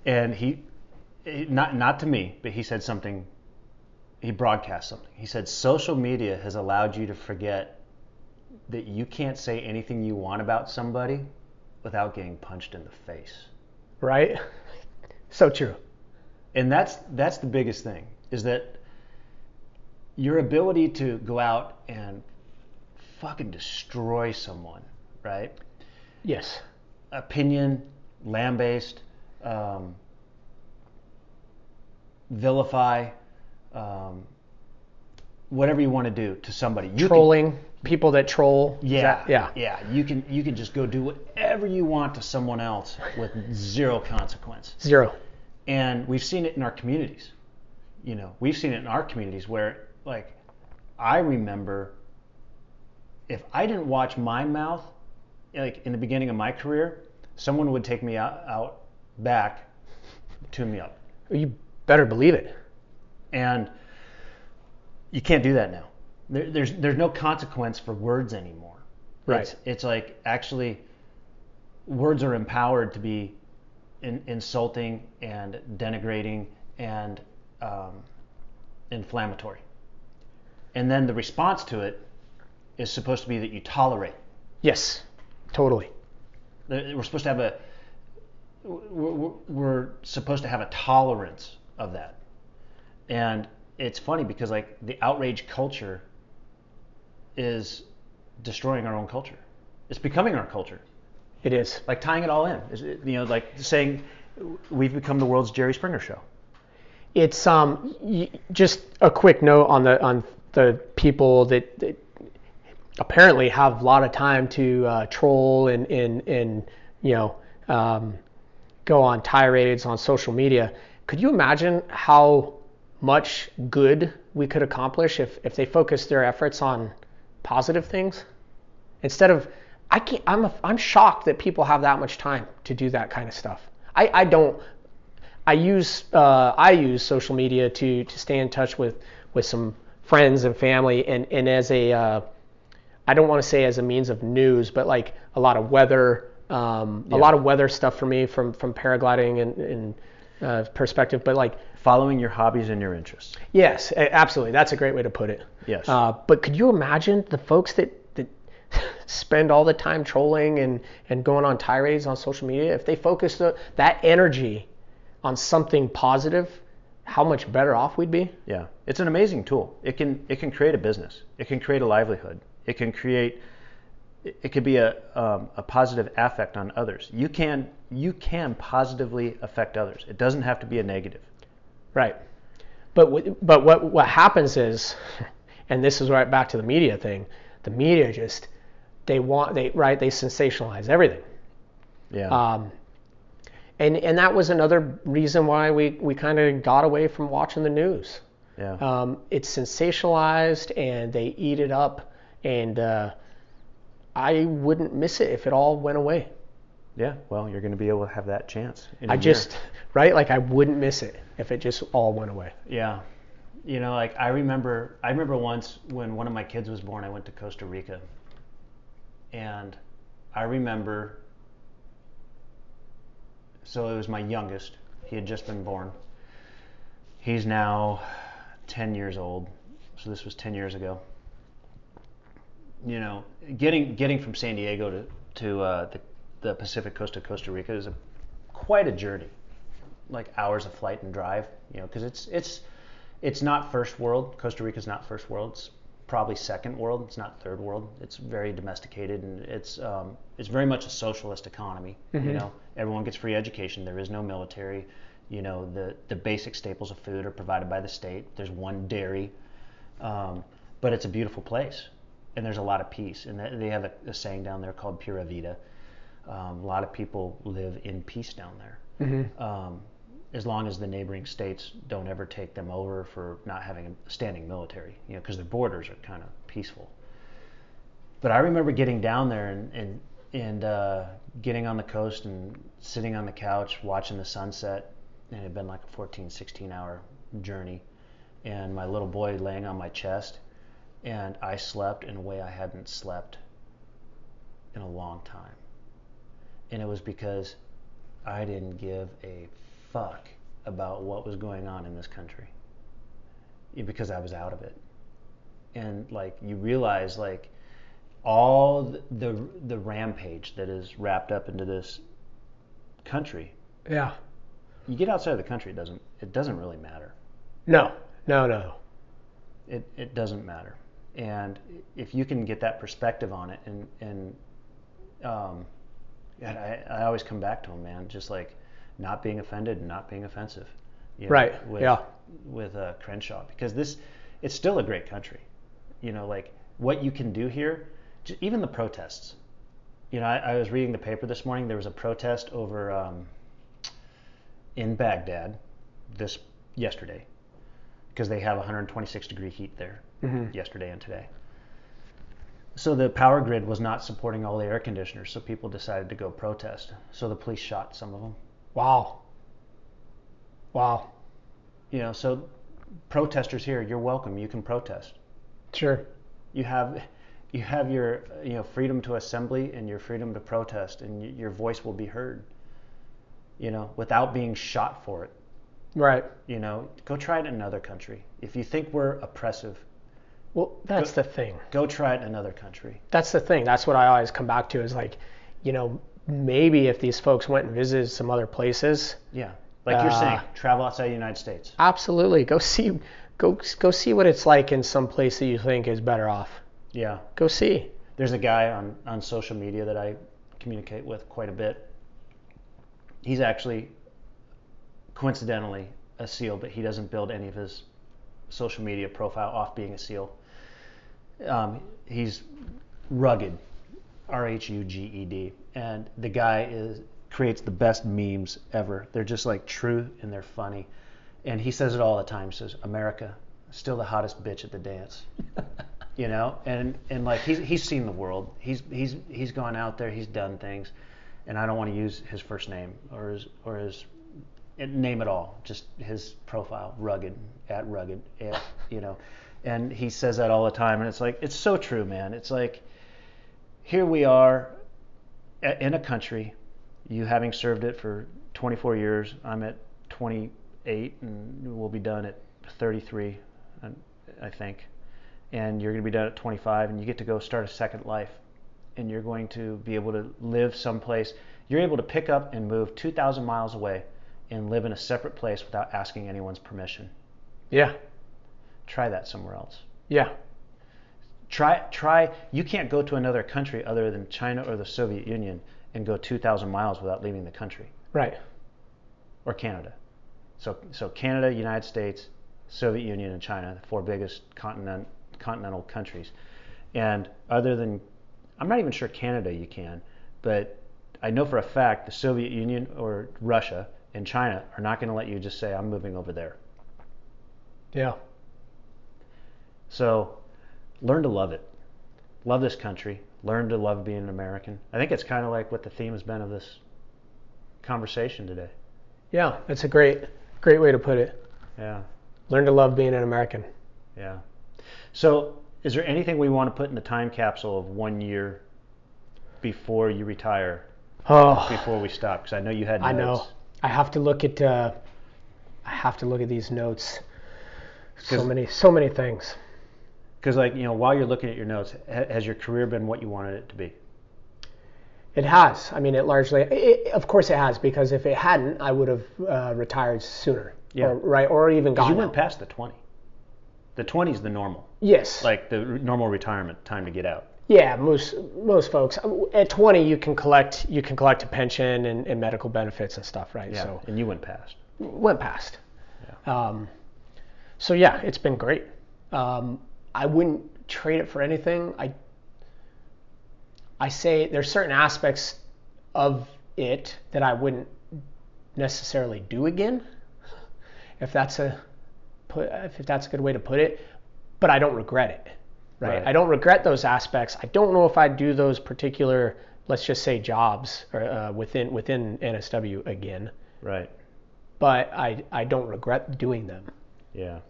and he, he- not not to me, but he said something. He broadcast something. He said social media has allowed you to forget that you can't say anything you want about somebody without getting punched in the face. Right? So true. And that's that's the biggest thing is that your ability to go out and fucking destroy someone right? Yes. Opinion lamb-based um, vilify um, whatever you want to do to somebody. You can- trolling people that troll yeah, that- yeah yeah. You can you can just go do whatever you want to someone else with zero consequence. zero and we've seen it in our communities you know we've seen it in our communities where like i remember if i didn't watch my mouth like in the beginning of my career someone would take me out, out back tune me up you Better believe it. And you can't do that now. There, there's there's no consequence for words anymore. Right. It's, it's like actually words are empowered to be in, insulting and denigrating and um, inflammatory. And then the response to it is supposed to be that you tolerate. Yes, totally. We're supposed to have a we're, we're supposed to have a tolerance of that. And it's funny because like the outrage culture is destroying our own culture. It's becoming our culture. It is. Like tying it all in. Is it, you know, like saying we've become the world's Jerry Springer show. It's um y- just a quick note on the on the people that, that apparently have a lot of time to uh, troll and and and you know um, go on tirades on social media. Could you imagine how much good we could accomplish if, if they focused their efforts on positive things instead of I can't, I'm, a, I'm shocked that people have that much time to do that kind of stuff. I, I don't, I use, uh, I use social media to, to stay in touch with, with some friends and family and, and as a, uh, I don't want to say as a means of news, but like a lot of weather, um, yeah. a lot of weather stuff for me from, from paragliding and, and uh, perspective, but like following your hobbies and your interests. Yes, absolutely. That's a great way to put it. Yes. Uh, but could you imagine the folks that, that spend all the time trolling and, and going on tirades on social media? If they focused the, that energy on something positive, how much better off we'd be? Yeah, it's an amazing tool. It can it can create a business. It can create a livelihood. It can create it could be a, um, a positive affect on others. You can you can positively affect others. It doesn't have to be a negative. Right. But w- but what what happens is, and this is right back to the media thing. The media just they want they right they sensationalize everything. Yeah. Um, and and that was another reason why we we kind of got away from watching the news. Yeah. Um, it's sensationalized and they eat it up, and uh, I wouldn't miss it if it all went away. Yeah, well, you're going to be able to have that chance. I just, right? Like I wouldn't miss it if it just all went away. Yeah. You know, like I remember, I remember once when one of my kids was born, I went to Costa Rica. And I remember, so it was my youngest. He had just been born. He's now 10 years old. So this was 10 years ago. You know, getting getting from San Diego to to uh, the the Pacific coast of Costa Rica is a, quite a journey, like hours of flight and drive. You know, because it's it's it's not first world. Costa Rica is not first world. It's probably second world. It's not third world. It's very domesticated and it's um, it's very much a socialist economy. Mm-hmm. You know, everyone gets free education. There is no military. You know, the the basic staples of food are provided by the state. There's one dairy, um, but it's a beautiful place, and there's a lot of peace. And they have a, a saying down there called "Pura Vida." Um, a lot of people live in peace down there. Mm-hmm. Um, as long as the neighboring states don't ever take them over for not having a standing military, you know, because their borders are kind of peaceful. But I remember getting down there and and, and uh, getting on the coast and sitting on the couch watching the sunset, and it had been like a 14, 16 hour journey, and my little boy laying on my chest, and I slept in a way I hadn't slept in a long time and it was because I didn't give a fuck about what was going on in this country because I was out of it. And like you realize like all the, the the, rampage that is wrapped up into this country. Yeah. You get outside of the country, it doesn't it doesn't really matter. No, no, no. It it doesn't matter. And if you can get that perspective on it and and um, God, I, I always come back to him, man. Just like not being offended and not being offensive. You know, right. With, yeah. With uh, Crenshaw, because this, it's still a great country. You know, like what you can do here, even the protests. You know, I, I, was reading the paper this morning. There was a protest over um, in Baghdad this yesterday because they have 126 degree heat there mm-hmm. yesterday and today. So the power grid was not supporting all the air conditioners, so people decided to go protest. So the police shot some of them. Wow. Wow. You know, so protesters here, you're welcome. You can protest. Sure. You have you have your you know freedom to assembly and your freedom to protest, and y- your voice will be heard. You know, without being shot for it. Right. You know, go try it in another country. If you think we're oppressive, Well, that's the thing. go try it in another country. That's the thing. That's what I always come back to is like, you know, maybe if these folks went and visited some other places, Yeah, like you're Uh, saying, travel outside the United States. absolutely go see go go see what it's like in some place that you think is better off. Yeah, Go see. there's a guy on on social media that I communicate with quite a bit. He's actually coincidentally a SEAL, but he doesn't build any of his social media profile off being a SEAL. Um, he's Rhuged, R H U G E D, and the guy is creates the best memes ever. They're just like true and they're funny. And he says it all the time. He says, "America, still the hottest bitch at the dance." you know, and and like he's he's seen the world. He's he's he's gone out there. He's done things, and I don't want to use his first name or his or his name at all. Just his profile, Rhuged at Rhuged, at, you know, and he says that all the time, and it's like it's so true, man. It's like here we are in a country, you having served it for 24 years. I'm at 28, and we'll be done at 33, I- think and you're going to be done at 25 and you get to go start a second life and you're going to be able to live someplace you're able to pick up and move 2000 miles away and live in a separate place without asking anyone's permission Yeah. Try that somewhere else Yeah. try try you can't go to another country other than China or the Soviet Union and go 2000 miles without leaving the country Right. or Canada so so Canada United States Soviet Union and China the four biggest continent continental countries and other than I'm not even sure Canada you can but I know for a fact the Soviet Union or Russia and China are not going to let you just say I'm moving over there Yeah. So learn to love it love this country learn to love being an American I think it's kind of like what the theme has been of this conversation today Yeah. That's a great great way to put it. yeah Learn to love being an American. Yeah. So, is there anything we want to put in the time capsule of one year before you retire? Oh. Before we stop, because I know you had. Notes. I know. I have to look at. Uh, I have to look at these notes. So many, so many things. Because, like you know, while you're looking at your notes, ha- has your career been what you wanted it to be? It has. I mean, it largely. It, of course, it has because if it hadn't, I would have uh, retired sooner. Yeah. Or, right. Or even gone. you went out. past the 20. The 20 is the normal, Yes. like the r- normal retirement time to get out. Yeah, most most folks at 20 you can collect you can collect a pension and, and medical benefits and stuff, right? Yeah. So and you went past. went past. Yeah. Um, so yeah, it's been great. Um, I wouldn't trade it for anything. I I say there's certain aspects of it that I wouldn't necessarily do again, if that's a put if that's a good way to put it. But I don't regret it. Right? Right. I don't regret those aspects. I don't know if I'd do those particular, let's just say, jobs or, uh, within within NSW again Right. but I, I don't regret doing them. Yeah.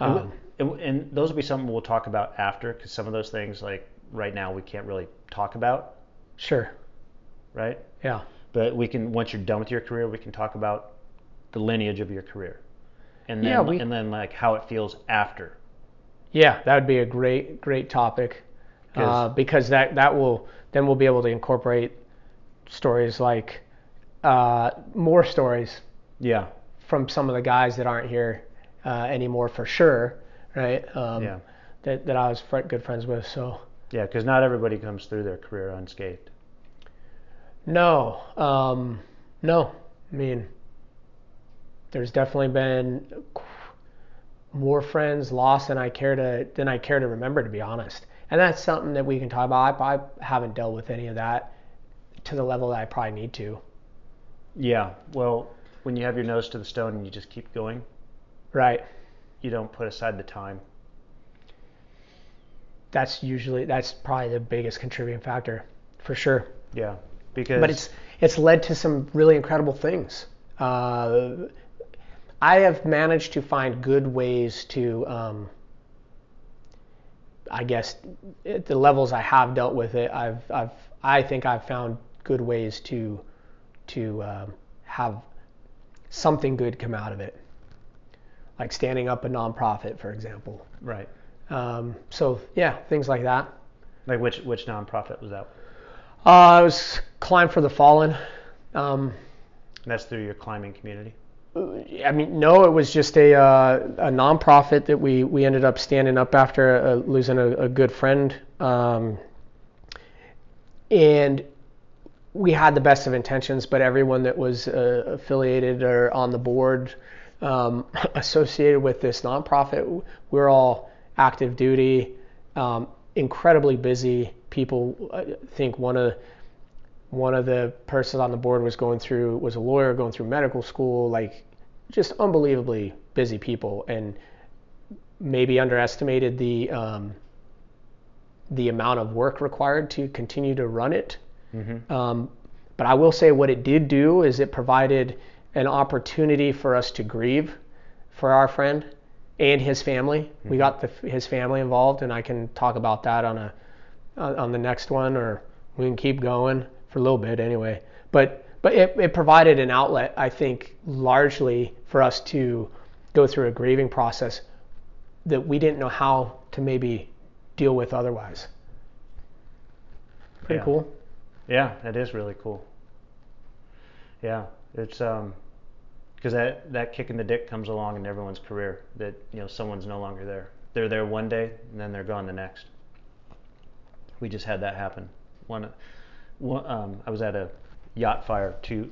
Um, and, and those will be something we'll talk about after, because some of those things, like right now, we can't really talk about, Sure. right? Yeah. But we can, once you're done with your career, we can talk about the lineage of your career, and then Yeah, we- and then like how it feels after. Yeah, that would be a great great topic uh, because that that will then we'll be able to incorporate stories like uh, more stories Yeah. from some of the guys that aren't here uh, anymore for sure, right? Um, Yeah. That that I was fr- good friends with. So Yeah, because not everybody comes through their career unscathed. no, um, no. I mean, there's definitely been more friends lost than I care to than I care to remember, to be honest. And that's something that we can talk about. I, I haven't dealt with any of that to the level that I probably need to. Yeah. Well, when you have your nose to the stone and you just keep going, Right. You don't put aside the time. That's usually that's probably the biggest contributing factor, for sure. Yeah. Because. But it's it's led to some really incredible things. Uh, I have managed to find good ways to, um, I guess, at the levels I have dealt with it, I've, I've, I think I've found good ways to, to um, have something good come out of it, like standing up a nonprofit, for example. Right. Um, so yeah, things like that. Like which which nonprofit was that? Uh, I was Climb for the Fallen. Um, That's through your climbing community. I mean, no, it was just a uh, a nonprofit that we we ended up standing up after uh, losing a, a, good friend, um, and we had the best of intentions, but everyone that was uh, affiliated or on the board um, associated with this nonprofit, we're all active duty, um, incredibly busy people. I think one of one of the persons on the board was going through was a lawyer going through medical school, like just unbelievably busy people, and maybe underestimated the um, the amount of work required to continue to run it. Mm-hmm. Um, but I will say what it did do is it provided an opportunity for us to grieve for our friend and his family. Mm-hmm. We got the, his family involved, and I can talk about that on a on the next one, or we can keep going for a little bit anyway. But but it, it provided an outlet, I think, largely for us to go through a grieving process that we didn't know how to maybe deal with otherwise. Pretty yeah. cool. Yeah, it is really cool. Yeah, it's um, because that that kick in the dick comes along in everyone's career that you know someone's no longer there. They're there one day and then they're gone the next. We just had that happen. One, one um, I was at a yacht fire. To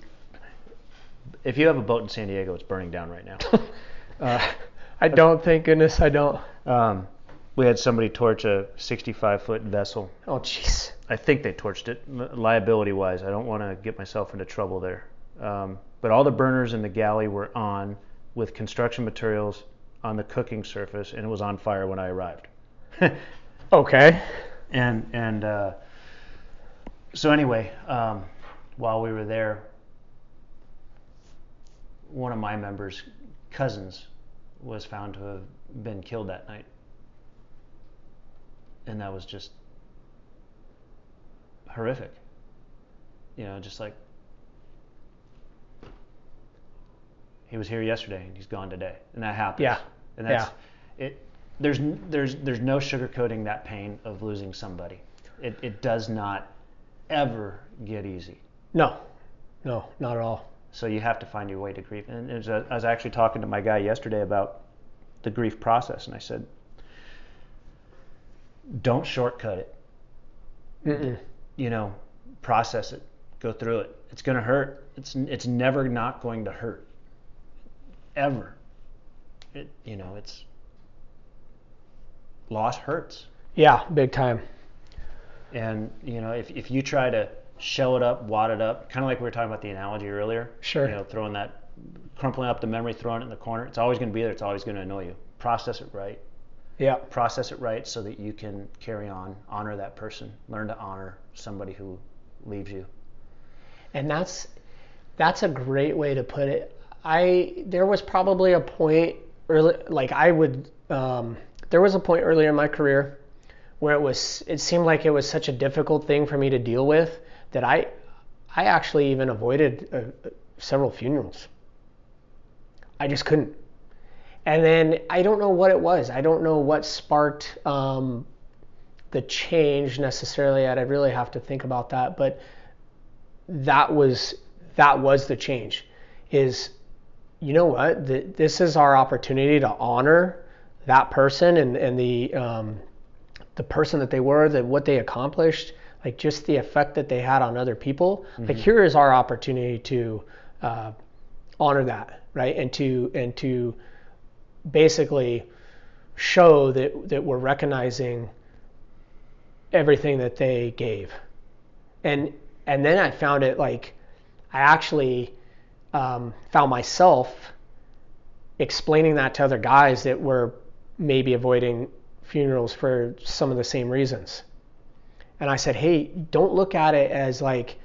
if you have a boat in San Diego, it's burning down right now. uh, I don't. Thank goodness, I don't. Um, we had somebody torch a 65 foot vessel. Oh, jeez. I think they torched it liability wise. I don't want to get myself into trouble there. Um, but all the burners in the galley were on with construction materials on the cooking surface, and it was on fire when I arrived. okay. And and uh, so anyway, um, while we were there, one of my members' cousins was found to have been killed that night, and that was just horrific. You know, just like he was here yesterday and he's gone today, and that happens. Yeah. And that's yeah. it. There's there's there's no sugarcoating that pain of losing somebody. It it does not ever get easy. No, no, not at all. So you have to find your way to grief. And was a, I was actually talking to my guy yesterday about the grief process, and I said, don't shortcut it. Mm-mm. You know, process it, go through it. It's going to hurt. It's it's never not going to hurt ever. It, you know, it's loss hurts. Yeah, big time. And you know, if if you try to shell it up, wad it up, kind of like we were talking about the analogy earlier. Sure. You know, throwing that, crumpling up the memory, throwing it in the corner. It's always going to be there. It's always going to annoy you. Process it right. Yeah. Process it right so that you can carry on, honor that person, learn to honor somebody who leaves you. And that's that's a great way to put it. I there was probably a point early, like I would, um, there was a point earlier in my career where it was, it seemed like it was such a difficult thing for me to deal with that I, I actually even avoided uh, several funerals. I just couldn't. And then I don't know what it was. I don't know what sparked um, the change necessarily. I'd really have to think about that. But that was that was the change. Is you know what? The, this is our opportunity to honor that person and, and the um, the person that they were, that what they accomplished, like just the effect that they had on other people. Mm-hmm. Like here is our opportunity to uh, honor that, right? And to and to basically show that that we're recognizing everything that they gave. And and then I found it like I actually um, found myself explaining that to other guys that were maybe avoiding funerals for some of the same reasons. And I said, hey, don't look at it as like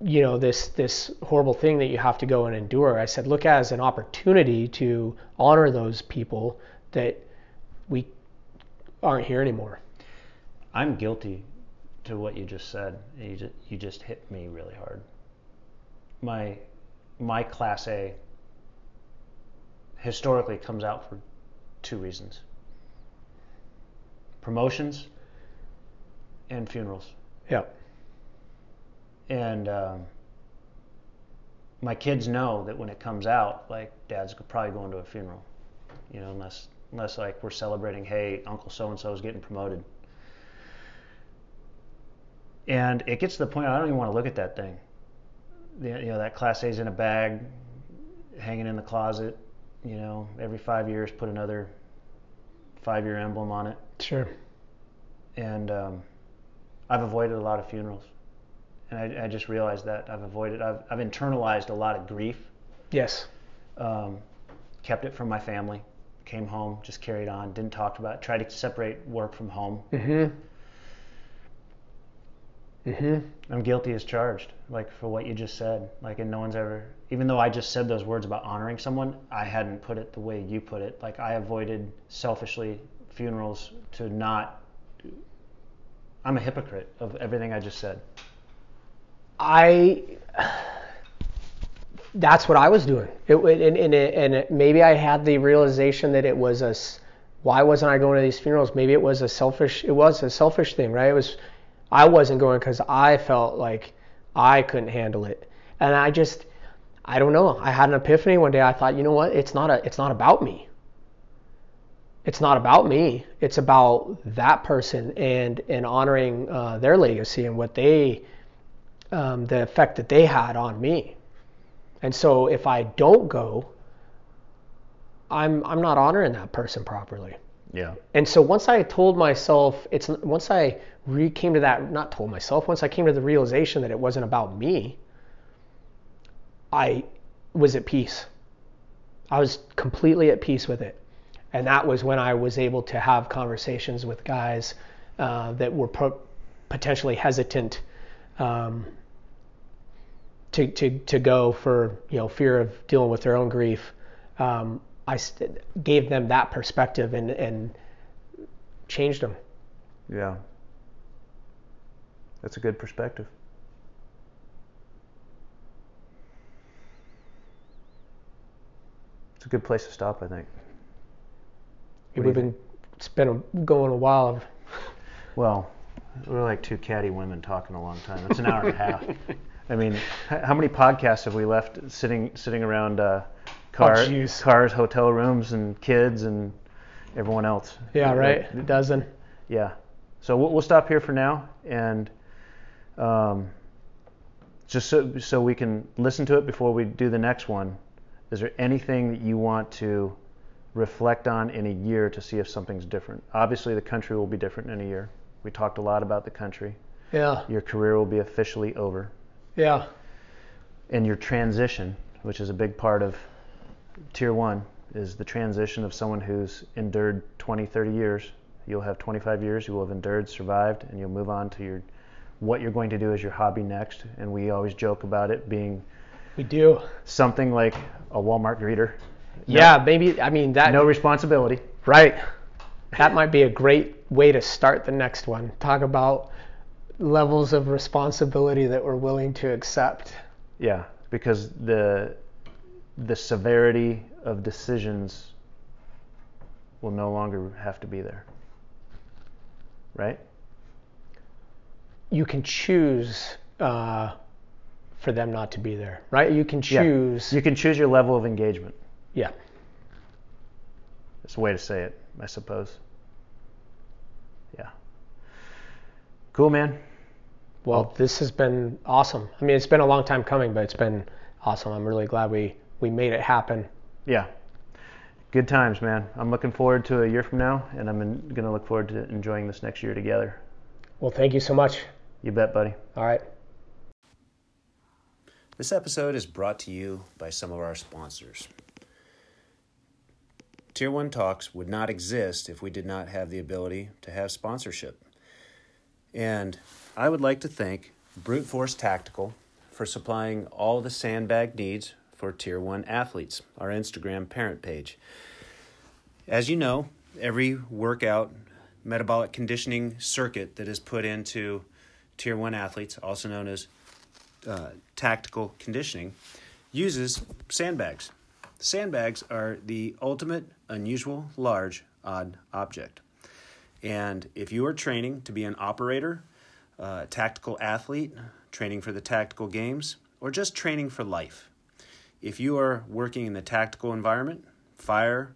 you know this this horrible thing that you have to go and endure. I said, look as an opportunity to honor those people that we aren't here anymore. I'm guilty to what you just said. You just, you just hit me really hard. My my class A historically comes out for two reasons. Promotions and funerals. Yeah. And um, my kids know that when it comes out, like dad's probably going to a funeral, you know, unless unless like we're celebrating, hey, Uncle so and so is getting promoted. And it gets to the point I don't even want to look at that thing. You know, that Class A's in a bag, hanging in the closet. You know, every five years, put another five-year emblem on it. Sure. And um, I've avoided a lot of funerals, and I, I, just realized that I've avoided. I've, I've internalized a lot of grief. Yes. Um, kept it from my family. Came home, just carried on. Didn't talk about. It, tried to separate work from home. Mm-hmm. Mm-hmm. I'm guilty as charged, like for what you just said. Like, and no one's ever, even though I just said those words about honoring someone, I hadn't put it the way you put it. Like, I avoided selfishly funerals to not. I'm a hypocrite of everything I just said. I. That's what I was doing. It, and, and, it, and it, maybe I had the realization that it was a. Why wasn't I going to these funerals? Maybe it was a selfish. It was a selfish thing, right? It was I wasn't going because I felt like I couldn't handle it. And I just, I don't know. I had an epiphany one day. I thought, you know what? It's not a, it's not about me. It's not about me. It's about that person and and honoring uh, their legacy and what they, um, the effect that they had on me. And so if I don't go, I'm I'm not honoring that person properly. Yeah. And so once I told myself, it's once I re- came to that, not told myself, once I came to the realization that it wasn't about me, I was at peace. I was completely at peace with it. And that was when I was able to have conversations with guys uh, that were pro- potentially hesitant um, to, to, to go for you know fear of dealing with their own grief. Um, I st- gave them that perspective and, and changed them. Yeah. That's a good perspective. It's a good place to stop, I think. We've been, it's been a, going a while. Well, we're like two catty women talking a long time. It's an hour and a half. I mean, how many podcasts have we left sitting sitting around uh, car, oh, cars, hotel rooms, and kids and everyone else. Yeah, right. A dozen. Yeah. So we'll, we'll stop here for now, and um, just so so we can listen to it before we do the next one. Is there anything that you want to reflect on in a year to see if something's different? Obviously, the country will be different in a year. We talked a lot about the country. Yeah. Your career will be officially over. Yeah. And your transition, which is a big part of tier one is the transition of someone who's endured 20, 30 years. You'll have 25 years, you will have endured, survived, and you'll move on to your what you're going to do as your hobby next. And we always joke about it being we do something like a Walmart greeter. Yeah, maybe I mean that no responsibility. Right. That might be a great way to start the next one. Talk about levels of responsibility that we're willing to accept. Yeah, because the the severity of decisions will no longer have to be there. Right? You can choose uh, for them not to be there, right? You can choose. Yeah. You can choose your level of engagement. Yeah. That's a way to say it, I suppose. Yeah. Cool, man. Well, this has been awesome. I mean, it's been a long time coming, but it's been awesome. I'm really glad we we made it happen. Yeah. Good times, man. I'm looking forward to a year from now, and I'm going to look forward to enjoying this next year together. Well, thank you so much. You bet, buddy. All right. This episode is brought to you by some of our sponsors. Tier 1 Talks would not exist if we did not have the ability to have sponsorship. And I would like to thank Brute Force Tactical for supplying all the sandbag needs for Tier 1 athletes, our Instagram parent page. As you know, every workout metabolic conditioning circuit that is put into Tier 1 athletes, also known as uh, tactical conditioning, uses sandbags. Sandbags are the ultimate unusual large odd object. And if you are training to be an operator, uh, tactical athlete, training for the tactical games, or just training for life, if you are working in the tactical environment, fire,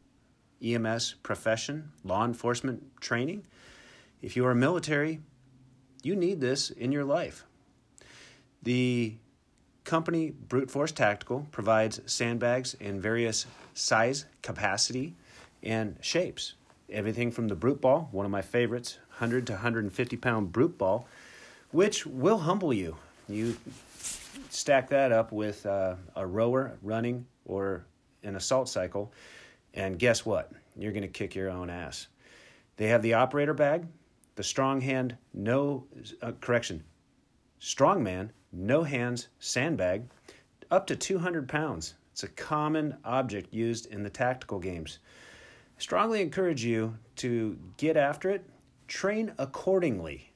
EMS profession, law enforcement training, if you are military, you need this in your life. The company Brute Force Tactical provides sandbags in various size, capacity, and shapes. Everything from the Brute Ball, one of my favorites, 100 to 150 pound Brute Ball, which will humble you. You stack that up with uh, a rower running or an assault cycle, and guess what? You're going to kick your own ass. They have the operator bag, the strong hand, no uh, correction, strongman, no hands sandbag, up to 200 pounds. It's a common object used in the tactical games. I strongly encourage you to get after it, train accordingly.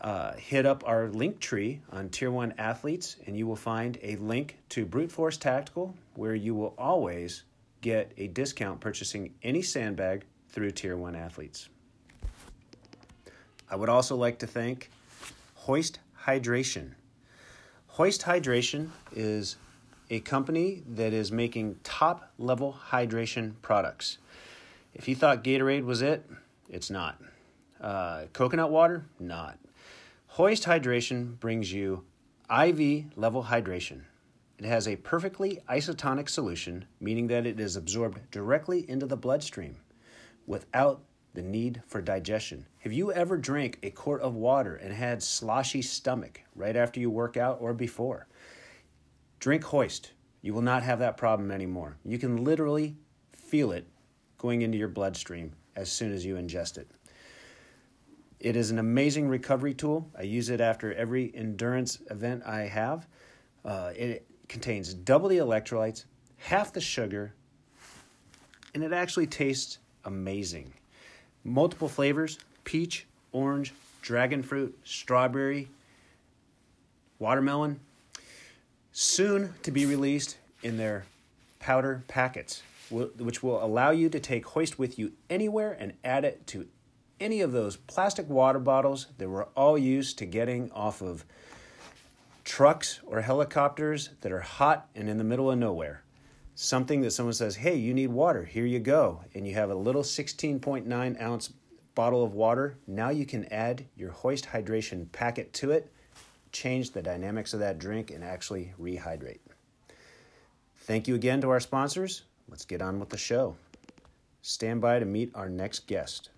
Uh, hit up our link tree on Tier 1 athletes, and you will find a link to Brute Force Tactical where you will always get a discount purchasing any sandbag through Tier 1 athletes. I would also like to thank Hoist Hydration. Hoist Hydration is a company that is making top level hydration products. If you thought Gatorade was it, it's not. Uh, coconut water, not. Hoist Hydration brings you IV level hydration. It has a perfectly isotonic solution, meaning that it is absorbed directly into the bloodstream without the need for digestion. Have you ever drank a quart of water and had sloshy stomach right after you work out or before? Drink Hoist. You will not have that problem anymore. You can literally feel it going into your bloodstream as soon as you ingest it. It is an amazing recovery tool. I use it after every endurance event I have. Uh, it contains double the electrolytes, half the sugar, and it actually tastes amazing. Multiple flavors peach, orange, dragon fruit, strawberry, watermelon. Soon to be released in their powder packets, which will allow you to take Hoist with you anywhere and add it to any of those plastic water bottles that we're all used to getting off of trucks or helicopters that are hot and in the middle of nowhere. Something that someone says, hey, you need water, here you go. And you have a little 16.9 ounce bottle of water. Now you can add your Hoist hydration packet to it, change the dynamics of that drink, and actually rehydrate. Thank you again to our sponsors. Let's get on with the show. Stand by to meet our next guest.